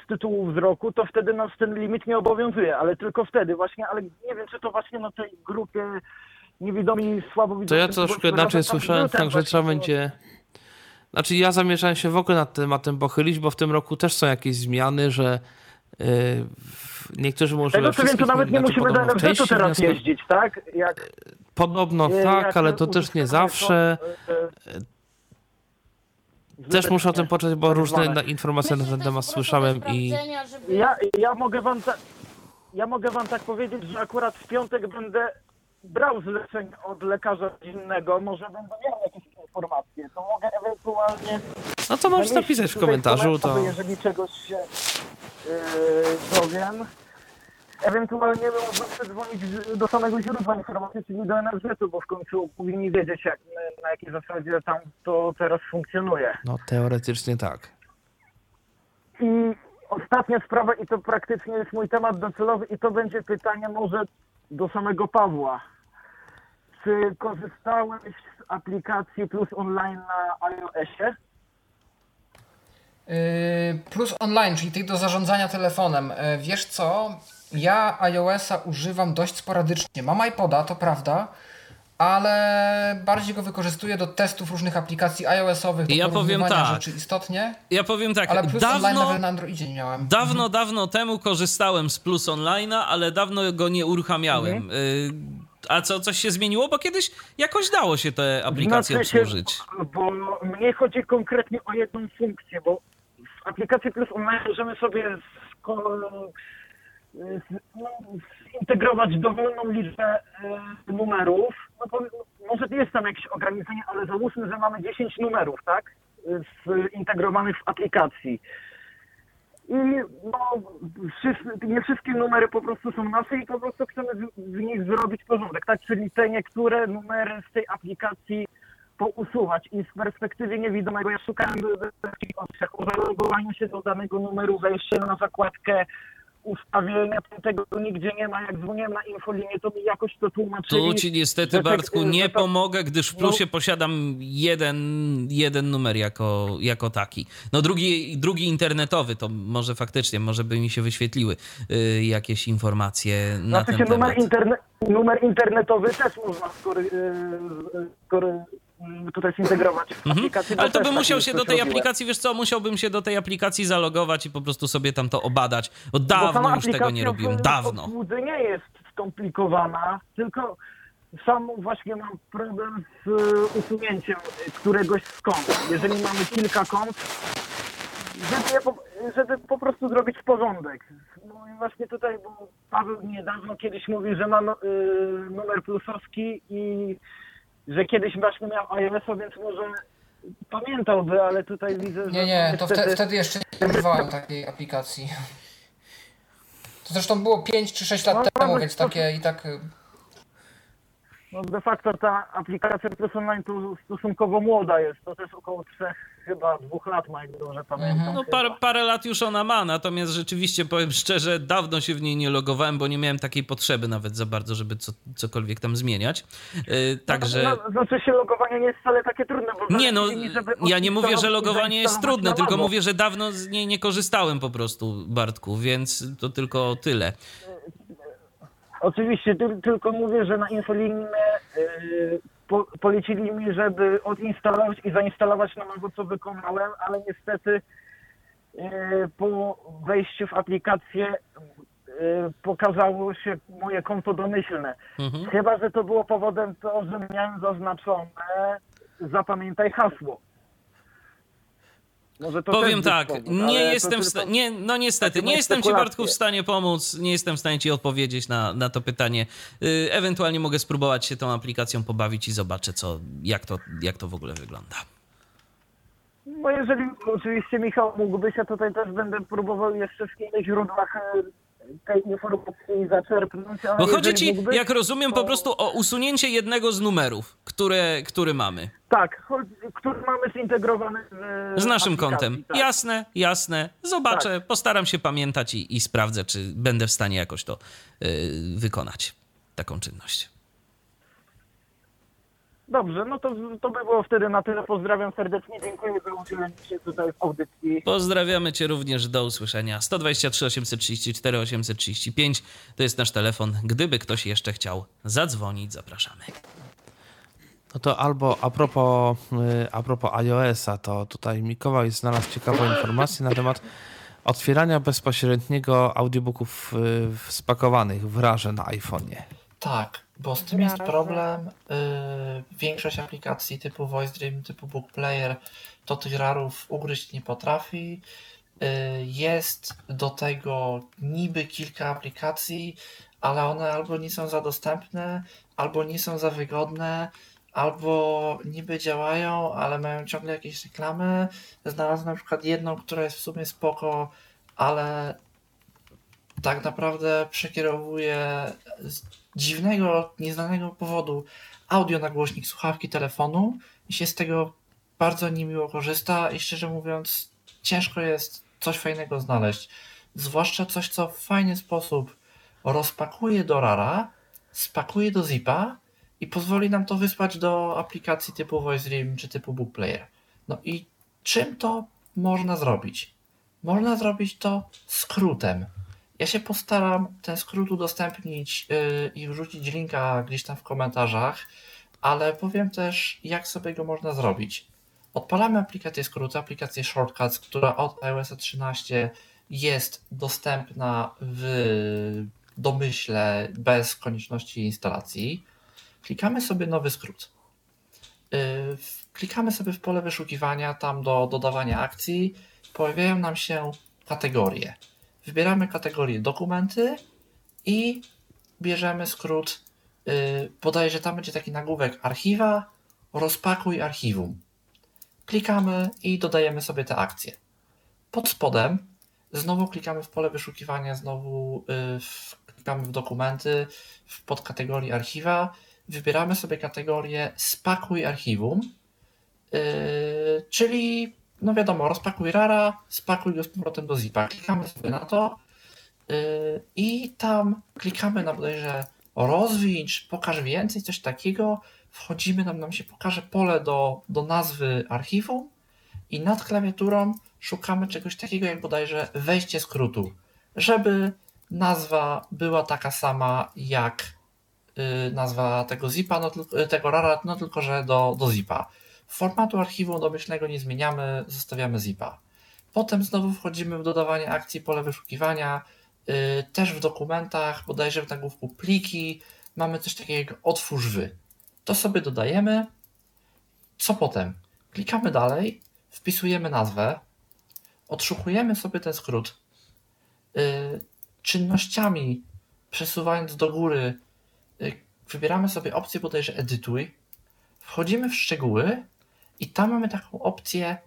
z tytułu wzroku, to wtedy nas ten limit nie obowiązuje, ale tylko wtedy właśnie, ale nie wiem, czy to właśnie na tej grupie niewidomi, słabowidzących... To ja troszkę inaczej słyszałem, także trzeba będzie znaczy ja zamierzałem się w ogóle nad tematem pochylić, bo w tym roku też są jakieś zmiany, że yy, niektórzy może Tego co wiem, to nawet nie znaczy, musimy do NFZ-u teraz jeździć, tak? Jak, podobno yy, tak, ale to też nie zawsze. Yy, też muszę o tym poczytać, bo różne informacje na ten temat słyszałem i... Ja, ja, mogę wam ta... ja mogę wam tak powiedzieć, że akurat w piątek będę brał zleceń od lekarza rodzinnego, może będę miał jakieś informacje, to mogę ewentualnie... No to możesz napisać w komentarzu, to... Jeżeli czegoś się yy, dowiem. Ewentualnie mógłbym przedzwonić do samego źródła informacji, czyli do NFZ-u, bo w końcu powinni wiedzieć, jak, na jakiej zasadzie tam to teraz funkcjonuje. No teoretycznie tak. I ostatnia sprawa, i to praktycznie jest mój temat docelowy, i to będzie pytanie może do samego Pawła. Czy korzystałeś z aplikacji Plus Online na iOSie? Yy, plus Online, czyli tych do zarządzania telefonem. Yy, wiesz co? Ja iOSa używam dość sporadycznie. Mam iPoda, to prawda, ale bardziej go wykorzystuję do testów różnych aplikacji iOS-owych, do ja powiem tak. rzeczy istotnie. Ja powiem tak, ale Plus dawno, Online nawet na Androidzie nie miałem. Dawno, mhm. dawno temu korzystałem z Plus Online'a, ale dawno go nie uruchamiałem. Mhm. A co, coś się zmieniło? Bo kiedyś jakoś dało się te aplikacje znaczy obsłużyć. Bo mnie chodzi konkretnie o jedną funkcję, bo w aplikacji Plus Online możemy sobie zintegrować dowolną liczbę e, numerów. No może jest tam jakieś ograniczenie, ale załóżmy, że mamy 10 numerów, tak? zintegrowanych w aplikacji. I no, wszyscy, nie wszystkie numery po prostu są nasze i po prostu chcemy w, nich zrobić porządek, tak? Czyli te niektóre numery z tej aplikacji pousuwać i z perspektywy niewidomego ja szukałem wszystkich opcjach o zalogowaniu się do danego numeru, wejście na zakładkę ustawienia, tego nigdzie nie ma. Jak dzwoniłem na infolinię, to mi jakoś to tłumaczyli. Tu ci niestety, Bartku, nie to... pomogę, gdyż w plusie no. posiadam jeden, jeden numer jako, jako taki. No drugi, drugi internetowy, to może faktycznie, może by mi się wyświetliły y, jakieś informacje na znaczy ten temat. Numer, interne numer internetowy też można skory, y, skory, tutaj zintegrować mhm. Ale to by musiał się do tej aplikacji, wiesz co, musiałbym się do tej aplikacji zalogować i po prostu sobie tam to obadać. Bo dawno już tego nie robiłem, dawno. Bo nie jest skomplikowana, tylko sam właśnie mam problem z usunięciem któregoś z kont. Jeżeli mamy kilka kont, żeby, po, żeby po prostu zrobić porządek. No i właśnie tutaj, bo Paweł niedawno kiedyś mówił, że ma no, y, numer plusowski i że kiedyś właśnie miał iOS-a, więc może pamiętałby, ale tutaj widzę, że... Nie, nie, to wtedy, wtedy jeszcze nie używałem takiej aplikacji. To zresztą było 5 czy 6 lat no, temu, więc takie i tak... No de facto ta aplikacja Plus Online to stosunkowo młoda jest, to też około 3 chyba dwóch lat ma, jak dobrze pamiętam. Mhm. No parę, parę lat już ona ma, natomiast rzeczywiście powiem szczerze, dawno się w niej nie logowałem, bo nie miałem takiej potrzeby nawet za bardzo, żeby co, cokolwiek tam zmieniać. Yy, także... No, no, znaczy się logowanie nie jest wcale takie trudne. Bo nie no, ja nie mówię, że logowanie jest trudne, tylko mówię, że dawno z niej nie korzystałem po prostu, Bartku, więc to tylko tyle. Oczywiście, tylko mówię, że na infolinii yy, po, polecili mi, żeby odinstalować i zainstalować na nowo, co wykonałem, ale niestety yy, po wejściu w aplikację yy, pokazało się moje konto domyślne. Mhm. Chyba, że to było powodem to, że miałem zaznaczone zapamiętaj hasło. Powiem tak, nie jestem w stanie, nie, no niestety, nie jestem ci Bartku w stanie pomóc, nie jestem w stanie ci odpowiedzieć na, na to pytanie. Yy, ewentualnie mogę spróbować się tą aplikacją pobawić i zobaczę, co, jak, to, jak to w ogóle wygląda. No jeżeli oczywiście Michał mógłbyś, ja tutaj też będę próbował jeszcze w innych źródłach y, tej informacji zaczerpnąć. Bo chodzi ci, mógłbyś, jak rozumiem, to... po prostu o usunięcie jednego z numerów, które, który mamy. Tak, który mamy zintegrowany z, z naszym kontem. Tak. Jasne, jasne. Zobaczę, tak. postaram się pamiętać i, i, sprawdzę, czy będę w stanie jakoś to yy, wykonać, taką czynność. Dobrze, no to, to by było wtedy na tyle. Pozdrawiam serdecznie, dziękuję za udzielenie się tutaj w audycji. Pozdrawiamy Cię również, do usłyszenia. 123 834 835 to jest nasz telefon. Gdyby ktoś jeszcze chciał zadzwonić, zapraszamy. No to albo a propos, y, a propos iOS-a, to tutaj Mikołaj znalazł ciekawą informację na temat otwierania bezpośredniego audiobooków y, spakowanych w rarze na iPhone'ie. Tak, bo z tym jest problem. Yy, większość aplikacji typu Voice Dream, typu Book Player to tych rarów ugryźć nie potrafi. Yy, jest do tego niby kilka aplikacji, ale one albo nie są za dostępne, albo nie są za wygodne, albo niby działają, ale mają ciągle jakieś reklamy. Znalazłem na przykład jedną, która jest w sumie spoko, ale tak naprawdę przekierowuje dziwnego, nieznanego powodu audio na głośnik słuchawki telefonu i się z tego bardzo niemiło korzysta i szczerze mówiąc ciężko jest coś fajnego znaleźć. Zwłaszcza coś, co w fajny sposób rozpakuje do rara, spakuje do zipa i pozwoli nam to wysłać do aplikacji typu VoiceDream czy typu Book Player. No i czym to można zrobić? Można zrobić to skrótem. Ja się postaram ten skrót udostępnić yy, i wrzucić linka gdzieś tam w komentarzach, ale powiem też, jak sobie go można zrobić. Odpalamy aplikację skrótu, aplikację Shortcuts, która od iOS 13 jest dostępna w domyśle bez konieczności instalacji. Klikamy sobie nowy skrót. Yy, klikamy sobie w pole wyszukiwania, tam do dodawania akcji. Pojawiają nam się kategorie. Wybieramy kategorię dokumenty i bierzemy skrót. Yy, że tam będzie taki nagłówek archiwa, rozpakuj archiwum. klikamy i dodajemy sobie te akcje. Pod spodem znowu klikamy w pole wyszukiwania, znowu y, klikamy w dokumenty, w podkategorii archiwa, wybieramy sobie kategorię spakuj archiwum, yy, czyli no wiadomo, rozpakuj rara, spakuj go z powrotem do zipa. Klikamy sobie na to yy, i tam klikamy na bodajże rozwicz, pokaż więcej, coś takiego. Wchodzimy, nam, nam się pokaże pole do, do nazwy archiwum i nad klawiaturą szukamy czegoś takiego jak bodajże wejście skrótu, żeby nazwa była taka sama jak y, nazwa tego zipa, no, tego rara, no tylko że do, do zipa. Formatu archiwum domyślnego nie zmieniamy, zostawiamy zipa. Potem znowu wchodzimy w dodawanie akcji pole wyszukiwania, yy, też w dokumentach, bodajże w nagłówku pliki, mamy coś takiego jak otwórz wy. To sobie dodajemy. Co potem? Klikamy dalej, wpisujemy nazwę, odszukujemy sobie ten skrót. Yy, czynnościami przesuwając do góry, yy, wybieramy sobie opcję bodajże edytuj, wchodzimy w szczegóły i tam mamy taką opcję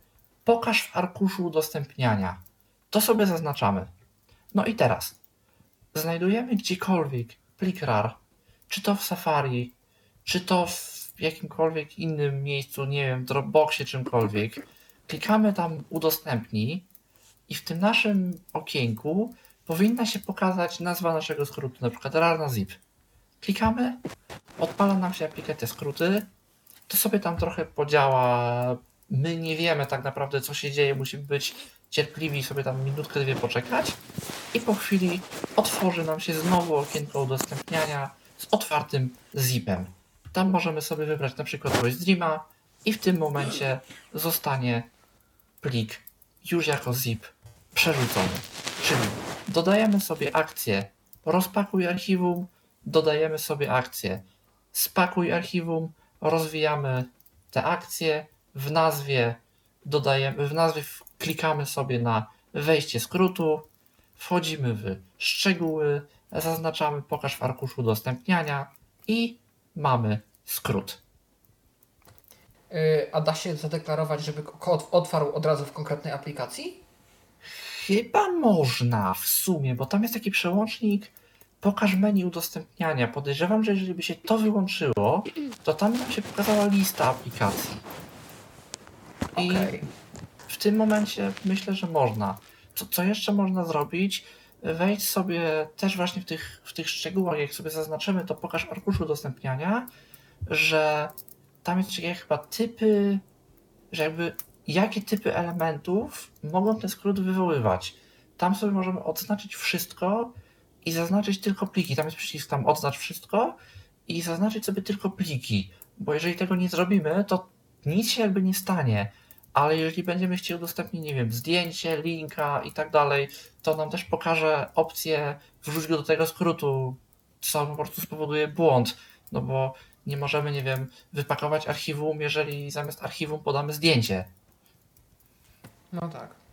pokaż w arkuszu udostępniania. To sobie zaznaczamy. No i teraz znajdujemy gdziekolwiek plik RAR, czy to w Safari, czy to w jakimkolwiek innym miejscu, nie wiem, Dropboxie, czymkolwiek. Klikamy tam udostępnij i w tym naszym okienku powinna się pokazać nazwa naszego skrótu, na przykład RAR na zip. Klikamy, odpala nam się aplikacja skróty, to sobie tam trochę podziała. My nie wiemy tak naprawdę, co się dzieje. Musimy być cierpliwi, sobie tam minutkę, dwie poczekać. I po chwili otworzy nam się znowu okienko udostępniania z otwartym zipem. Tam możemy sobie wybrać na przykład Streama i w tym momencie zostanie plik już jako zip przerzucony. Czyli dodajemy sobie akcję rozpakuj archiwum, dodajemy sobie akcję spakuj archiwum, rozwijamy te akcje, w nazwie dodajemy, w nazwie klikamy sobie na wejście skrótu, wchodzimy w szczegóły, zaznaczamy pokaż w arkuszu udostępniania i mamy skrót. Y, a da się zadeklarować, żeby kod otwarł od razu w konkretnej aplikacji? Chyba można w sumie, bo tam jest taki przełącznik pokaż menu udostępniania. Podejrzewam, że jeżeli by się to wyłączyło, to tam nam się pokazała lista aplikacji. I okay. w tym momencie myślę, że można. Co, co jeszcze można zrobić? Wejdź sobie też właśnie w tych, w tych szczegółach, jak sobie zaznaczymy, to pokaż arkusz udostępniania, że tam jest takie chyba typy, że jakby jakie typy elementów mogą ten skrót wywoływać. Tam sobie możemy odznaczyć wszystko, i zaznaczyć tylko pliki. Tam jest przycisk tam odznacz wszystko i zaznaczyć sobie tylko pliki, bo jeżeli tego nie zrobimy, to nic się jakby nie stanie. Ale jeżeli będziemy chcieli udostępnić, nie wiem, zdjęcie, linka i tak dalej, to nam też pokaże opcję wrzuć go do tego skrótu, co po prostu spowoduje błąd, no bo nie możemy, nie wiem, wypakować archiwum, jeżeli zamiast archiwum podamy zdjęcie. No tak.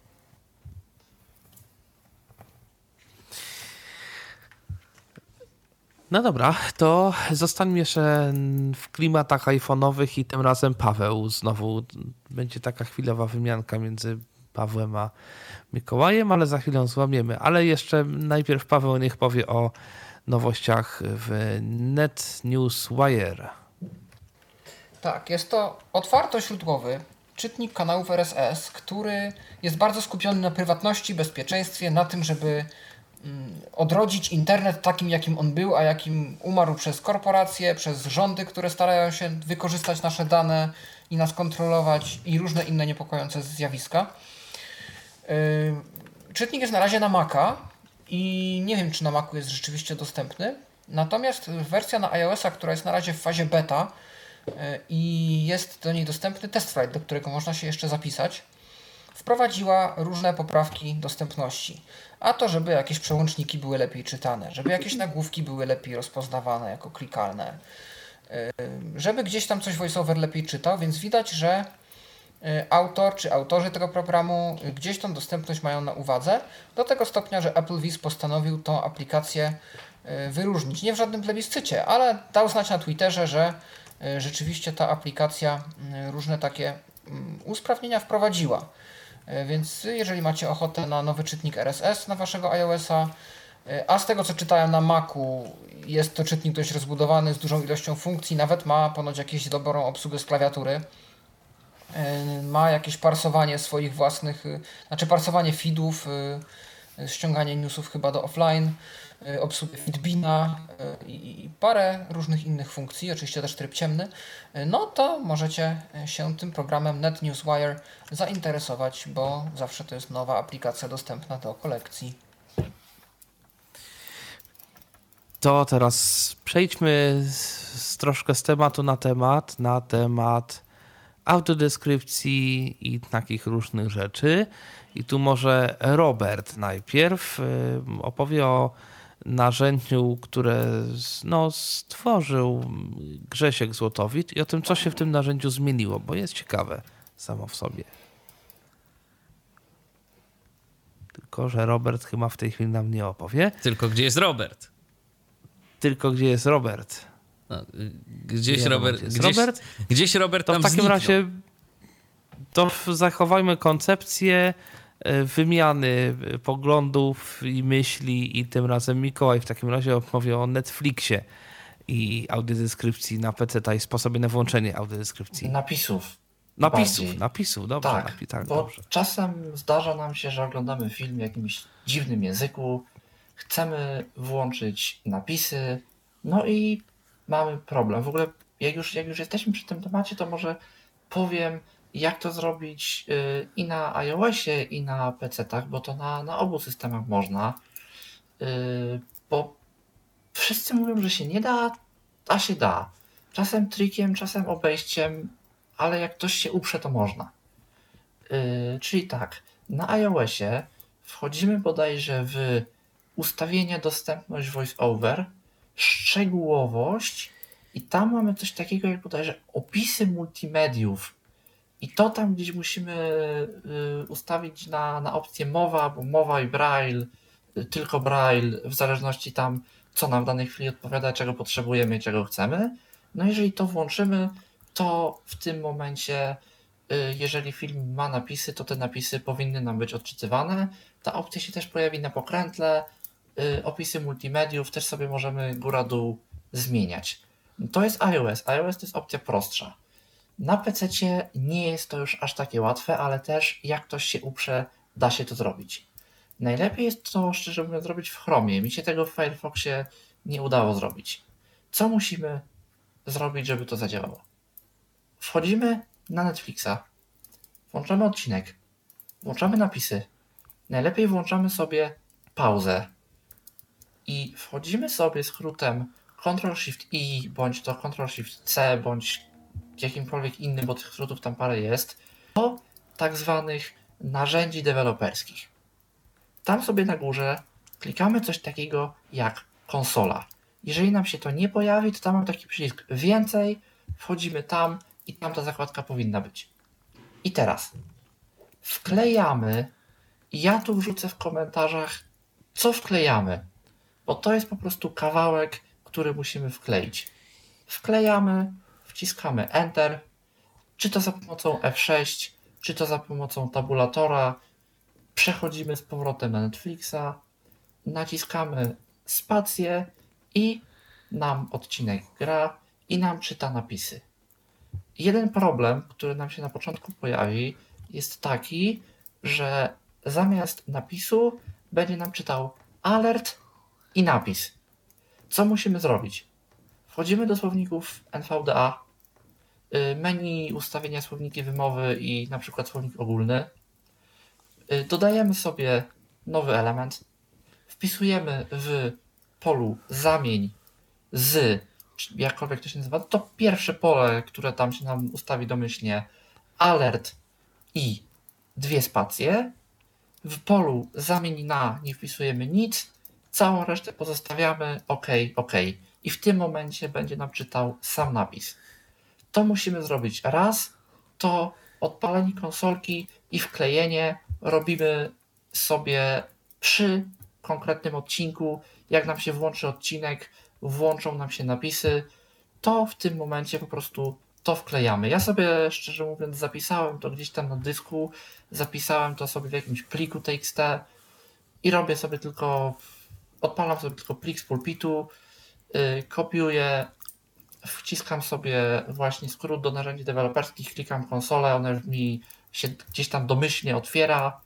No dobra, to zostańmy jeszcze w klimatach iPhone'owych i tym razem Paweł znowu. Będzie taka chwilowa wymianka między Pawłem a Mikołajem, ale za chwilę złamiemy. Ale jeszcze najpierw Paweł niech powie o nowościach w Net News Wire. Tak, jest to otwartoźródłowy czytnik kanałów RSS, który jest bardzo skupiony na prywatności, bezpieczeństwie, na tym, żeby odrodzić internet takim, jakim on był, a jakim umarł przez korporacje, przez rządy, które starają się wykorzystać nasze dane i nas kontrolować i różne inne niepokojące zjawiska. Yy, czytnik jest na razie na Maca i nie wiem, czy na Macu jest rzeczywiście dostępny. Natomiast wersja na iOS-a, która jest na razie w fazie beta yy, i jest do niej dostępny test flight, do którego można się jeszcze zapisać, wprowadziła różne poprawki dostępności. A to, żeby jakieś przełączniki były lepiej czytane, żeby jakieś nagłówki były lepiej rozpoznawane jako klikalne, żeby gdzieś tam coś VoiceOver lepiej czytał, więc widać, że y, autor czy autorzy tego programu gdzieś tą dostępność mają na uwadze, do tego stopnia, że Apple Viz postanowił tą aplikację y, wyróżnić. Nie w żadnym plebiscycie, ale dał znać na Twitterze, że y, rzeczywiście ta aplikacja różne takie mm, usprawnienia wprowadziła. E, więc jeżeli macie ochotę na nowy czytnik RSS na waszego iOS-a, e, a z tego co czytałem na Macu, jest to czytnik dość rozbudowany z dużą ilością funkcji, nawet ma ponoć jakąś dobrą obsługę z klawiatury. Ma jakieś parsowanie swoich własnych, znaczy parsowanie feedów, ściąganie newsów chyba do offline. Y, obsługę Fitbina y, i parę różnych innych funkcji, oczywiście też tryb ciemny, y, no to możecie się tym programem NetNewsWire zainteresować, bo zawsze to jest nowa aplikacja dostępna do kolekcji. To teraz przejdźmy z, troszkę z tematu na temat, na temat autodeskrypcji i takich różnych rzeczy. I tu może Robert najpierw opowie o narzędziu, które no, stworzył Grzesiek Złotowit i o tym, co się w tym narzędziu zmieniło, bo jest ciekawe samo w sobie. Tylko, że Robert chyba w tej chwili nam nie opowie. Tylko gdzie jest Robert? Tylko gdzie jest Robert? No, gdzieś, Robert, gdzie jest gdzieś, Robert? Gdzieś Robert to w takim zniknął. razie to zachowajmy koncepcję wymiany e, poglądów i myśli i tym razem Mikołaj w takim razie opowie o Netflixie i audiodeskrypcji na PC i sposobie na włączenie audiodeskrypcji. Napisów. Napisów, bardziej. napisów, dobrze. Tak, napi tak bo dobrze. czasem zdarza nam się, że oglądamy film w jakimś dziwnym języku, chcemy włączyć napisy, no i mamy problem. W ogóle jak już, jak już jesteśmy przy tym temacie, to może powiem, jak to zrobić y, i na iOSie, i na PC-tach, bo to na, na obu systemach można. Y, bo wszyscy mówią, że się nie da, a się da. Czasem trikiem, czasem obejściem, ale jak ktoś się uprze, to można. Y, czyli tak, na iOSie wchodzimy bodajże w ustawienie dostępność voice-over, szczegółowość i tam mamy coś takiego jak bodajże opisy multimediów i to tam gdzieś musimy y, ustawić na, na opcję mowa, bo mowa i braille, y, tylko braille, w zależności tam, co nam w danej chwili odpowiada, czego potrzebujemy czego chcemy. No jeżeli to włączymy, to w tym momencie, y, jeżeli film ma napisy, to te napisy powinny nam być odczytywane. Ta opcja się też pojawi na pokrętle. Opisy multimediów też sobie możemy góra-dół zmieniać. To jest iOS. iOS to jest opcja prostsza. Na PC nie jest to już aż takie łatwe, ale też jak ktoś się uprze, da się to zrobić. Najlepiej jest to, szczerze mówiąc, zrobić w Chromie. Mi się tego w Firefoxie nie udało zrobić. Co musimy zrobić, żeby to zadziałało? Wchodzimy na Netflixa, włączamy odcinek, włączamy napisy. Najlepiej włączamy sobie pauzę i wchodzimy sobie skrótem Ctrl-Shift-I bądź to Ctrl-Shift-C bądź jakimkolwiek innym, bo tych skrótów tam parę jest, do tak zwanych narzędzi deweloperskich. Tam sobie na górze klikamy coś takiego jak konsola. Jeżeli nam się to nie pojawi, to tam mam taki przycisk więcej, wchodzimy tam i tam ta zakładka powinna być. I teraz wklejamy ja tu wrzucę w komentarzach, co wklejamy, bo to jest po prostu kawałek, który musimy wkleić. Wklejamy wciskamy Enter, czy to za pomocą F6, czy to za pomocą tabulatora, przechodzimy z powrotem na Netflixa, naciskamy spację i nam odcinek gra i nam czyta napisy. Jeden problem, który nam się na początku pojawi, jest taki, że zamiast napisu będzie nam czytał alert i napis. Co musimy zrobić? Wchodzimy do słowników NVDA, y, menu ustawienia słowniki wymowy i na przykład słownik ogólny. Y, dodajemy sobie nowy element, wpisujemy w polu zamień z, jakkolwiek to się nazywa, to pierwsze pole, które tam się nam ustawi domyślnie, alert i dwie spacje. W polu zamień na nie wpisujemy nic, całą resztę pozostawiamy. OK, OK i w tym momencie będzie nam czytał sam napis. To musimy zrobić raz, to odpalenie konsolki i wklejenie robimy sobie przy konkretnym odcinku. Jak nam się włączy odcinek, włączą nam się napisy, to w tym momencie po prostu to wklejamy. Ja sobie szczerze mówiąc zapisałem to gdzieś tam na dysku, zapisałem to sobie w jakimś pliku TXT i robię sobie tylko, odpalam sobie tylko plik z pulpitu, kopiuję, wciskam sobie właśnie skrót do narzędzi deweloperskich, klikam konsolę, ona już mi się gdzieś tam domyślnie otwiera,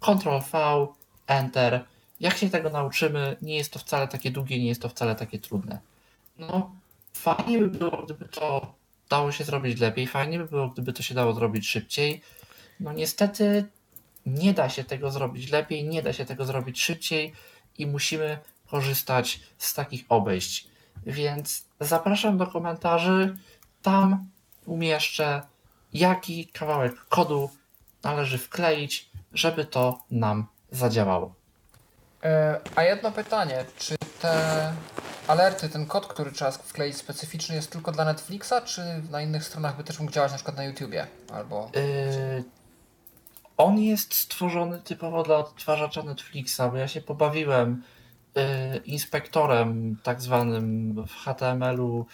Ctrl V, Enter. Jak się tego nauczymy, nie jest to wcale takie długie, nie jest to wcale takie trudne. No, fajnie by było, gdyby to dało się zrobić lepiej, fajnie by było, gdyby to się dało zrobić szybciej. No niestety nie da się tego zrobić lepiej, nie da się tego zrobić szybciej i musimy korzystać z takich obejść. Więc zapraszam do komentarzy. Tam umieszczę, jaki kawałek kodu należy wkleić, żeby to nam zadziałało. E, a jedno pytanie, czy te alerty, ten kod, który trzeba wkleić specyficzny jest tylko dla Netflixa, czy na innych stronach by też mógł działać na przykład na YouTubie? Albo... Yy, on jest stworzony typowo dla odtwarzacza Netflixa, bo ja się pobawiłem inspektorem tak zwanym w HTML-u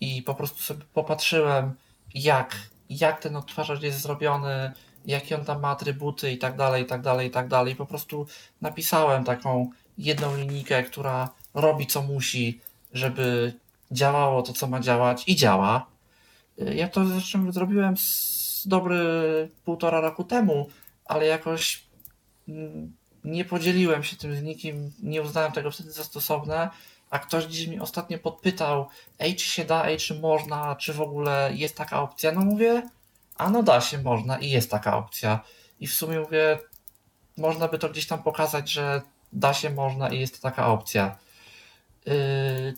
i po prostu sobie popatrzyłem jak, jak ten odtwarzacz jest zrobiony, jakie on tam ma atrybuty i tak dalej, i tak dalej, i tak dalej. Po prostu napisałem taką jedną linijkę, która robi co musi, żeby działało to, co ma działać i działa. Ja to zresztą zrobiłem dobry półtora roku temu, ale jakoś mm, nie podzieliłem się tym z nikim, nie uznałem tego wtedy za stosowne, a ktoś gdzieś mi ostatnio podpytał, ej, czy się da, ej, czy można, czy w ogóle jest taka opcja? No mówię, a no da się, można i jest taka opcja. I w sumie mówię, można by to gdzieś tam pokazać, że da się, można i jest taka opcja. Yy,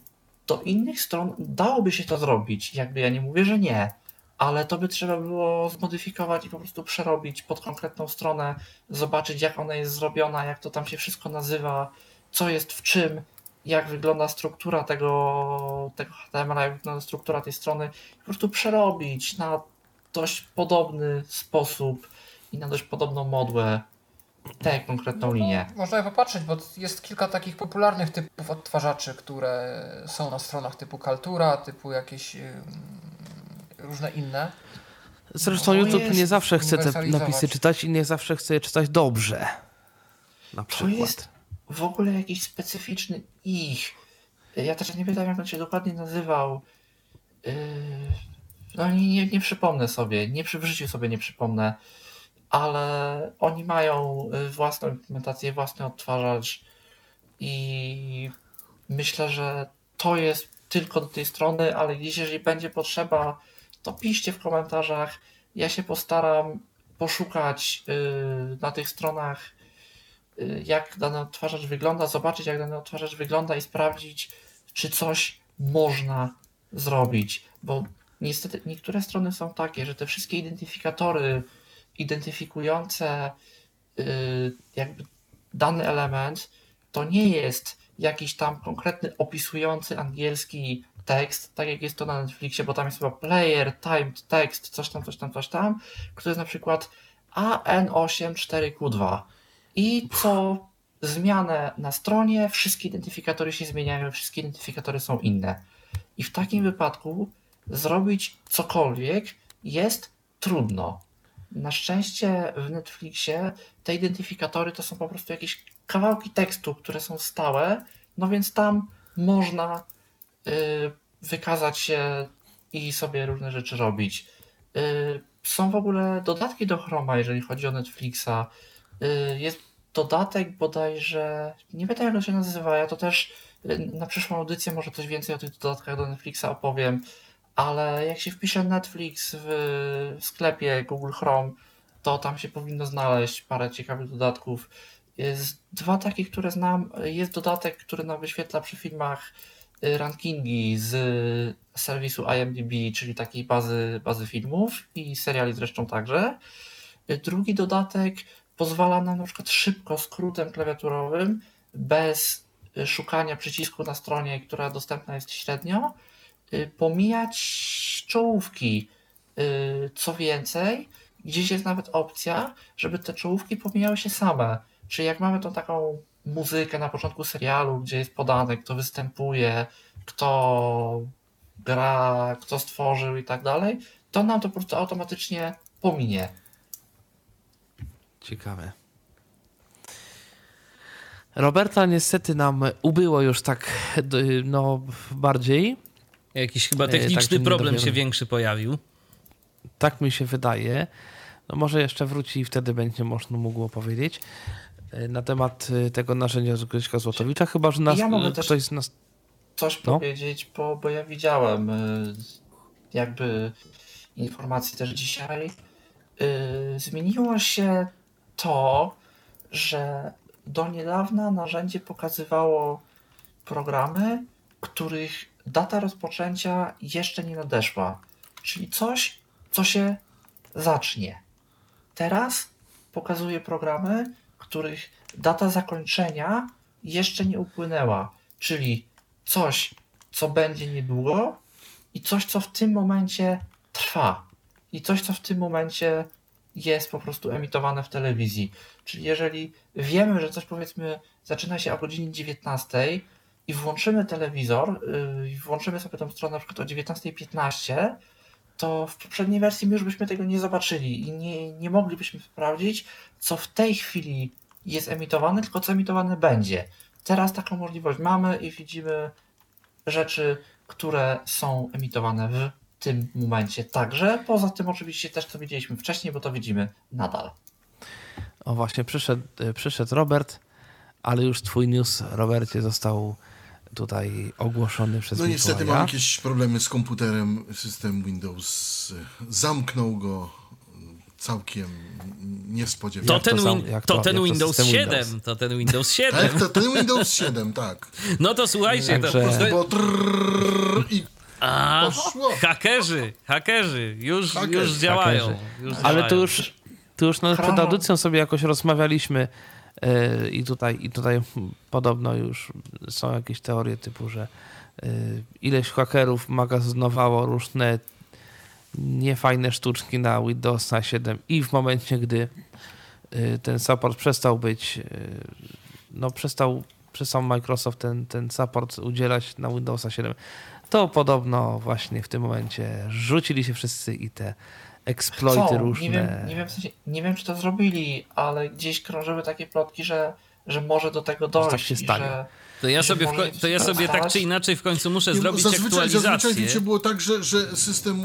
do innych stron dałoby się to zrobić. Jakby ja nie mówię, że nie, ale to by trzeba było zmodyfikować i po prostu przerobić pod konkretną stronę, zobaczyć jak ona jest zrobiona, jak to tam się wszystko nazywa, co jest w czym, jak wygląda struktura tego, tego HTML, jak wygląda struktura tej strony, po prostu przerobić na dość podobny sposób i na dość podobną modłę tę konkretną no, linię. Można je popatrzeć, bo jest kilka takich popularnych typów odtwarzaczy, które są na stronach typu Kaltura, typu jakieś różne inne. Zresztą no, YouTube nie zawsze chce te napisy czytać i nie zawsze chce je czytać dobrze. Na przykład. To jest w ogóle jakiś specyficzny ich. Ja też nie pamiętam, jak on się dokładnie nazywał. Yy, no nie, nie, nie przypomnę sobie, nie przy w życiu sobie nie przypomnę ale oni mają y, własną implementację, własny odtwarzacz i myślę, że to jest tylko do tej strony, ale gdzieś jeżeli będzie potrzeba, to piszcie w komentarzach. Ja się postaram poszukać y, na tych stronach, y, jak dany odtwarzacz wygląda, zobaczyć, jak dany odtwarzacz wygląda i sprawdzić, czy coś można zrobić. Bo niestety niektóre strony są takie, że te wszystkie identyfikatory, identyfikujące y, jakby dany element, to nie jest jakiś tam konkretny opisujący angielski tekst, tak jak jest to na Netflixie, bo tam jest chyba player, timed text, coś tam, coś tam, coś tam, który jest na przykład AN84Q2 i co zmianę na stronie, wszystkie identyfikatory się zmieniają, wszystkie identyfikatory są inne. I w takim wypadku zrobić cokolwiek jest trudno. Na szczęście w Netflixie te identyfikatory to są po prostu jakieś kawałki tekstu, które są stałe, no więc tam można wykazać się i sobie różne rzeczy robić. Y, są w ogóle dodatki do Chroma, jeżeli chodzi o Netflixa. Y, jest dodatek bodajże, nie pamiętam jak on się nazywa, ja to też na przyszłą audycję może coś więcej o tych dodatkach do Netflixa opowiem ale jak się wpisze Netflix w sklepie Google Chrome, to tam się powinno znaleźć parę ciekawych dodatków. Jest dwa takie, które znam. Jest dodatek, który nam wyświetla przy filmach y, rankingi z serwisu IMDb, czyli takiej bazy, bazy filmów i seriali zresztą także. Drugi dodatek pozwala nam na przykład szybko skrótem klawiaturowym, bez szukania przycisku na stronie, która dostępna jest średnio, Y, pomijać czołówki. Y, co więcej, gdzieś jest nawet opcja, żeby te czołówki pomijały się same. Czyli jak mamy tą taką muzykę na początku serialu, gdzie jest podane, kto występuje, kto gra, kto stworzył i tak dalej, to nam to po prostu automatycznie pominie. Ciekawe. Roberta niestety nam ubyło już tak no bardziej. Jakiś chyba techniczny problem się większy pojawił. Tak mi się wydaje. No może jeszcze wróci i wtedy będzie można mógł powiedzieć na temat tego narzędzia z Grześka Złotowicza, chyba że nas, ja mogę ktoś z nas... Coś no? powiedzieć, bo, bo ja widziałem jakby informacji też dzisiaj. Zmieniło się to, że do niedawna narzędzie pokazywało programy, których data rozpoczęcia jeszcze nie nadeszła, czyli coś, co się zacznie. Teraz pokazuje programy, których data zakończenia jeszcze nie upłynęła, czyli coś, co będzie niedługo i coś, co w tym momencie trwa i coś, co w tym momencie jest po prostu emitowane w telewizji. Czyli jeżeli wiemy, że coś powiedzmy zaczyna się o godzinie 19 i włączymy telewizor yy, włączymy sobie tą stronę na przykład o 19.15, to w poprzedniej wersji my już byśmy tego nie zobaczyli i nie, nie moglibyśmy sprawdzić, co w tej chwili jest emitowane, tylko co emitowane będzie. Teraz taką możliwość mamy i widzimy rzeczy, które są emitowane w tym momencie także. Poza tym oczywiście też to widzieliśmy wcześniej, bo to widzimy nadal. O właśnie, przyszedł, e, przyszedł Robert, ale już twój news, Robercie, został tutaj ogłoszony przez No niestety mam jakieś problemy z komputerem. System Windows e, zamknął go całkiem niespodziewanie. To ten, win to, to ten Windows 7, Windows. to ten Windows 7. Tak, to ten Windows 7, tak. <laughs> No to słuchajcie, Także... to... Bo trrr, i a, hakerzy, hakerzy już, hakerzy. już działają. Już Ale działają. tu już, tu już no, przed audycją sobie jakoś rozmawialiśmy i, tutaj, i tutaj podobno już są jakieś teorie typu, że yy, ileś hakerów magazynowało różne niefajne sztuczki na Windowsa 7 i w momencie, gdy yy, ten support przestał być, no przestał, przestał Microsoft ten, ten support udzielać na Windowsa 7, to podobno właśnie w tym momencie rzucili się wszyscy i te exploity Chcą. różne. Nie wiem, nie, wiem, w sensie, nie wiem, czy to zrobili, ale gdzieś krążyły takie plotki, że, że może do tego dojść. Tak się stanie. Że, to ja sobie, to ja sobie tak czy inaczej w końcu muszę nie, zrobić zazwyczaj, aktualizację. Zazwyczaj wiecie, było tak, że, że system,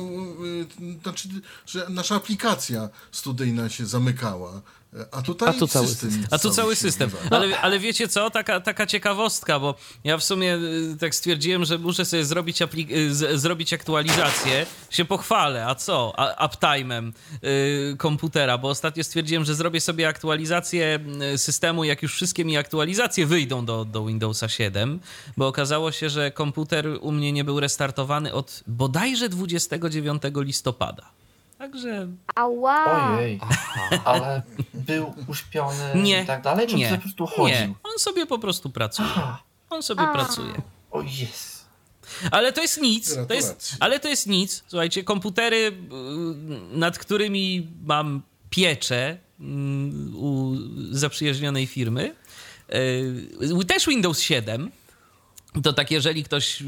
yy, znaczy, że nasza aplikacja studyjna się zamykała. A tutaj a tu cały system. system. A tu cały system. Ale, ale wiecie co, taka, taka ciekawostka, bo ja w sumie y, tak stwierdziłem, że muszę sobie zrobić, y, z, zrobić aktualizację, się pochwalę, a co? A, uptime'em yy, komputera, bo ostatnio stwierdziłem, że zrobię sobie aktualizację y, systemu, jak już wszystkie mi aktualizacje wyjdą do, do Windowsa 7, bo okazało się, że komputer u mnie nie był restartowany od bodajże 29 listopada. Także. Ała! Ojej, ale był uśpiony nie, i tak dalej, czy nie, po prostu chodził? Nie, on sobie po prostu pracuje. Aha. On sobie A. pracuje. O jest. Ale to jest nic. To jest, ale to jest nic. Słuchajcie, komputery, y, nad którymi mam pieczę mm, u zaprzyjaźnionej firmy, y, też Windows 7 to tak, jeżeli ktoś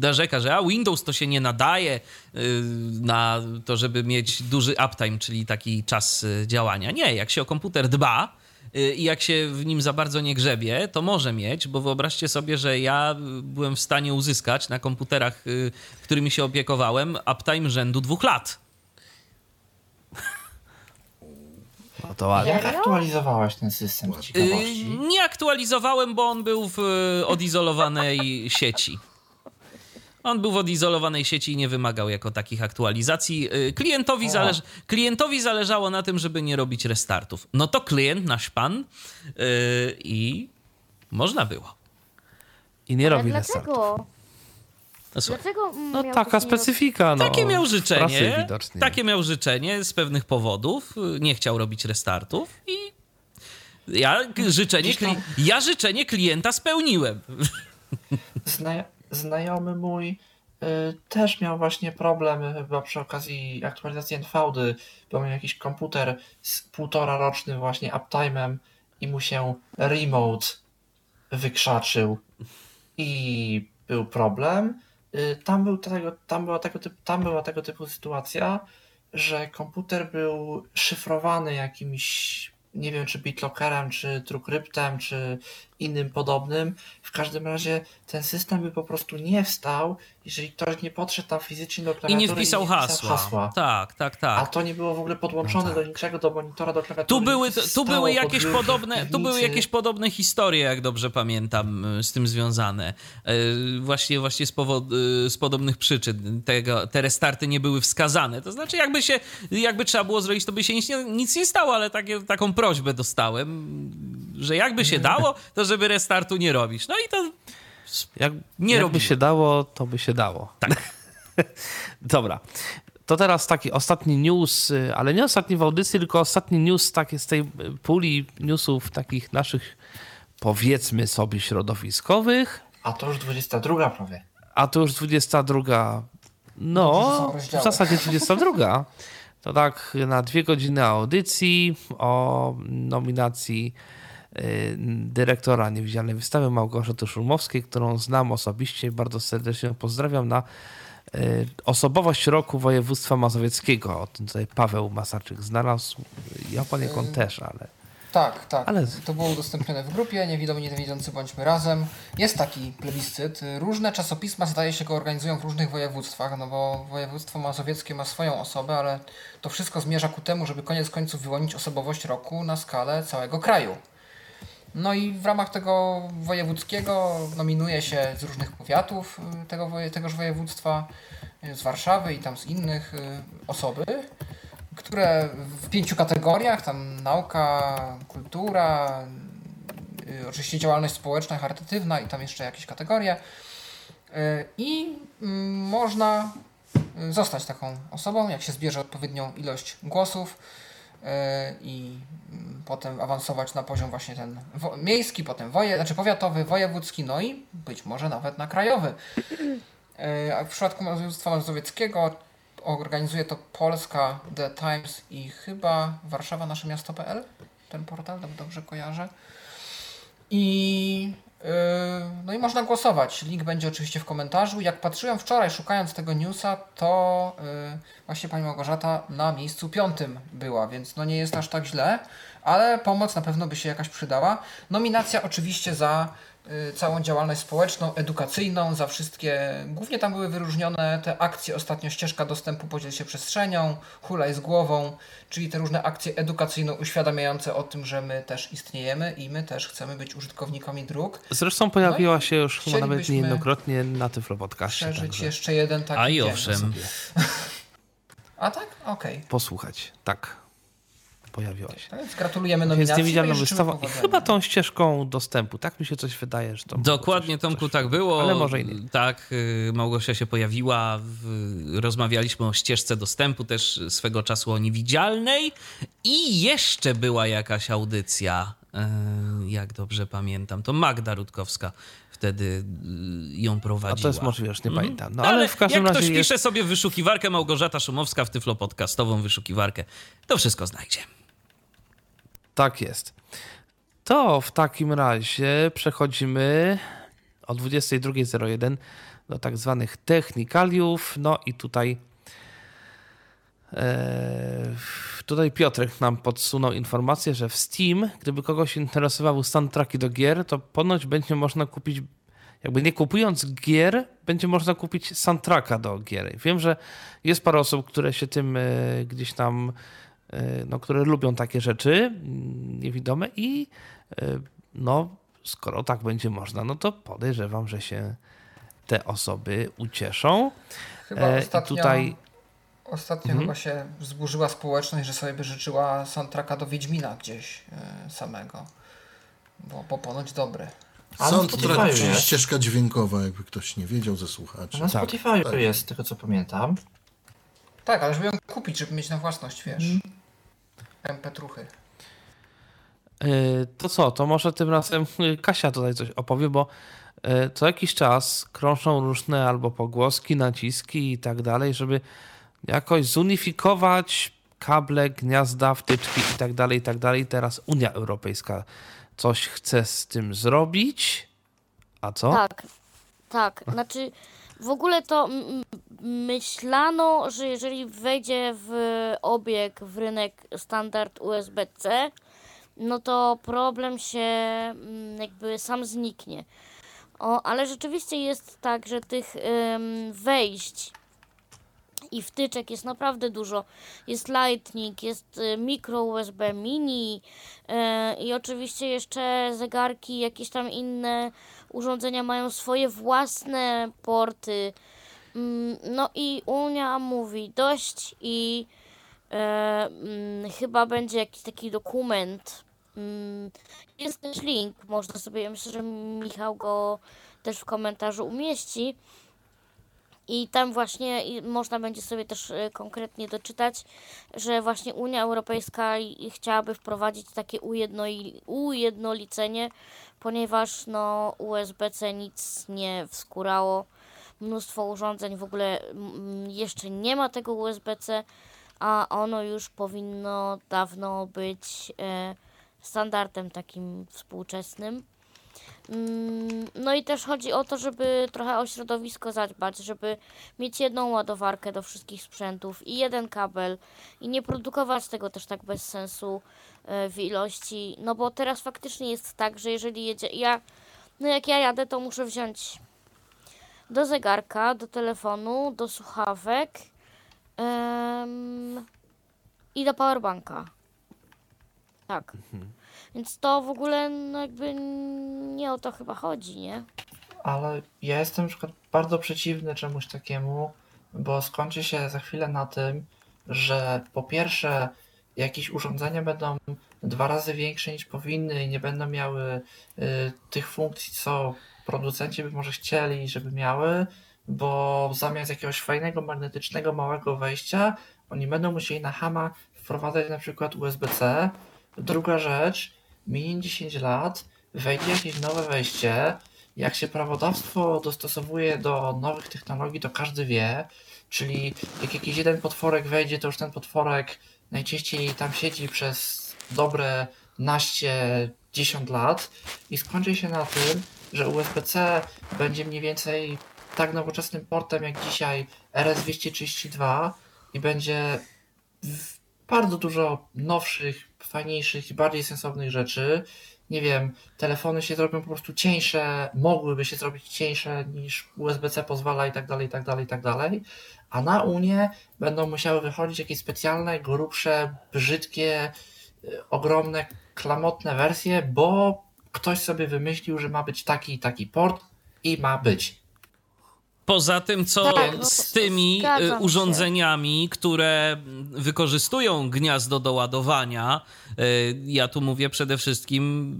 narzeka, że a Windows to się nie nadaje y, na to, żeby mieć duży uptime, czyli taki czas y, działania. Nie, jak się o komputer dba, y, i jak się w nim za bardzo nie grzebie, to może mieć, bo wyobraźcie sobie, że ja byłem w stanie uzyskać na komputerach, którymi się opiekowałem, uptime rzędu dwóch lat. No to ładnie. Jak aktualizowałeś ten system ciekawości? Yy, nie aktualizowałem, bo on był w y, odizolowanej <laughs> sieci. On był w odizolowanej sieci i nie wymagał jako takich aktualizacji. Y, klientowi, zależ klientowi zależało na tym, żeby nie robić restartów. No to klient, nasz pan, yy, i można było. I nie robi restartów. No, Dlaczego no taka specyfika. No, takie miał życzenie. Takie miał życzenie z pewnych powodów. Nie chciał robić restartów i ja życzenie, kli... ja życzenie klienta spełniłem. Zna... Znajomy mój y, też miał właśnie problem chyba przy okazji aktualizacji NVD, bo miał jakiś komputer z półtora rocznym właśnie uptime'em i mu się remote wykrzaczył i był problem y, tam, był tego, tam, była tego typu, tam była tego typu sytuacja, że komputer był szyfrowany jakimś nie wiem czy BitLockerem, czy TrueCryptem, czy innym podobnym. W każdym razie ten system by po prostu nie wstał, jeżeli ktoś nie podszedł tam fizycznie do klawiatury i nie wpisał, i nie wpisał hasła. hasła. Tak, tak, tak. A to nie było w ogóle podłączone no tak. do niczego, do monitora, do klawiatury. Tu były, tu były jakieś podobne, tu były jakieś podobne historie, jak dobrze pamiętam, y, z tym związane. Y, właśnie, właśnie z, powod, y, z podobnych przyczyn. Tego, te restarty nie były wskazane. To znaczy, jakby się, jakby trzeba było zrobić, to by się nic nie, nic nie stało, ale takie, taką prośbę dostałem, że jakby się dało, to żeby restartu nie robić. No i to jak, nie jakby robi. się dało, to by się dało. Tak. <laughs> Dobra. To teraz taki ostatni news, y, ale nie ostatni w audycji, tylko ostatni news taki z tej puli newsów takich naszych, powiedzmy sobie, środowiskowych. A to już 22 prawie. A to już 22. No, w zasadzie 22. To tak na dwie godziny audycji o nominacji dyrektora Niewidzialnej Wystawy Małgorzaty Szumowskiej, którą znam osobiście i bardzo serdecznie pozdrawiam na y, osobowość roku województwa mazowieckiego. O tym tutaj Paweł Masarczyk znalazł. Ja poniekąd y, też, ale... Tak, tak. Ale... To było udostępnione w grupie, niewidomi, niewidzący bądźmy razem. Jest taki plebiscyt. Różne czasopisma zdaje się go organizują w różnych województwach, no bo województwo mazowieckie ma swoją osobę, ale to wszystko zmierza ku temu, żeby koniec końców wyłonić osobowość roku na skalę całego kraju. No i w ramach tego wojewódzkiego nominuje się z różnych powiatów y, tego, tegoż województwa, y, z Warszawy i tam z innych y, osoby, które w pięciu kategoriach, tam nauka, kultura, oczywiście działalność społeczna, charytatywna i tam jeszcze jakieś kategorie. I mm, można zostać taką osobą, jak się zbierze odpowiednią ilość głosów i mm, potem awansować na poziom właśnie ten miejski, potem woje, znaczy powiatowy, wojewódzki, no i być może nawet na krajowy. E, a w przypadku województwa mazowieckiego organizuje to Polska, The Times i chyba Warszawa, nasze miasto.pl, ten portal, dobrze kojarzę. I no i można głosować. Link będzie oczywiście w komentarzu. Jak patrzyłem wczoraj, szukając tego newsa, to yy, właśnie pani Małgorzata na miejscu piątym była, więc no nie jest aż tak źle, ale pomoc na pewno by się jakaś przydała. Nominacja oczywiście za całą działalność społeczną, edukacyjną, za wszystkie, głównie tam były wyróżnione te akcje, ostatnio ścieżka dostępu podziel się przestrzenią, hulaj z głową, czyli te różne akcje edukacyjno-uświadamiające o tym, że my też istniejemy i my też chcemy być użytkownikami dróg. Zresztą pojawiła no się już chyba nawet niejednokrotnie na Tyflo Podcastie. Przeżyć także. jeszcze jeden taki A i owszem. <laughs> A tak? Okej. Okay. Posłuchać, tak pojawiła się. Tak, gratulujemy nominacji. Jest niewidzialna wystawa i chyba tą ścieżką dostępu. Tak mi się coś wydaje, że to Dokładnie, coś, Tomku, coś, tak było. Ale może i nie. Tak, y, Małgosia się pojawiła. rozmawialiśmy o ścieżce dostępu, też swego czasu o niewidzialnej i jeszcze była jakaś audycja, y, jak dobrze pamiętam. To Magda Rutkowska wtedy y, ją prowadziła. A to jest możliwe, już nie mhm. pamiętam. No, ale, ale, w każdym jak razie ktoś jest... pisze sobie wyszukiwarkę Małgorzata Szumowska w Tyflo Podcastową wyszukiwarkę, to wszystko znajdzie. Tak jest. To w takim razie przechodzimy o 22.01 do tak zwanych technikaliów. No i tutaj e, tutaj Piotrek nam podsunął informację, że w Steam, gdyby kogoś interesowały soundtracki do gier, to ponoć będzie można kupić, jakby nie kupując gier, będzie można kupić soundtracka do gier. Wiem, że jest parę osób, które się tym e, gdzieś tam no, które lubią takie rzeczy mm, niewidome i e, no, skoro tak będzie można, no to podejrzewam, że się te osoby ucieszą. Chyba e, ostatnio, tutaj... ostatnio mhm. chyba się wzburzyła społeczność, że sobie by życzyła soundtracka do Wiedźmina gdzieś samego, bo, bo ponoć dobry. Soundtrack, czyli ścieżka dźwiękowa, jakby ktoś nie wiedział ze słuchaczy. Na Spotify tak. jest, tego co pamiętam. Tak, ale żeby ją kupić, żeby mieć na własność, wiesz. Mm. MP3. E, to co, to może tym razem Kasia tutaj coś opowie, bo e, co jakiś czas krążą różne albo pogłoski, naciski i tak dalej, żeby jakoś zunifikować kable, gniazda, wtyczki i tak dalej, i tak dalej. Teraz Unia Europejska coś chce z tym zrobić. A co? Tak, tak. Znaczy w ogóle to myślano, że jeżeli wejdzie w obieg w rynek standard USB-C, no to problem się mm, jakby sam zniknie. O, ale rzeczywiście jest tak, że tych ym, wejść i wtyczek jest naprawdę dużo. Jest Lightning, jest y, micro USB mini yy, i oczywiście jeszcze zegarki, jakieś tam inne urządzenia mają swoje własne porty. Yy, no i Unia mówi dość i yy, chyba będzie jakiś taki dokument. Mm, jest też link, można sobie, myślę, że Michał go też w komentarzu umieści i tam właśnie można będzie sobie też e, konkretnie doczytać, że właśnie Unia Europejska chciałaby wprowadzić takie ujednolicenie, ponieważ no USB-C nic nie wskórało. Mnóstwo urządzeń w ogóle jeszcze nie ma tego USB-C, a ono już powinno dawno być e, standardem takim współczesnym. Mm, no i też chodzi o to, żeby trochę o środowisko zadbać, żeby mieć jedną ładowarkę do wszystkich sprzętów i jeden kabel i nie produkować tego też tak bez sensu e, w ilości, no bo teraz faktycznie jest tak, że jeżeli jedzie, ja, no jak ja jadę, to muszę wziąć do zegarka, do telefonu, do słuchawek i do powerbanka. Tak. Mhm. Więc to w ogóle no jakby nie o to chyba chodzi, nie? Ale ja jestem na przykład bardzo przeciwny czemuś takiemu, bo skończy się za chwilę na tym, że po pierwsze jakieś urządzenia będą dwa razy większe niż powinny i nie będą miały y, tych funkcji, co producenci by może chcieli, żeby miały, bo zamiast jakiegoś fajnego magnetycznego małego wejścia, oni będą musieli na hama wprowadzać na przykład USB-C. Druga rzecz, minie 10 lat, wejdzie jakieś nowe wejście. Jak się prawodawstwo dostosowuje do nowych technologii, to każdy wie. Czyli jak jakiś jeden potworek wejdzie, to już ten potworek najczęściej tam siedzi przez dobre naście, 10 lat i skończy się na tym, że USB-C będzie mniej więcej tak nowoczesnym portem jak dzisiaj RS-232 i będzie bardzo dużo nowszych fajniejszych i bardziej sensownych rzeczy. Nie wiem, telefony się zrobią po prostu cieńsze, mogłyby się zrobić cieńsze niż USB-C pozwala i tak dalej, i tak dalej, i tak dalej. A na Unię będą musiały wychodzić jakieś specjalne, grubsze, brzydkie, y, ogromne, klamotne wersje, bo ktoś sobie wymyślił, że ma być taki i taki port i ma być. Poza tym, co tak, no, z tymi y, urządzeniami, które wykorzystują gniazdo do ładowania, y, ja tu mówię przede wszystkim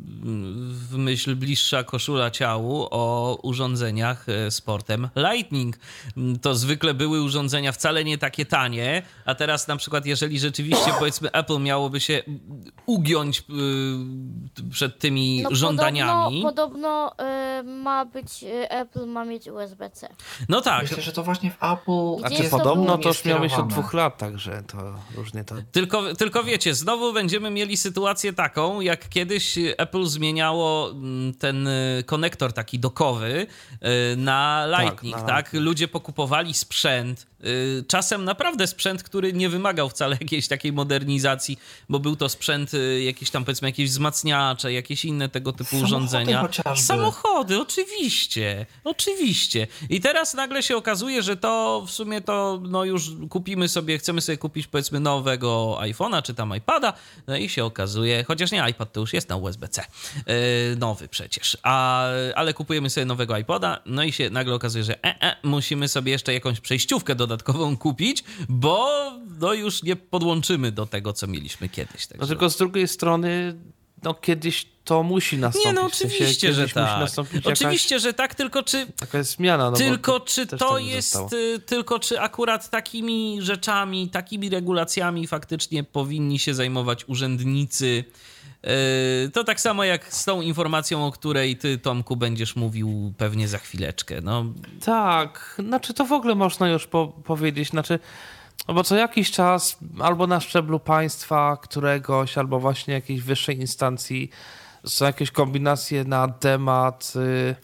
w myśl bliższa koszula ciału o urządzeniach y, sportem Lightning. To zwykle były urządzenia wcale nie takie tanie, a teraz na przykład, jeżeli rzeczywiście <coughs> powiedzmy Apple miałoby się ugiąć przed tymi no, żądaniami. Podobno, podobno ma być, Apple ma mieć USB-C. No tak. Myślę, że to właśnie w Apple. A czy podobno to już miało być od dwóch lat, także to różnie to. Tylko, tylko wiecie, znowu będziemy mieli sytuację taką, jak kiedyś Apple zmieniało mm, ten y, konektor taki dokowy na tak, Lightning, tak? Na... tak? Ludzie pokupowali sprzęt czasem naprawdę sprzęt, który nie wymagał wcale <laughs> jakiejś takiej modernizacji, bo był to sprzęt y, jakieś tam powiedzmy jakieś wzmacniacze, jakieś inne tego typu Samochody urządzenia. Chociażby. Samochody, oczywiście, oczywiście. I teraz nagle się okazuje, że to w sumie to no już kupimy sobie, chcemy sobie kupić powiedzmy nowego iPhone'a czy tam iPada, no i się okazuje, chociaż nie iPad to już jest na USB-C, yy, nowy przecież, a, ale kupujemy sobie nowego iPoda, no i się nagle okazuje, że e, e, musimy sobie jeszcze jakąś przejściówkę dodać dodatkową kupić, bo no już nie podłączymy do tego, co mieliśmy kiedyś. Także... No tylko z drugiej strony, no kiedyś to musi nastąpić. Nie, no oczywiście, w sensie, że tak. Oczywiście, jakaś, że tak, tylko czy... Taka jest zmiana. No tylko czy to jest... Y, tylko czy akurat takimi rzeczami, takimi regulacjami faktycznie powinni się zajmować urzędnicy to tak samo jak z tą informacją, o której ty, Tomku, będziesz mówił pewnie za chwileczkę. No. Tak, znaczy to w ogóle można już po powiedzieć. Znaczy, no bo co jakiś czas albo na szczeblu państwa któregoś, albo właśnie jakiejś wyższej instancji są jakieś kombinacje na temat y,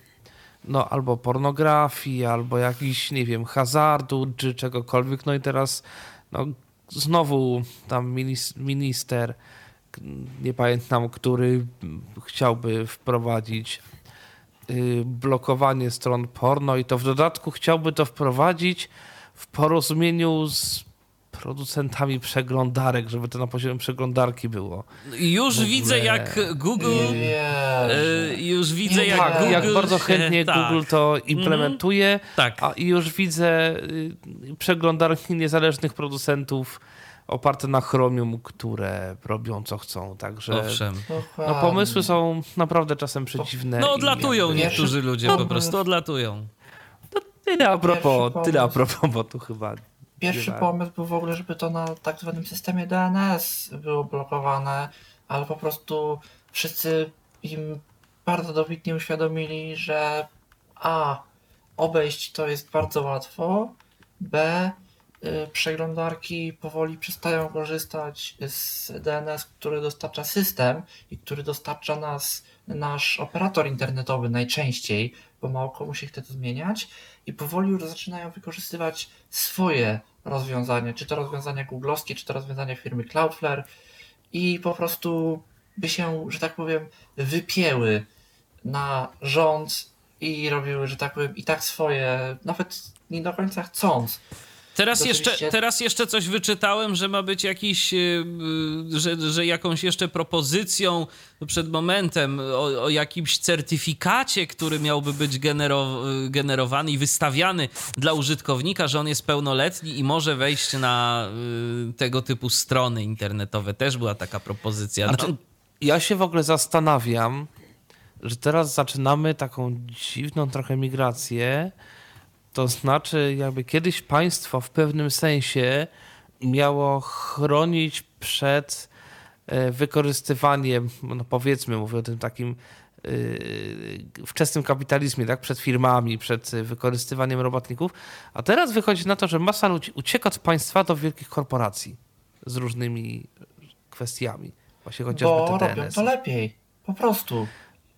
no albo pornografii, albo jakiś, nie wiem, hazardu, czy czegokolwiek. No i teraz no, znowu tam minister, nie pamiętam, który chciałby wprowadzić y, blokowanie stron porno i to w dodatku chciałby to wprowadzić w porozumieniu z producentami przeglądarek, żeby to na poziomie przeglądarki było. Już widzę jak Google yy, już widzę jak tak, Google jak bardzo chętnie tak. Google to implementuje, mm, tak. a już widzę y, przeglądarki niezależnych producentów oparte na Chromium, które robią co chcą, także Owszem. no, pomysły są naprawdę czasem przeciwne. No odlatują jakby... niektórzy ludzie po prostu, odlatują. No, tyle a propos, tyle a propos, bo tu chyba Pierwszy pomysł był w ogóle, żeby to na tak zwanym systemie DNS było blokowane, ale po prostu wszyscy im bardzo dobitnie uświadomili, że A. Obejść to jest bardzo łatwo, B. Y, przeglądarki powoli przestają korzystać z DNS, który dostarcza system i który dostarcza nas nasz operator internetowy najczęściej, bo mało komu się chce to zmieniać i powoli już zaczynają wykorzystywać swoje rozwiązanie, czy to rozwiązania googlowskie, czy to rozwiązania firmy Cloudflare i po prostu by się, że tak powiem, wypięły na rząd i robiły, że tak powiem, i tak swoje, nawet nie do końca chcąc, Teraz jeszcze, teraz jeszcze coś wyczytałem, że ma być jakiś, y, y, że, że jakąś jeszcze propozycją przed momentem o, o jakimś certyfikacie, który miałby być genero, generowany i wystawiany dla użytkownika, że on jest pełnoletni i może wejść na y, tego typu strony internetowe. Też była taka propozycja. Znaczy, no. Ja się w ogóle zastanawiam, że teraz zaczynamy taką dziwną trochę migrację to znaczy, jakby kiedyś państwo w pewnym sensie miało chronić przed e, wykorzystywaniem, no powiedzmy, mówię o tym takim yy, wczesnym kapitalizmie, tak, przed firmami, przed wykorzystywaniem robotników, a teraz wychodzi na to, że masa ludzi ucieka od państwa do wielkich korporacji z różnymi kwestiami. Właśnie chociażby Bo te robią to lepiej, po prostu.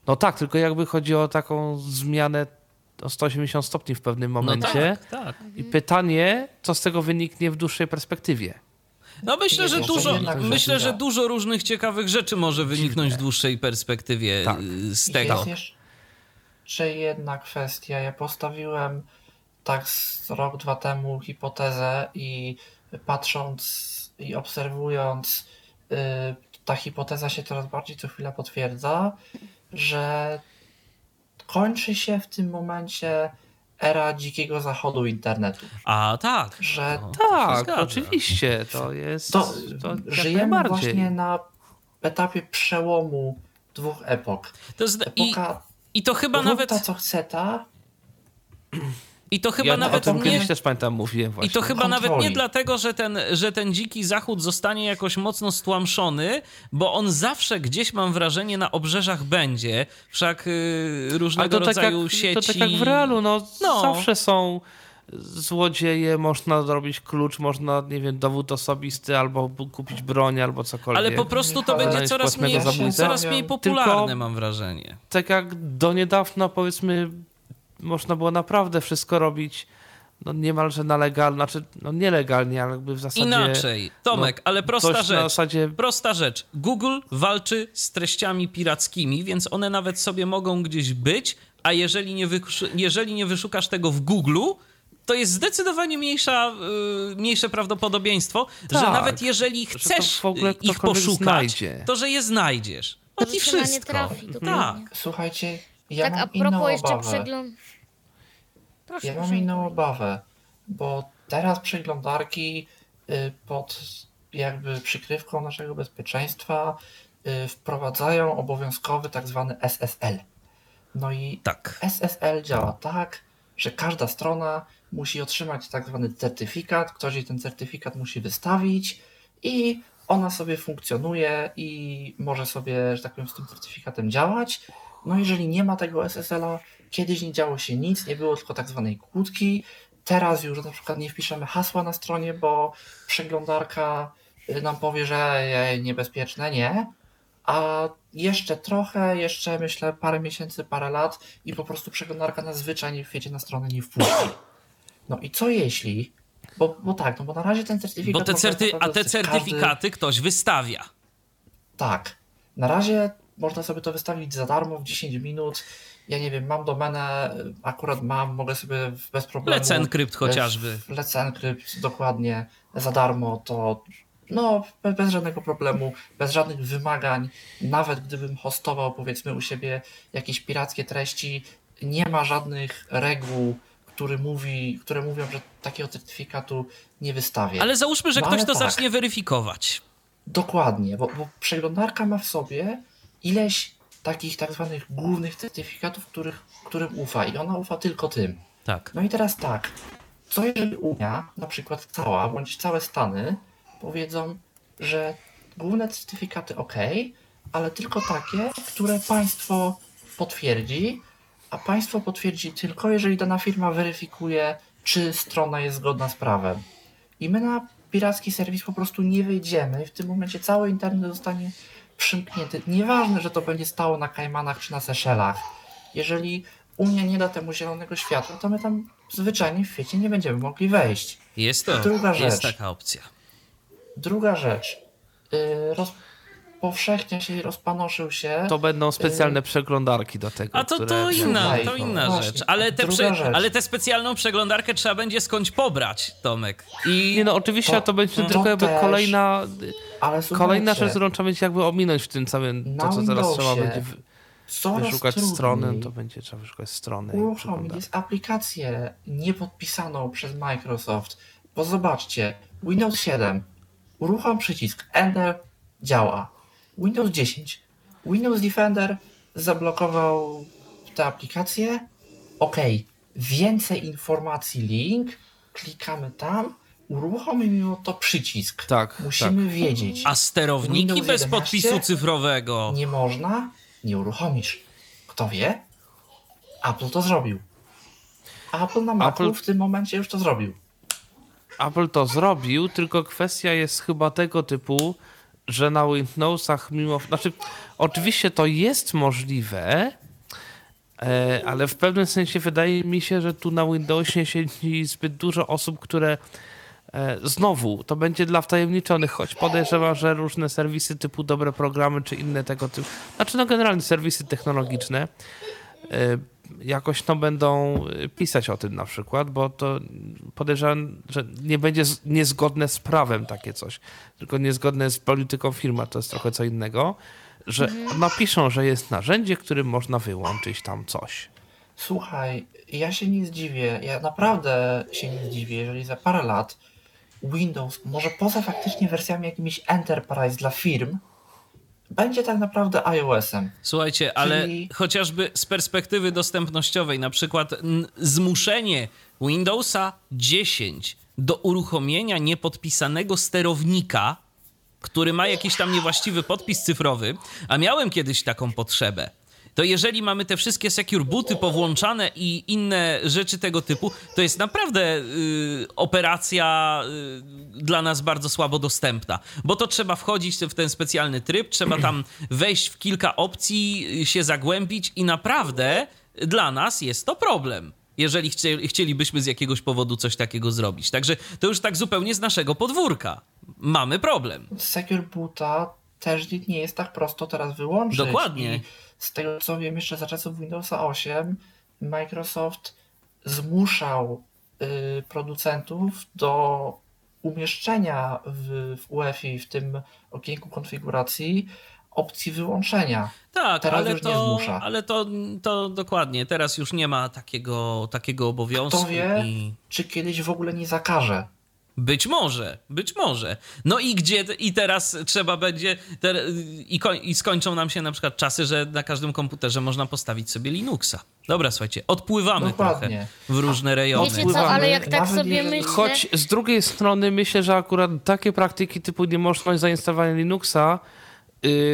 No tak, tylko jakby chodzi o taką zmianę o 180 stopni w pewnym no momencie. No tak, tak. I pytanie, co z tego wyniknie w dłuższej perspektywie. No myślę, że dużo, myślę, że dużo różnych ciekawych rzeczy może wyniknąć w dłuższej perspektywie tak. Y, z tego. Jest jeszcze jedna kwestia. Ja postawiłem tak z rok, dwa temu hipotezę i patrząc i obserwując, y, ta hipoteza się coraz bardziej co chwila potwierdza, że kończy się w tym momencie era dzikiego zachodu internetu. A tak. Że no, tak, oczywiście. To jest. To, to żyjemy właśnie na etapie przełomu dwóch epok. To jest, Epoka i, I to chyba nawet. ta, co chce ta. I to chyba ja nawet o nie... też pamiętam mówiłem właśnie. I to chyba Kontroli. nawet nie dlatego, że ten, że ten dziki zachód zostanie jakoś mocno stłamszony, bo on zawsze gdzieś mam wrażenie na obrzeżach będzie. Wszak yy, różnego to rodzaju tak jak, sieci. To tak jak w realu, no, no. zawsze są złodzieje, można zrobić klucz, można, nie wiem, dowód osobisty, albo kupić broń, albo cokolwiek. Ale po prostu to będzie coraz mniej, coraz mniej popularne, Tylko, mam wrażenie. Tak jak do niedawna, powiedzmy, można było naprawdę wszystko robić no niemalże na legalnie, znaczy no nielegalnie, ale jakby w zasadzie... Inaczej, Tomek, no, ale prosta rzecz, zasadzie... prosta rzecz. Google walczy z treściami pirackimi, więc one nawet sobie mogą gdzieś być, a jeżeli nie, jeżeli nie wyszukasz tego w Google, to jest zdecydowanie mniejsza, yy, mniejsze prawdopodobieństwo, tak, że nawet jeżeli chcesz ich poszukać, znajdzie. to że je znajdziesz. O i wszystko. Trafi, tak. Słuchajcie, ja tak, mam a propos jeszcze przegląd... Proszę, ja mam inną obawę, bo teraz przeglądarki y, pod jakby przykrywką naszego bezpieczeństwa y, wprowadzają obowiązkowy tak zwany SSL. No i tak. SSL działa tak, że każda strona musi otrzymać tak zwany certyfikat, ktoś jej ten certyfikat musi wystawić i ona sobie funkcjonuje i może sobie, że tak powiem, z tym certyfikatem działać. No jeżeli nie ma tego SSL-a, kiedyś nie działo się nic, nie było tylko tak zwanej kłódki. Teraz już na przykład nie wpiszemy hasła na stronie, bo przeglądarka y, nam powie, że niebezpieczne, nie. a jeszcze trochę, jeszcze myślę parę miesięcy, parę lat i po prostu przeglądarka na zwyczajnie w świecie na stronę nie wpuści. No i co jeśli, bo, bo tak, no bo na razie ten certyfikat... Bo te certy, a te certyfikaty każdy... ktoś wystawia. Tak. Na razie można sobie to wystawić za darmo w 10 minut. Ja nie wiem, mam domenę, akurat mam, mogę sobie bez problemu. Let's Encrypt chociażby. Let's Encrypt, dokładnie, za darmo to no, bez żadnego problemu, bez żadnych wymagań. Nawet gdybym hostował, powiedzmy, u siebie jakieś pirackie treści, nie ma żadnych reguł, który mówi, które mówią, że takiego certyfikatu nie wystawię. Ale załóżmy, że no, ktoś to tak. zacznie weryfikować. Dokładnie, bo, bo przeglądarka ma w sobie ileś takich tak zwanych głównych certyfikatów, których, którym ufa i ona ufa tylko tym. Tak. No i teraz tak, co jeżeli Unia, na przykład cała, bądź całe Stany powiedzą, że główne certyfikaty ok, ale tylko takie, które państwo potwierdzi, a państwo potwierdzi tylko, jeżeli dana firma weryfikuje, czy strona jest zgodna z prawem. I my na piracki serwis po prostu nie wyjdziemy i w tym momencie cały internet zostanie przymknięty. Nieważne, że to będzie stało na Kajmanach czy na Seszelach. Jeżeli Unia nie da temu zielonego światła, to my tam zwyczajnie w świecie nie będziemy mogli wejść. Jest to, Druga rzecz. jest taka opcja. Druga rzecz. Yy, roz, powszechnie się rozpanoszył się. To będą specjalne przeglądarki do tego. A to, które... to inna, to inna Właśnie, rzecz. Ale, te tę specjalną przeglądarkę trzeba będzie skądś pobrać, Tomek. I... Nie no, oczywiście to, to będzie to tylko jakby też, kolejna, kolejna rzecz, którą trzeba będzie jakby ominąć w tym całym, to co teraz trzeba będzie wyszukać strony, to będzie trzeba wyszukać strony. Uruchomić jest aplikację niepodpisaną przez Microsoft, bo zobaczcie, Windows 7 Uruchom przycisk Enter, działa. Windows 10. Windows Defender zablokował tę aplikację. OK. Więcej informacji, link. Klikamy tam. Uruchomimy to przycisk. Tak. Musimy tak. wiedzieć. A sterowniki Windows bez podpisu cyfrowego? Nie można, nie uruchomisz. Kto wie? Apple to zrobił. Apple na Macu Apple... w tym momencie już to zrobił. Apple to zrobił, tylko kwestia jest chyba tego typu, że na Windowsach mimo... Znaczy, oczywiście to jest możliwe, e, ale w pewnym sensie wydaje mi się, że tu na Windowsie siedzi zbyt dużo osób, które e, znowu to będzie dla wtajemniczonych, choć podejrzewam, że różne serwisy typu dobre programy czy inne tego typu, znaczy no generalnie serwisy technologiczne e, jakoś no będą y, pisać o tym na przykład, bo to podejrzewam, że nie będzie niezgodne z prawem takie coś, tylko niezgodne z polityką firmy, to jest trochę co innego, że mhm. napiszą, że jest narzędzie, którym można wyłączyć tam coś. Słuchaj, ja się nie zdziwię, ja naprawdę się nie zdziwię, jeżeli za parę lat Windows, może poza faktycznie wersjami jakimiś Enterprise dla firm, będzie tak naprawdę iOS-em. Słuchajcie, ale Czyli... chociażby z perspektywy dostępnościowej, na przykład zmuszenie Windowsa 10 do uruchomienia niepodpisanego sterownika, który ma jakiś tam niewłaściwy podpis cyfrowy, a miałem kiedyś taką potrzebę to jeżeli mamy te wszystkie secure booty powłączane i inne rzeczy tego typu, to jest naprawdę y, operacja y, dla nas bardzo słabo dostępna, bo to trzeba wchodzić w ten specjalny tryb, trzeba tam <clears throat> wejść w kilka opcji, się zagłębić i naprawdę dla nas jest to problem jeżeli chcielibyśmy z jakiegoś powodu coś takiego zrobić. Także to już tak zupełnie z naszego podwórka. Mamy problem. Secure Boota też nie jest tak prosto teraz wyłączyć. Dokładnie. I z tego co wiem, jeszcze za czasów Windowsa 8 Microsoft zmuszał y, producentów do umieszczenia w, w UEFI, w tym okienku konfiguracji, opcji wyłączenia. Tak, Teraz ale, to, ale to, to dokładnie. Teraz już nie ma takiego, takiego obowiązku. Kto wie, i... czy kiedyś w ogóle nie zakaże. Być może, być może. No i gdzie, i teraz trzeba będzie, te, i, koń, i skończą nam się na przykład czasy, że na każdym komputerze można postawić sobie Linuxa. Dobra, słuchajcie, odpływamy Dokładnie. trochę w różne rejony. Wiecie co, ale jak tak sobie myślę... Choć z drugiej strony myślę, że akurat takie praktyki typu niemożność zainstalowania Linuxa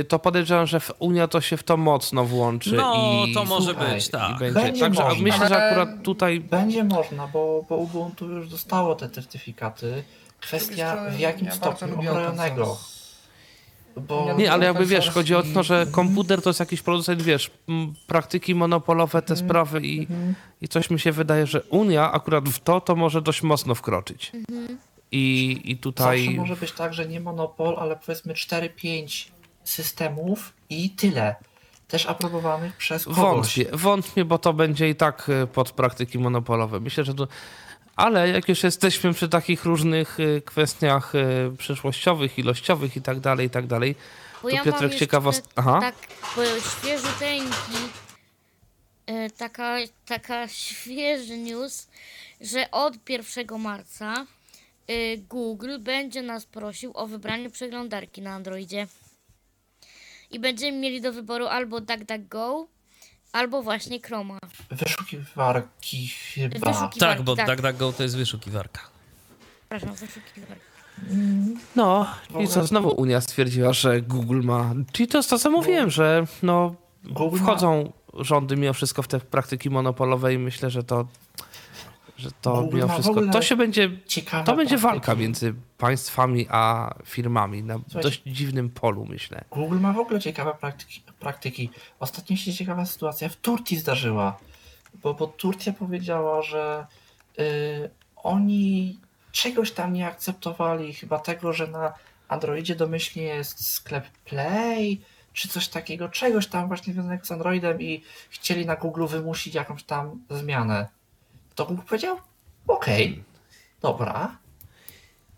to podejrzewam, że Unia to się w to mocno włączy. No, i, to może słuchaj, być, tak. Będzie. będzie Także można, myślę, że akurat tutaj... Będzie można, bo, bo Ubuntu już dostało te certyfikaty. Kwestia w jakim ja stopniu okrojonego. Bo nie, ale jakby wiesz, chodzi o to, że komputer to jest jakiś producent, wiesz, praktyki monopolowe, te mhm. sprawy i, mhm. i coś mi się wydaje, że Unia akurat w to to może dość mocno wkroczyć. Mhm. I, I tutaj. Zawsze może być tak, że nie monopol, ale powiedzmy 4-5 systemów i tyle. Też aprobowanych przez kogoś. Wątpię, wątpię, bo to będzie i tak y, pod praktyki monopolowe. Myślę, że to. Ale jak już jesteśmy przy takich różnych y, kwestiach y, przyszłościowych, ilościowych i tak dalej, i tak dalej, bo to ja Piotrek ciekawość. Aha. Tak, bo świeżuteńki, taka, taka świeży news, że od 1 marca Google będzie nas prosił o wybranie przeglądarki na Androidzie i będziemy mieli do wyboru albo DuckDuckGo, albo właśnie Chroma. Wyszukiwarki chyba. Wyszukiwarki, tak, bo tak. DuckDuckGo to jest wyszukiwarka. Przepraszam, wyszukiwarka. No, i co, znowu Unia stwierdziła, że Google ma... Czyli to jest to, co mówiłem, że no, wchodzą rządy mimo wszystko w te praktyki monopolowe i myślę, że to że to mimo wszystko, to się będzie, to będzie walka między państwami a firmami na Słuchajcie, dość dziwnym polu, myślę. Google ma w ogóle ciekawe praktyki. praktyki. Ostatnio się ciekawa sytuacja w Turcji zdarzyła, bo, bo Turcja powiedziała, że y, oni czegoś tam nie akceptowali, chyba tego, że na Androidzie domyślnie jest sklep Play, czy coś takiego, czegoś tam właśnie związanego z Androidem i chcieli na Google wymusić jakąś tam zmianę to Google powiedział, okej, okay, dobra,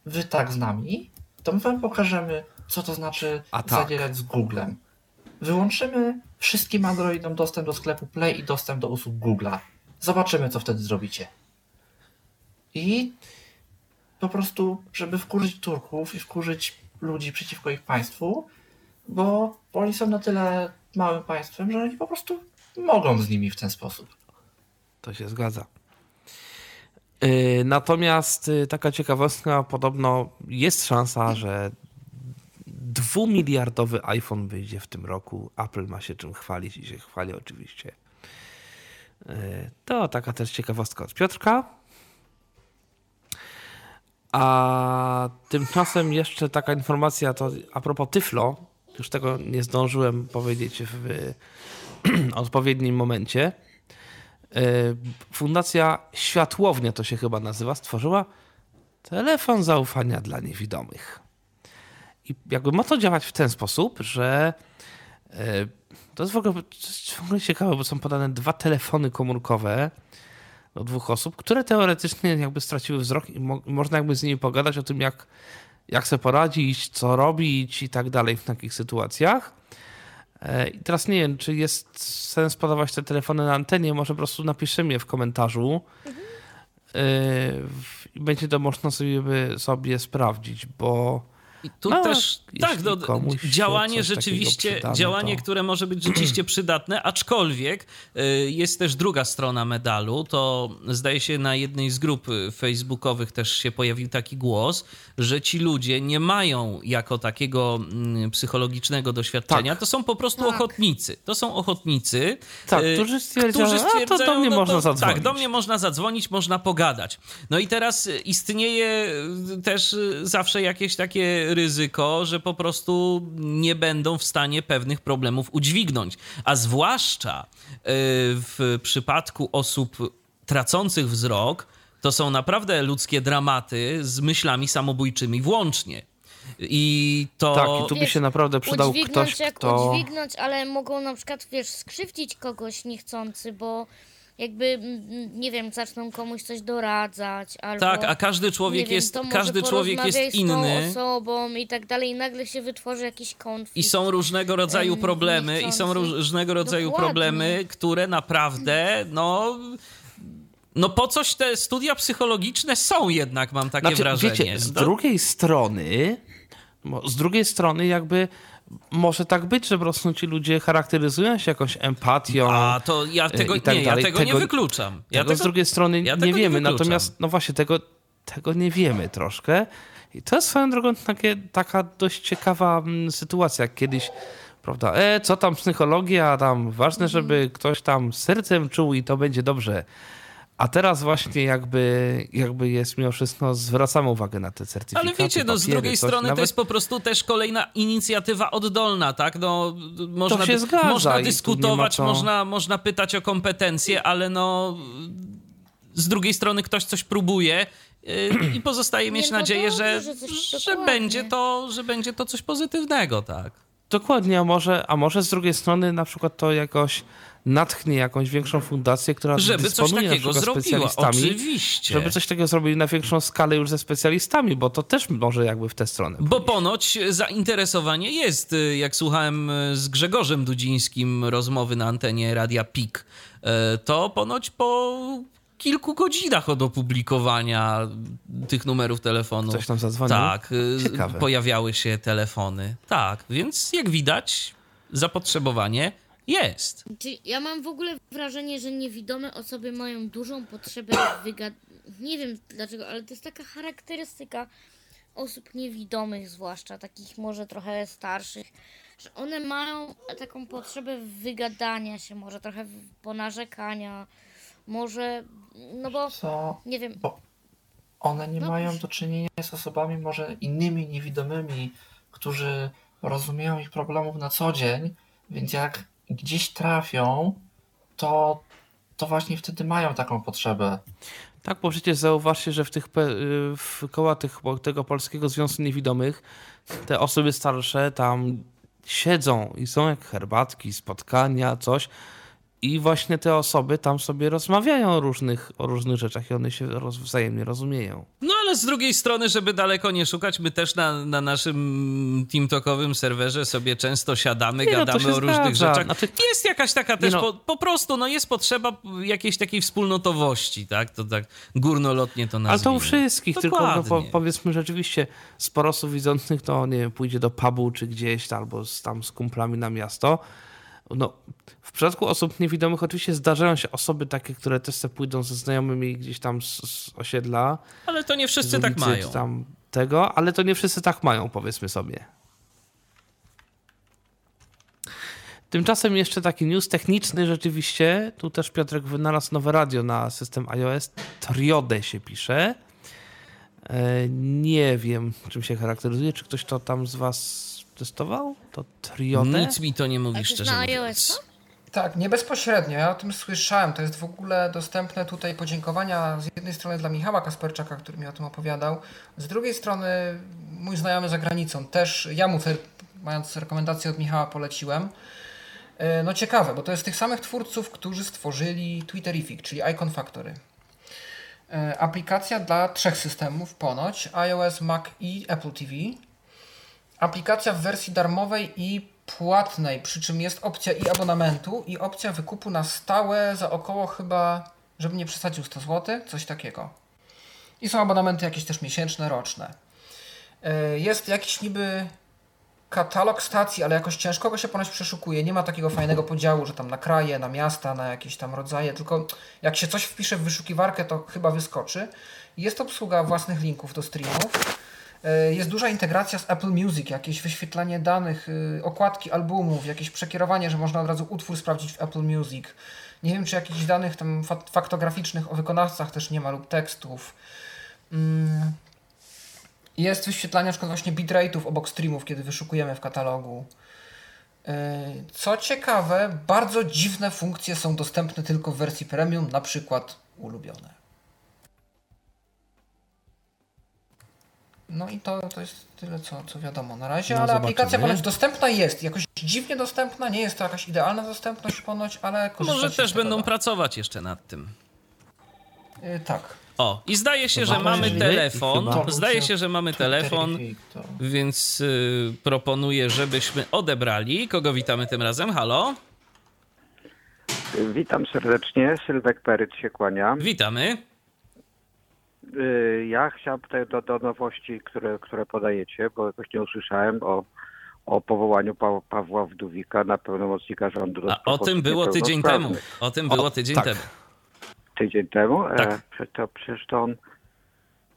wy tak z nami, to my wam pokażemy, co to znaczy tak. zadzierać z Googlem. Wyłączymy wszystkim Androidom dostęp do sklepu Play i dostęp do usług Google'a. Zobaczymy, co wtedy zrobicie. I po prostu, żeby wkurzyć Turków i wkurzyć ludzi przeciwko ich państwu, bo oni są na tyle małym państwem, że oni po prostu mogą z nimi w ten sposób. To się zgadza. Y, natomiast y, taka ciekawostka, podobno jest szansa, że dwumiliardowy iPhone wyjdzie w tym roku. Apple ma się czym chwalić i się chwali oczywiście. Y, to taka też ciekawostka od Piotrka. A tymczasem jeszcze taka informacja to a propos Tyflo. Już tego nie zdążyłem powiedzieć w <clears throat> odpowiednim momencie. E, Fundacja Światłownia to się chyba nazywa, stworzyła telefon zaufania dla niewidomych. I jakby ma to działać w ten sposób, że e, to jest w ogóle, jest w ogóle ciekawe, bo są podane dwa telefony komórkowe do dwóch osób, które teoretycznie jakby straciły wzrok i mo można jakby z nimi pogadać o tym, jak, jak sobie poradzić, co robić i tak dalej w takich sytuacjach. E, I teraz nie wiem, czy jest sens podawać te telefony na antenie, może po prostu napiszemy je w komentarzu. Mhm. I będzie to można sobie, sobie sprawdzić, bo i tu no, też, tak, no, działanie rzeczywiście, działanie, to... które może być rzeczywiście przydatne, aczkolwiek y, jest też druga strona medalu. To zdaje się na jednej z grup facebookowych też się pojawił taki głos, że ci ludzie nie mają jako takiego mm, psychologicznego doświadczenia, tak. to są po prostu tak. ochotnicy. To są ochotnicy, tak, y, którzy stwierdzają, którzy stwierdzają to do mnie no, można to, zadzwonić. Tak, do mnie można zadzwonić, można pogadać. No i teraz istnieje też zawsze jakieś takie ryzyko, że po prostu nie będą w stanie pewnych problemów udźwignąć. A zwłaszcza y, w przypadku osób tracących wzrok, to są naprawdę ludzkie dramaty z myślami samobójczymi włącznie. I to. Tak, i tu by się naprawdę przydał udźwignąć ktoś, jak kto... udźwignąć, ale mogą na przykład, wiesz, skrzywdzić kogoś niechcący, bo jakby, nie wiem, zaczną komuś coś doradzać, albo... Tak, a każdy człowiek wiem, jest, każdy człowiek jest inny. Z osobą i tak dalej i nagle się wytworzy jakiś konflikt. I są różnego rodzaju problemy, i są różnego rodzaju Dokładnie. problemy, które naprawdę, no... No po coś te studia psychologiczne są jednak, mam takie znaczy, wrażenie. Wiecie, z drugiej strony, z drugiej strony jakby może tak być, że po prostu ci ludzie charakteryzują się jakąś empatią. A to ja tego, tak nie, ja tego, tego, nie wykluczam. Ja tego, z drugiej strony ja nie wiemy, nie natomiast no właśnie tego, tego nie wiemy troszkę. I to jest swoją drogą takie, taka dość ciekawa mm, sytuacja, kiedyś prawda, e, co tam psychologia, tam ważne, żeby ktoś tam sercem czuł i to będzie dobrze. A teraz właśnie jakby, jakby jest mimo wszystko, zwracamy uwagę na te certyfikaty. Ale wiecie, no z drugiej coś, strony nawet... to jest po prostu też kolejna inicjatywa oddolna, tak? No, można, to się zgadza można dyskutować, co... można, można pytać o kompetencje, ale no z drugiej strony ktoś coś próbuje i pozostaje mieć no nadzieję, dobrze, że, że, że, będzie to, że będzie to coś pozytywnego, tak. Dokładnie, a może, a może z drugiej strony na przykład to jakoś natchnie jakąś większą fundację, która żeby dysponuje coś takiego zrobiła, oczywiście. żeby coś takiego zrobili na większą skalę już ze specjalistami, bo to też może jakby w tę stronę. Bo ponoć zainteresowanie jest, jak słuchałem z Grzegorzem Dudzińskim rozmowy na antenie Radia PIK, to ponoć po kilku godzinach od opublikowania tych numerów telefonu. Ktoś tam zadzwonił? Tak, Ciekawe. pojawiały się telefony. Tak, więc jak widać, zapotrzebowanie jest. Ja mam w ogóle wrażenie, że niewidome osoby mają dużą potrzebę wygad... Nie wiem dlaczego, ale to jest taka charakterystyka osób niewidomych, zwłaszcza takich może trochę starszych, że one mają taką potrzebę wygadania się, może trochę ponarzekania, może, no bo, Co? nie wiem. Bo one nie No mają do czynienia z osobami może innymi niewidomymi, którzy rozumieją ich problemów na co dzień, więc jak gdzieś trafią, to, to właśnie wtedy mają taką potrzebę. Tak, bo przecież zauważcie, że w tych y, w koła tych, tego Polskiego Związku Niewidomych te osoby starsze tam siedzą i są jak herbatki, spotkania, coś. I właśnie te osoby tam sobie rozmawiają o różnych, o różnych rzeczach i one się roz, wzajemnie rozumieją. No ale z drugiej strony, żeby daleko nie szukać, my też na, na naszym TeamTalkowym serwerze sobie często siadamy, Nie, no, gadamy się o różnych zgadza. rzeczach. Znaczy- Jest jakaś taka też, no. po, po prostu, no jest potrzeba jakiejś takiej wspólnotowości, tak? To tak górnolotnie to nazwijmy. Ale to u wszystkich, tylko no, po, Dokładnie. powiedzmy rzeczywiście sporo osób widzących to nie wiem, pójdzie do pubu czy gdzieś albo z, tam z kumplami na miasto. No, w przypadku osób niewidomych oczywiście zdarzają się osoby takie, które też se pójdą ze znajomymi gdzieś tam z, z osiedla. Ale to nie wszyscy tak mają. Tam tego, ale to nie wszyscy tak mają, powiedzmy sobie. Tymczasem jeszcze taki news techniczny rzeczywiście. Tu też Piotrek wynalazł nowe radio na system iOS. Triode się pisze. E, Nie wiem, czym się charakteryzuje. Czy ktoś to tam z was testował? To Triode? Nic mi to nie mówi, A szczerze na mówiąc. iOS-a? Tak, nie bezpośrednio. Ja o tym słyszałem. To jest w ogóle dostępne tutaj podziękowania z jednej strony dla Michała Kasperczaka, który mi o tym opowiadał. Z drugiej strony mój znajomy za granicą też, ja mu, mając rekomendację od Michała, poleciłem. E, No ciekawe, bo to jest tych samych twórców, którzy stworzyli Twitterific, czyli Icon Factory. E, Aplikacja dla trzech systemów ponoć, iOS, Mac i Apple TV. Aplikacja w wersji darmowej i płatnej, przy czym jest opcja i abonamentu i opcja wykupu na stałe za około chyba, żeby nie przesadził 100 zł, coś takiego. I są abonamenty jakieś też miesięczne, roczne. E, Jest jakiś niby katalog stacji, ale jakoś ciężko go się ponoć przeszukuje. Nie ma takiego fajnego podziału, że tam na kraje, na miasta, na jakieś tam rodzaje, tylko jak się coś wpisze w wyszukiwarkę, to chyba wyskoczy. Jest obsługa własnych linków do streamów. E, Jest duża integracja z Apple Music, jakieś wyświetlanie danych, y, okładki albumów, jakieś przekierowanie, że można od razu utwór sprawdzić w Apple Music. Nie wiem, czy jakichś danych tam fa- faktograficznych o wykonawcach też nie ma lub tekstów. Mm. Jest wyświetlanie na przykład właśnie bitrate'ów obok streamów, kiedy wyszukujemy w katalogu. Yy, Co ciekawe, bardzo dziwne funkcje są dostępne tylko w wersji premium, na przykład ulubione. No i to, to jest tyle, co, co wiadomo na razie, No, ale zobaczymy. aplikacja ponoć dostępna jest. Jakoś dziwnie dostępna, nie jest to jakaś idealna dostępność ponoć, ale Może też tego będą da. pracować jeszcze nad tym. Yy, Tak. O, i zdaje się, że mamy telefon. Zdaje się, że mamy telefon, więc y, proponuję, żebyśmy odebrali. Kogo witamy tym razem? Halo? Witam serdecznie, Sylwek Peryt się kłania. Witamy. Y, Ja chciałem tutaj do, do nowości, które, które podajecie, bo jakoś nie usłyszałem o, o powołaniu pa, Pawła Wdówika na pełnomocnika rządu. A o tym było tydzień temu. O tym było tydzień tak. temu. Tydzień temu? Tak. E, przecież, to, przecież to on,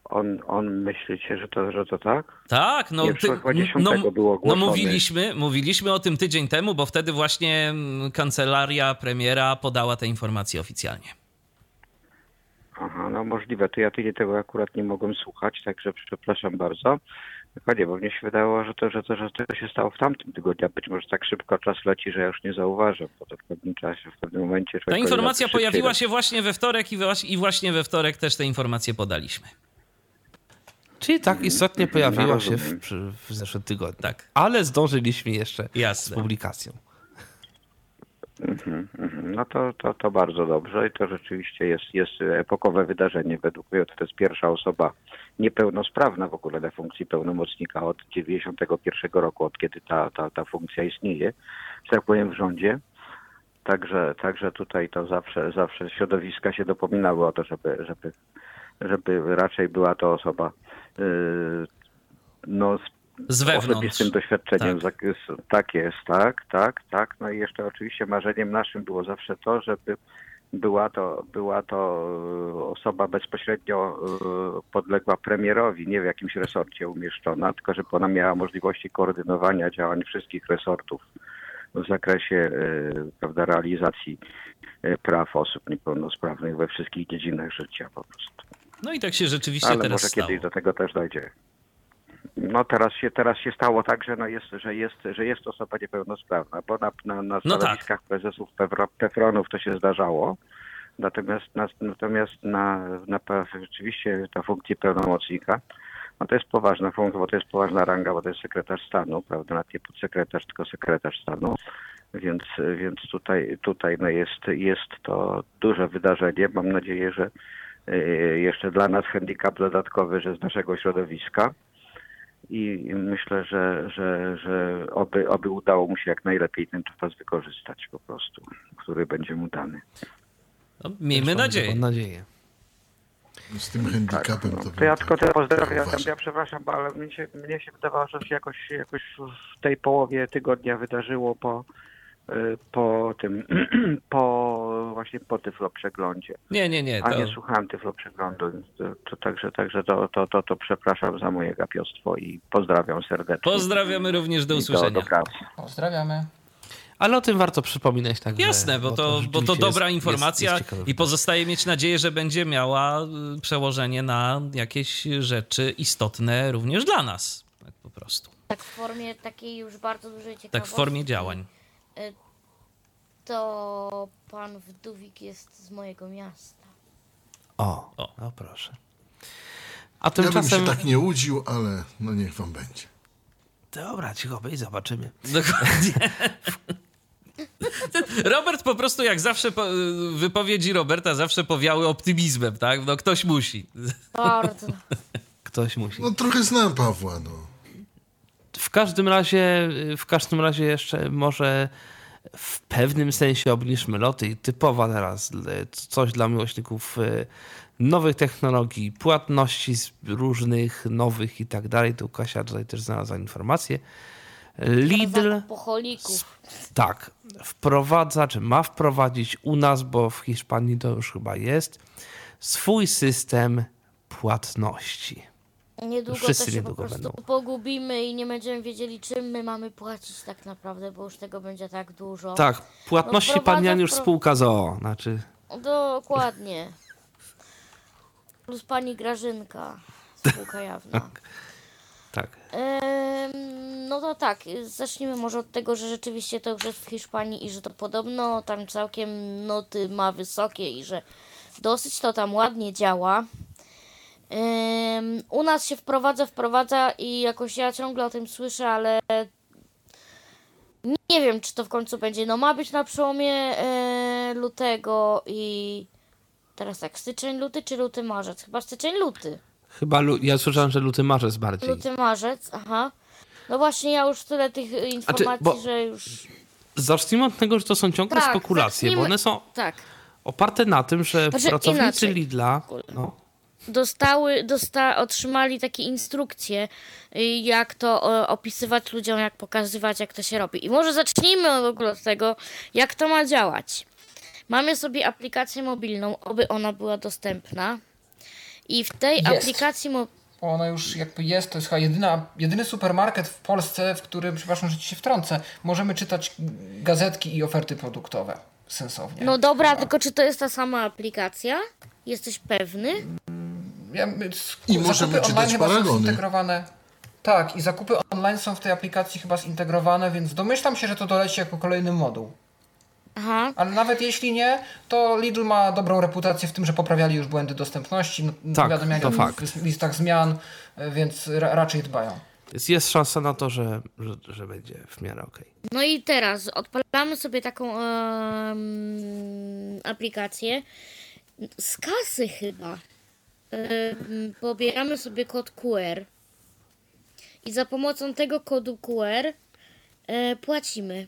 on, on myślicie, że to, że to tak? Tak, no, ty, no, 10 było no mówiliśmy, mówiliśmy o tym tydzień temu, bo wtedy właśnie mm, kancelaria premiera podała te informacje oficjalnie. Aha, no możliwe. To ja tydzień tego akurat nie mogłem słuchać, także przepraszam bardzo. Dokładnie, bo mnie się wydawało, że to, że to, że to się stało w tamtym tygodniu. Być może tak szybko czas leci, że ja już nie zauważę, bo to w pewnym czasie, w pewnym momencie... Ta informacja pojawiła się właśnie we wtorek i właśnie we wtorek też te informacje podaliśmy. Czyli tak istotnie pojawiła się w, w zeszłym tygodniu. Tak. Ale zdążyliśmy jeszcze Jasne. z publikacją. Mhm, mhm. No to, to, to bardzo dobrze i to rzeczywiście jest, jest epokowe wydarzenie. Według mnie to jest pierwsza osoba niepełnosprawna w ogóle na funkcji pełnomocnika od 91 roku, od kiedy ta, ta, ta funkcja istnieje, tak powiem, w rządzie. Także, także tutaj to zawsze, zawsze środowiska się dopominały o to, żeby, żeby, żeby raczej była to osoba yy, no, z wewnątrz. osobistym doświadczeniem. Tak. tak jest, tak, tak, tak. No i jeszcze oczywiście marzeniem naszym było zawsze to, żeby była to, była to osoba bezpośrednio e, podległa premierowi, nie w jakimś resorcie umieszczona, tylko żeby ona miała możliwości koordynowania działań wszystkich resortów w zakresie e, prawda, realizacji e, praw osób niepełnosprawnych we wszystkich dziedzinach życia po prostu. No i tak się rzeczywiście Ale teraz może stało. kiedyś do tego też dojdzie. No teraz się, teraz się stało tak, że, no jest, że, jest, że jest osoba niepełnosprawna, bo na, na, na no stanowiskach tak. prezesów Pefronów to się zdarzało. Natomiast, na, natomiast na, na, rzeczywiście ta funkcja pełnomocnika, no to jest poważna funkcja, bo to jest poważna ranga, bo to jest sekretarz stanu, prawda, nawet nie podsekretarz, tylko sekretarz stanu. Więc, więc tutaj, tutaj no jest, jest to duże wydarzenie. Mam nadzieję, że y, jeszcze dla nas handicap dodatkowy, że z naszego środowiska i myślę, że, że, że oby, oby udało mu się jak najlepiej ten czas wykorzystać po prostu, który będzie mu dany. No, miejmy nadzieję. Mam nadzieję. Z tym handicapem tak, no, to, ja tylko te pozdrawiam. Ja, ja przepraszam, ale mnie się, mnie się wydawało, że się jakoś, jakoś w tej połowie tygodnia wydarzyło po, po tym, <clears throat> po właśnie po Tyflo przeglądzie. Nie, nie, nie. To... A nie słuchałem Tyflo przeglądu, to, to, także, także to, to, to, to przepraszam za moje gapiostwo i pozdrawiam serdecznie. Pozdrawiamy również do usłyszenia. Do, do Pozdrawiamy. Ale o tym warto przypominać tak. Jasne, bo, bo to, bo to dobra jest, informacja jest, jest i pozostaje mieć nadzieję, że będzie miała y, przełożenie na jakieś rzeczy istotne również dla nas. Tak po prostu. Tak w formie takiej już bardzo dużej ciekawości. Tak w formie działań. Y, to pan Wdówik jest z mojego miasta. O, o. no proszę. A tymczasem... Ja bym się tak nie łudził, ale no niech wam będzie. Dobra, cicho być, zobaczymy. Dokładnie. Robert po prostu jak zawsze, wypowiedzi Roberta zawsze powiały optymizmem, tak? No ktoś musi. Bardzo. Ktoś musi. No trochę znam Pawła, no. W każdym razie, w każdym razie jeszcze może w pewnym sensie obniżmy loty i typowa teraz coś dla miłośników e, nowych technologii, płatności z różnych nowych i tak dalej. Tu Kasia tutaj też znalazła informację. Lidl. Tak, wprowadza, czy ma wprowadzić u nas, bo w Hiszpanii to już chyba jest, swój system płatności. Niedługo Wszyscy to się niedługo po prostu będą. pogubimy i nie będziemy wiedzieli, czym my mamy płacić tak naprawdę, bo już tego będzie tak dużo. Tak, płatności no, pan Jan już pro... spółka ZOO, znaczy... Dokładnie. Plus pani Grażynka, spółka jawna. <laughs> tak. tak. No to tak, zacznijmy może od tego, że rzeczywiście to już jest w Hiszpanii i że to podobno tam całkiem noty ma wysokie i że dosyć to tam ładnie działa. U nas się wprowadza, wprowadza i jakoś ja ciągle o tym słyszę, ale nie wiem, czy to w końcu będzie. No ma być na przełomie e, lutego i teraz tak, styczeń, luty czy luty, marzec? Chyba styczeń, luty. Chyba, lu- ja słyszałem, że luty, marzec bardziej. Luty, marzec, aha. No właśnie, ja już tyle tych informacji, znaczy, że już... Zacznijmy od tego, że to są ciągle tak, spekulacje, bo one są tak. oparte na tym, że znaczy, pracownicy inaczej. Lidla... No, dostały, dosta, otrzymali takie instrukcje, y, jak to opisywać ludziom, jak pokazywać, jak to się robi. I może zacznijmy w ogóle od tego, jak to ma działać. Mamy sobie aplikację mobilną, oby ona była dostępna. I w tej jest. aplikacji ona już jakby jest, to jest chyba jedyna, jedyny supermarket w Polsce, w którym, przepraszam, że ci się wtrącę, możemy czytać gazetki i oferty produktowe sensownie. No dobra, chyba. tylko czy to jest ta sama aplikacja? Jesteś pewny? Ja, I możemy czytać paragony. Zintegrowane. Tak, i zakupy online są w tej aplikacji chyba zintegrowane, więc domyślam się, że to doleci jako kolejny moduł. Aha. Ale nawet jeśli nie, to Lidl ma dobrą reputację w tym, że poprawiali już błędy dostępności, tak, to fakt. w listach zmian, więc ra raczej dbają. Jest, jest szansa na to, że, że, że będzie w miarę ok. No i teraz odpalamy sobie taką aplikację z kasy chyba. Pobieramy sobie kod QR i za pomocą tego kodu QR e, płacimy.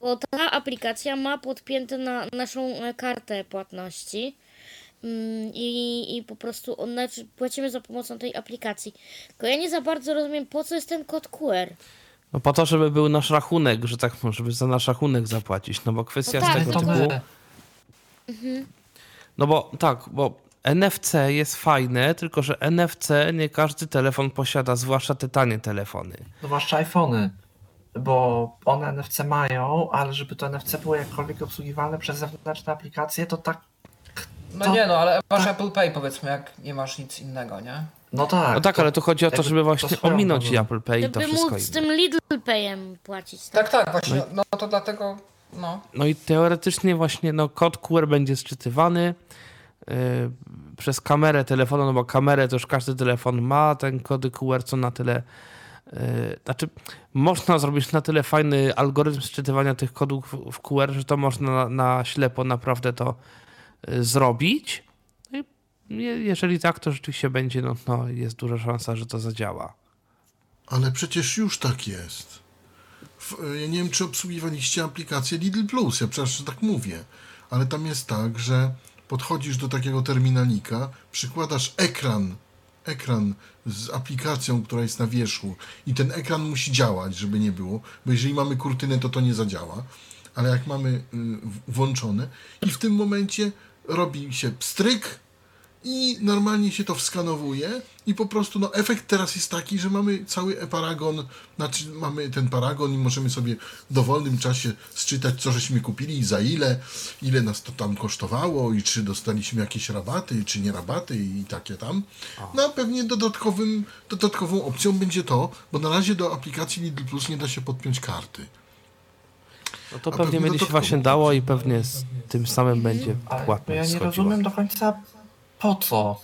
Bo ta aplikacja ma podpięte na naszą e, kartę płatności. Mm, I, I po prostu znaczy płacimy za pomocą tej aplikacji. Tylko ja nie za bardzo rozumiem, po co jest ten kod QR. No po to, żeby był nasz rachunek, że tak <laughs> żeby za nasz rachunek zapłacić. No bo kwestia no tak, z tego typu. Mhm. No bo tak, bo NFC jest fajne, tylko że NFC nie każdy telefon posiada, zwłaszcza te tanie telefony. Zwłaszcza iPhony, bo one NFC mają, ale żeby to NFC było jakkolwiek obsługiwalne przez zewnętrzne aplikacje, to tak. No to... nie, no ale masz tak. Apple Pay powiedzmy, jak nie masz nic innego, nie? No tak. No tak, to, ale tu chodzi o to, żeby właśnie to ominąć Apple Pay i to wszystko móc z tym Lidl Payem płacić. Tak, tak, tak właśnie. No, no to dlatego. No. no i teoretycznie właśnie no, kod QR będzie sczytywany yy, przez kamerę telefonu, no bo kamerę to już każdy telefon ma, ten kody QR co na tyle yy, znaczy można zrobić na tyle fajny algorytm sczytywania tych kodów w QR, że to można na, na ślepo naprawdę to yy, zrobić. No jeżeli tak, to rzeczywiście będzie, no, no jest duża szansa, że to zadziała. Ale przecież już tak jest. W, ja nie wiem, czy obsługiwaliście aplikację Lidl Plus, ja przecież tak mówię, ale tam jest tak, że podchodzisz do takiego terminalika, przykładasz ekran, ekran z aplikacją, która jest na wierzchu i ten ekran musi działać, żeby nie było, bo jeżeli mamy kurtynę, to to nie zadziała, ale jak mamy y, włączone i w tym momencie robi się pstryk, i normalnie się to wskanowuje i po prostu no, efekt teraz jest taki, że mamy cały paragon, znaczy mamy ten paragon i możemy sobie w dowolnym czasie sczytać, co żeśmy kupili i za ile, ile nas to tam kosztowało i czy dostaliśmy jakieś rabaty, czy nie rabaty i takie tam. No a pewnie dodatkowym, dodatkową opcją będzie to, bo na razie do aplikacji Lidl Plus nie da się podpiąć karty. No to pewnie, pewnie będzie się właśnie dało i pewnie z tym samym będzie płatność Ja nie schodziła. rozumiem do końca po co?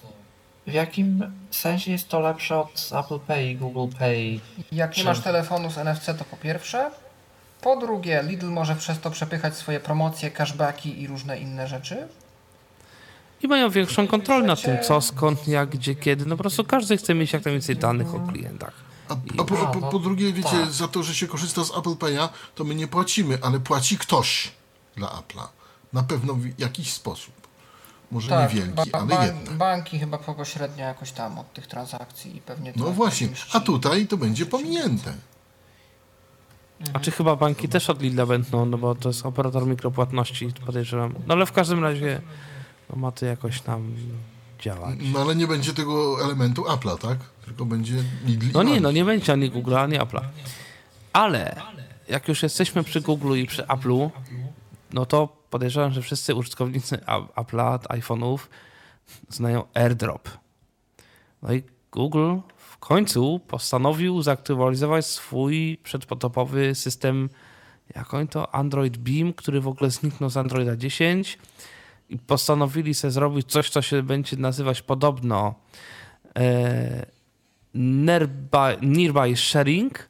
W jakim sensie jest to lepsze od Apple Pay, Google Pay? Jak nie masz telefonu z NFC, to po pierwsze. Po drugie, Lidl może przez to przepychać swoje promocje, cashbacki i różne inne rzeczy. I mają większą kontrolę nad tym, co, skąd, jak, gdzie, kiedy. No po prostu każdy chce mieć jak najwięcej danych o klientach. A, a, po, a po, po, drugie, wiecie, tak. za to, że się korzysta z Apple Pay'a, to my nie płacimy, ale płaci ktoś dla Apple'a. Na pewno w jakiś sposób. Może tak, niewielki, ba ale ba jednak. Banki chyba pośrednio jakoś tam od tych transakcji i pewnie No właśnie, a tutaj to będzie pominięte. A czy chyba banki też od Lidla będą, no bo to jest operator mikropłatności, podejrzewam. No ale w każdym razie no, ma to jakoś tam działać. No ale nie będzie tego elementu Apple'a, tak? Tylko będzie Lidl No nie, no nie będzie ani Google'a, ani Apple'a. Ale jak już jesteśmy przy Google'u i przy Apple'u, no to podejrzewam, że wszyscy użytkownicy Apple'a, iPhone'ów znają AirDrop. No i Google w końcu postanowił zaktualizować swój przedpotopowy system, jak on to, Android Beam, który w ogóle zniknął z Androida 10 i postanowili sobie zrobić coś, co się będzie nazywać podobno e, nearby, nearby sharing.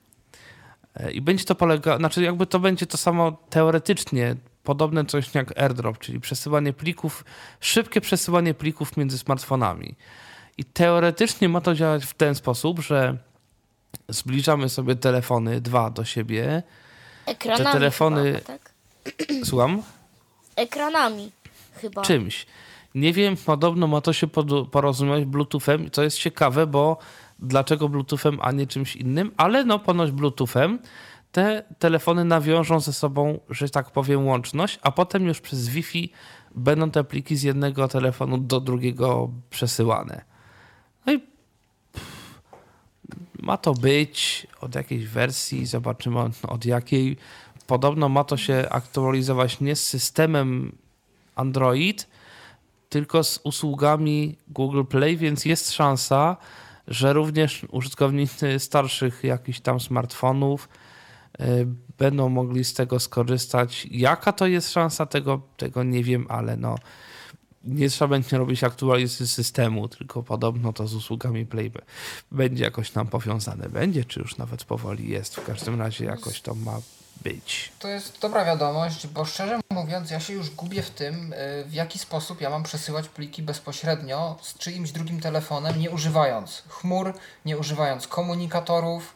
E, i będzie to polega, znaczy jakby to będzie to samo teoretycznie podobne coś jak AirDrop, czyli przesyłanie plików, szybkie przesyłanie plików między smartfonami. I teoretycznie ma to działać w ten sposób, że zbliżamy sobie telefony dwa do siebie. Ekranami Te telefony. Chyba, tak? Słucham? Ekranami chyba. Czymś. Nie wiem, podobno ma to się porozumieć Bluetoothem, co jest ciekawe, bo dlaczego Bluetoothem, a nie czymś innym, ale no ponoć Bluetoothem te telefony nawiążą ze sobą, że tak powiem, łączność, a potem już przez Wi-Fi będą te pliki z jednego telefonu do drugiego przesyłane. No i ma to być od jakiejś wersji, zobaczymy od, jakiej. Podobno ma to się aktualizować nie z systemem Android, tylko z usługami Google Play, więc jest szansa, że również użytkownicy starszych jakichś tam smartfonów będą mogli z tego skorzystać. Jaka to jest szansa, tego, tego nie wiem, ale no nie trzeba będzie robić aktualizacji systemu, tylko podobno to z usługami Play będzie jakoś tam powiązane. Będzie, czy już nawet powoli jest. W każdym razie jakoś to ma być. To jest dobra wiadomość, bo szczerze mówiąc, ja się już gubię w tym, y, w jaki sposób ja mam przesyłać pliki bezpośrednio z czyimś drugim telefonem, nie używając chmur, nie używając komunikatorów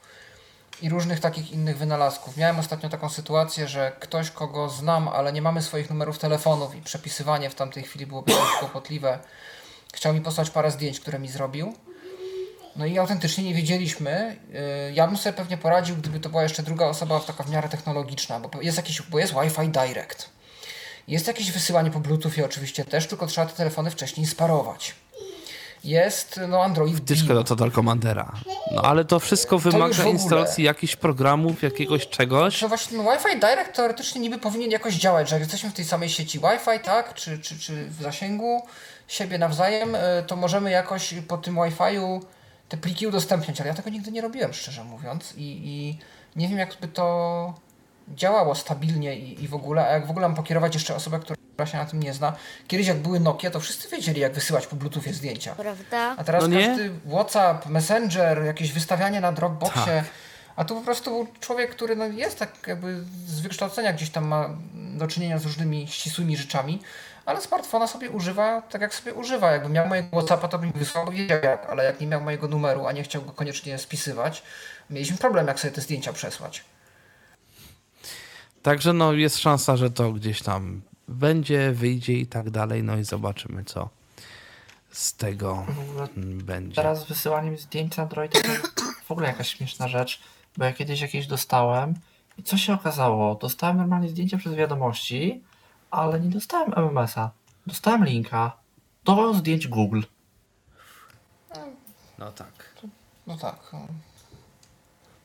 i różnych takich innych wynalazków. Miałem ostatnio taką sytuację, że ktoś, kogo znam, ale nie mamy swoich numerów telefonów i przepisywanie w tamtej chwili byłoby kłopotliwe, chciał mi posłać parę zdjęć, które mi zrobił no i autentycznie nie wiedzieliśmy. Y, ja bym sobie pewnie poradził, gdyby to była jeszcze druga osoba taka w miarę technologiczna, bo jest jakiś, bo jest Wi-Fi Direct. Jest jakieś wysyłanie po Bluetoothie oczywiście też, tylko trzeba te telefony wcześniej sparować. Jest no Android Wtyczkę do Total Commandera. No ale to wszystko wymaga to instalacji jakichś programów, jakiegoś czegoś. No właśnie no, Wi-Fi Direct teoretycznie niby powinien jakoś działać, że jak jesteśmy w tej samej sieci Wi-Fi, tak, czy, czy, czy w zasięgu siebie nawzajem, y, to możemy jakoś po tym Wi-Fiu te pliki udostępniać, ale ja tego nigdy nie robiłem, szczerze mówiąc i, i nie wiem jakby to działało stabilnie i, i w ogóle, a jak w ogóle mam pokierować jeszcze osobę, która się na tym nie zna. Kiedyś jak były Nokia, to wszyscy wiedzieli jak wysyłać po Bluetoothie zdjęcia. Prawda? A teraz no każdy WhatsApp, Messenger, jakieś wystawianie na Dropboxie, tak. a tu po prostu był człowiek, który no jest tak jakby z wykształcenia gdzieś tam ma do czynienia z różnymi ścisłymi rzeczami, ale smartfona sobie używa tak, jak sobie używa. Jakby miał mojego WhatsAppa, to bym wysłał, bo wiedział jak, ale jak nie miał mojego numeru, a nie chciał go koniecznie spisywać, mieliśmy problem, jak sobie te zdjęcia przesłać. Także no jest szansa, że to gdzieś tam będzie, wyjdzie i tak dalej, no i zobaczymy, co z tego będzie. Teraz wysyłaniem zdjęć na Android to w ogóle jakaś śmieszna rzecz, bo ja kiedyś jakieś dostałem i co się okazało? Dostałem normalnie zdjęcia przez wiadomości, ale nie dostałem MMS-a. Dostałem linka do zdjęć Google. No tak. No tak.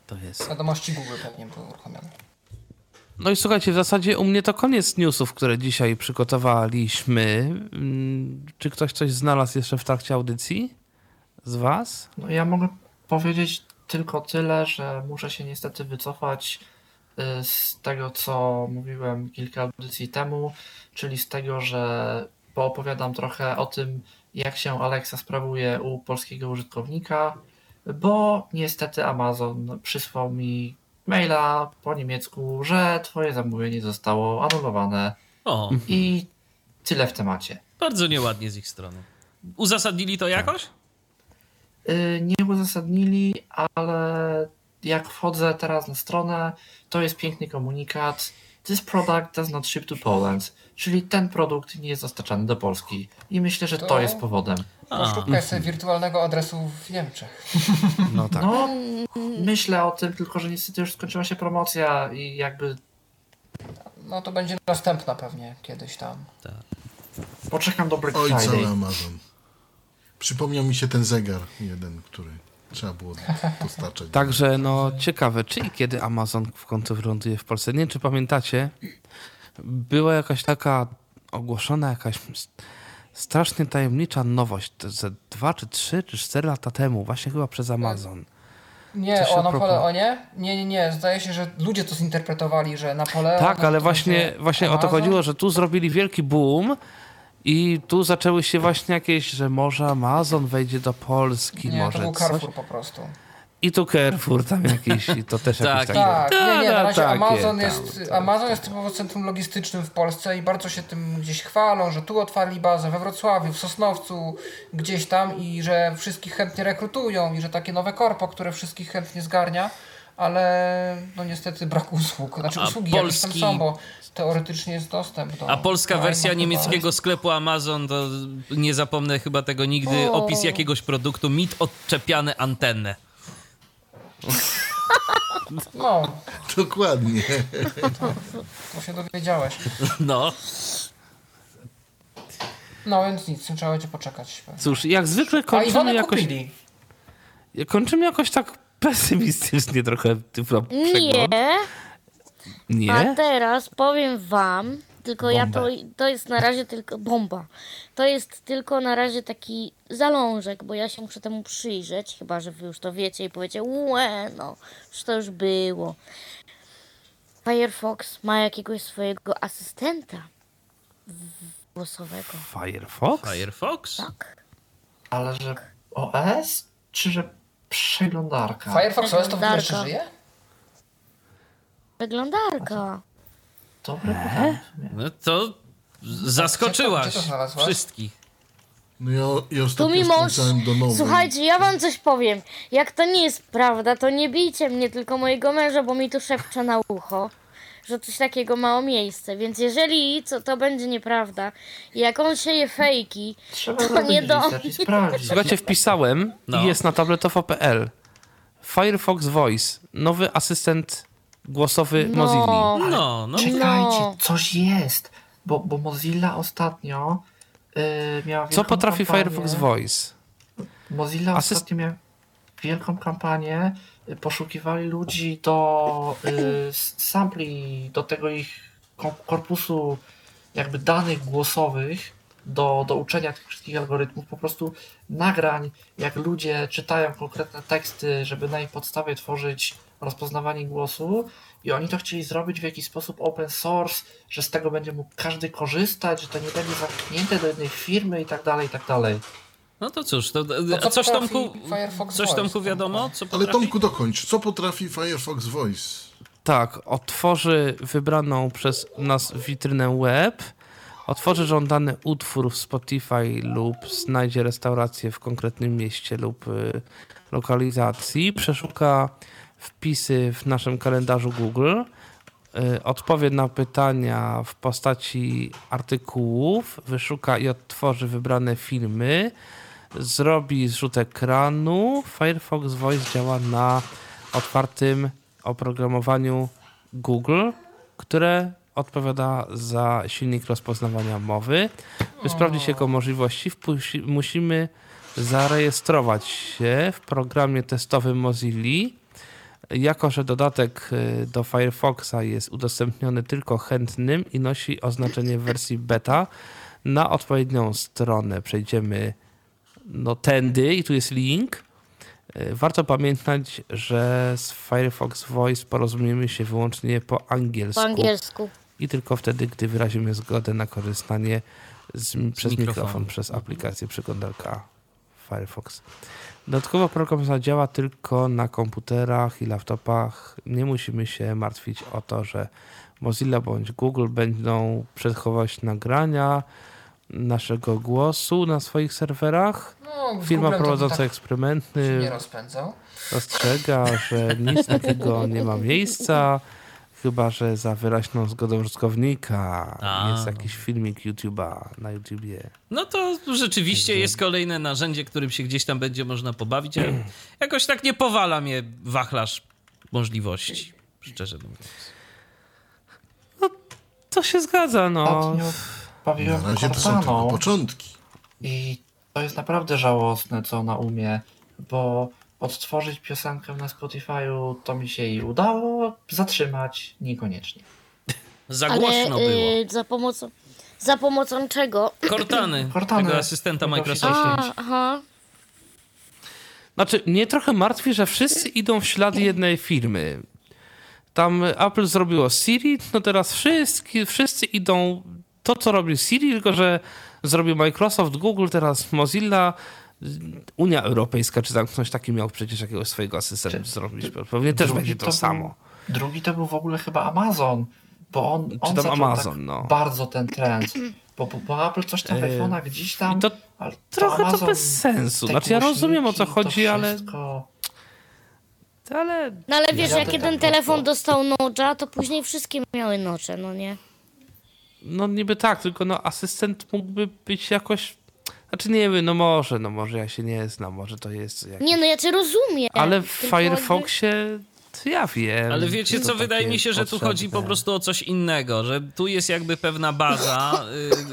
To jest. Wiadomości Google pewnie były uruchomione. No i słuchajcie, w zasadzie u mnie to koniec newsów, które dzisiaj przygotowaliśmy. Mm, czy ktoś coś znalazł jeszcze w trakcie audycji z Was? No ja mogę powiedzieć tylko tyle, że muszę się niestety wycofać Y, z tego, co mówiłem kilka audycji temu, czyli z tego, że poopowiadam trochę o tym, jak się Alexa sprawuje u polskiego użytkownika, bo niestety Amazon przysłał mi maila po niemiecku, że twoje zamówienie zostało anulowane. O. I tyle w temacie. Bardzo nieładnie z ich strony. Uzasadnili to jakoś? Y, nie uzasadnili, ale jak wchodzę teraz na stronę, to jest piękny komunikat. This product does not ship to Poland. Czyli ten produkt nie jest dostarczany do Polski. I myślę, że to, to jest powodem. Szukaj sobie wirtualnego adresu w Niemczech. No tak. No, myślę o tym, tylko że niestety już skończyła się promocja i jakby. No to będzie następna pewnie kiedyś tam. Tak. Poczekam do Black Oj, Friday. cały Amazon. Przypomniał mi się ten zegar jeden, który trzeba było dostarczać. Także no ciekawe, czy i kiedy Amazon w końcu wyląduje w Polsce. Nie wiem, czy pamiętacie, była jakaś taka ogłoszona jakaś strasznie tajemnicza nowość ze dwa, czy trzy, czy cztery lata temu, właśnie chyba przez Amazon. Nie, o Napoleonie? Nie, nie, nie. Zdaje się, że ludzie to zinterpretowali, że Napoleon... Tak, ale właśnie, właśnie o to chodziło, że tu zrobili wielki boom i tu zaczęły się właśnie jakieś, że może Amazon wejdzie do Polski, nie, może to był Carrefour po prostu. I tu Carrefour tam jakiś, i to też <laughs> tak, jakiś taki... Tak, nie, nie, na razie takie, Amazon, jest, tam, Amazon jest typowo centrum logistycznym w Polsce i bardzo się tym gdzieś chwalą, że tu otwarli bazę we Wrocławiu, w Sosnowcu, gdzieś tam i że wszystkich chętnie rekrutują i że takie nowe korpo, które wszystkich chętnie zgarnia, ale no niestety brak usług. Znaczy usługi Polski... jakieś tam są, bo teoretycznie jest dostęp do... A polska wersja niemieckiego sklepu Amazon, to nie zapomnę chyba tego nigdy, o. opis jakiegoś produktu, mit odczepiane antenne. No. <laughs> Dokładnie. To się dowiedziałeś. No. No więc nic, trzeba będzie poczekać. Cóż, jak zwykle kończymy jakoś... Kupili. Kończymy jakoś tak pesymistycznie trochę. Nie. Nie? A teraz powiem wam, Tylko Bombę. ja to, to jest na razie tylko bomba. To jest tylko na razie taki zalążek, bo ja się muszę temu przyjrzeć, chyba że wy już to wiecie i powiecie, łe, no, już to już było. Firefox ma jakiegoś swojego asystenta głosowego. Firefox? Firefox? Tak. Ale że OS, czy że przeglądarka? Firefox OS to w ogóle jeszcze żyje? Przeglądarka. Dobre pytanie. No to zaskoczyłaś to wszystkich. No ja, ja ostatnio tu mąż... do nowej. Słuchajcie, ja wam coś powiem. Jak to nie jest prawda, to nie bijcie mnie, tylko mojego męża, bo mi tu szepcze na ucho, że coś takiego mało miejsce. Więc jeżeli co, to będzie nieprawda. I jak on sieje fejki, to nie do Słuchajcie, wpisałem no. i jest na tabletofo.pl. Firefox Voice, nowy asystent głosowy no. Mozilla. No, no. Czekajcie, no. coś jest, bo, bo Mozilla ostatnio yy, miała Co potrafi kampanię. Firefox Voice? Mozilla Asyst... ostatnio miała wielką kampanię, y, poszukiwali ludzi do y, sampli, do tego ich korpusu jakby danych głosowych do, do uczenia tych wszystkich algorytmów, po prostu nagrań, jak ludzie czytają konkretne teksty, żeby na ich podstawie tworzyć rozpoznawanie głosu i oni to chcieli zrobić w jakiś sposób open source, że z tego będzie mógł każdy korzystać, że to nie będzie zamknięte do jednej firmy i tak dalej, i tak dalej. No to cóż, to, to coś Tomku, coś Tomku wiadomo? Co Ale Tomku dokończ, co potrafi Firefox Voice? Tak, otworzy wybraną przez nas witrynę web, otworzy żądany utwór w Spotify lub znajdzie restaurację w konkretnym mieście lub y, lokalizacji, przeszuka wpisy w naszym kalendarzu Google, y, odpowie na pytania w postaci artykułów, wyszuka i odtworzy wybrane filmy, zrobi zrzut ekranu. Firefox Voice działa na otwartym oprogramowaniu Google, które odpowiada za silnik rozpoznawania mowy. By sprawdzić jego możliwości, musimy zarejestrować się w programie testowym Mozilla jako, że dodatek y, do Firefoxa jest udostępniony tylko chętnym i nosi oznaczenie wersji beta, na odpowiednią stronę przejdziemy no, tędy i tu jest link. Y, warto pamiętać, że z Firefox Voice porozumiemy się wyłącznie po angielsku. Po angielsku. I tylko wtedy, gdy wyrazimy zgodę na korzystanie z, przez mikrofon. mikrofon, przez aplikację przeglądarka Firefox. Dodatkowo program zadziała tylko na komputerach i laptopach. Nie musimy się martwić o to, że Mozilla bądź Google będą przechowywać nagrania naszego głosu na swoich serwerach. No, Firma prowadząca tak eksperymenty nie rozpędzał. ostrzega, że nic takiego nie ma miejsca. Chyba, że za wyraźną zgodą użytkownika A, jest jakiś filmik YouTube'a na YouTubie. No to rzeczywiście jest kolejne narzędzie, którym się gdzieś tam będzie można pobawić, ale <clears throat> jakoś tak nie powala mnie wachlarz możliwości, szczerze mówiąc. No, to się zgadza, no. Bawiłem na razie to są tylko początki. I to jest naprawdę żałosne, co ona umie, bo odtworzyć piosenkę na Spotify'u to mi się jej udało, zatrzymać niekoniecznie. Za głośno Ale, było. Yy, za pomocą za pomocą czego? Cortany, Cortany tego asystenta Microsoftu. Aha. Znaczy, mnie trochę martwi, że wszyscy idą w ślady jednej firmy. Tam Apple zrobiło Siri, no teraz wszyscy, wszyscy idą to, co robi Siri, tylko że zrobił Microsoft, Google, teraz Mozilla, Unia Europejska czy zamknąć taki miał przecież jakiegoś swojego asystenta czy, zrobić. Pewnie też będzie to, to samo. Był, drugi to był w ogóle chyba Amazon, bo on, czy on tam Amazon, tak no. bardzo ten trend. Bo, bo, bo Apple coś tam w iPhone'ach gdzieś tam. To, trochę Amazon, to bez sensu. Znaczy ja rozumiem o co chodzi, ale. Ale... No ale wiesz, jak jeden telefon dostał nocza, to później wszystkie miały nocze, no nie? No niby tak, tylko no asystent mógłby być jakoś znaczy nie wiem, no może, no może ja się nie znam, może to jest... Jakieś... Nie, no ja cię rozumiem. Ale w Firefoxie ja wiem. Ale wiecie co, wydaje mi się, że tu chodzi po prostu o coś innego, że tu jest jakby pewna baza,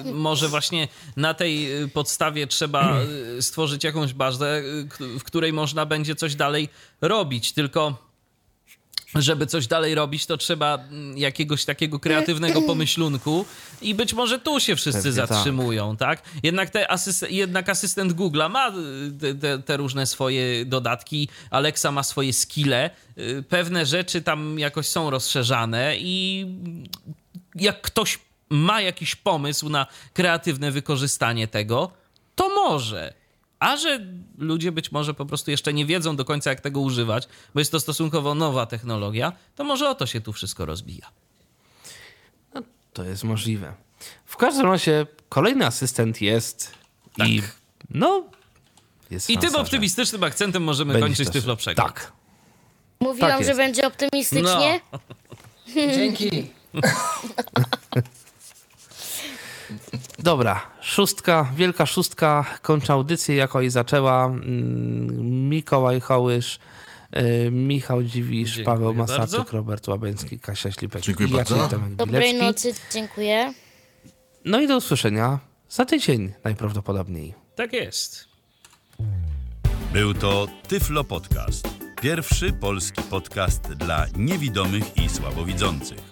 y, może właśnie na tej y, podstawie trzeba y, stworzyć jakąś bazę, w której można będzie coś dalej robić, tylko żeby coś dalej robić, to trzeba mm, jakiegoś takiego kreatywnego <clears throat> pomyślunku i być może tu się wszyscy Pewnie tak. zatrzymują, tak? tak? Jednak, te asyst jednak asystent Google'a ma y, te, te, różne swoje dodatki, Alexa ma swoje skille, y, pewne rzeczy tam jakoś są rozszerzane i jak ktoś ma jakiś pomysł na kreatywne wykorzystanie tego, to może. A że ludzie być może po prostu jeszcze nie wiedzą do końca, jak tego używać, bo jest to stosunkowo nowa technologia, to może o to się tu wszystko rozbija. No, to jest możliwe. W każdym razie kolejny asystent jest tak. i no. Jest I tym optymistycznym akcentem możemy kończyć Tyflo Przegląd. Tak. Mówiłam, tak że będzie optymistycznie. No. <laughs> Dzięki. <laughs> Dobra, szóstka, wielka szóstka kończy audycję, jako i zaczęła. Mm, Mikołaj Hołysz, y, Michał Dziwisz, dziękuję Paweł Masaczyk, Robert Łabęcki, Kasia Ślipek. Dziękuję i bardzo. Dobrej nocy, dziękuję. No i do usłyszenia za tydzień najprawdopodobniej. Tak jest. Był to Tyflo Podcast. Pierwszy polski podcast dla niewidomych i słabowidzących.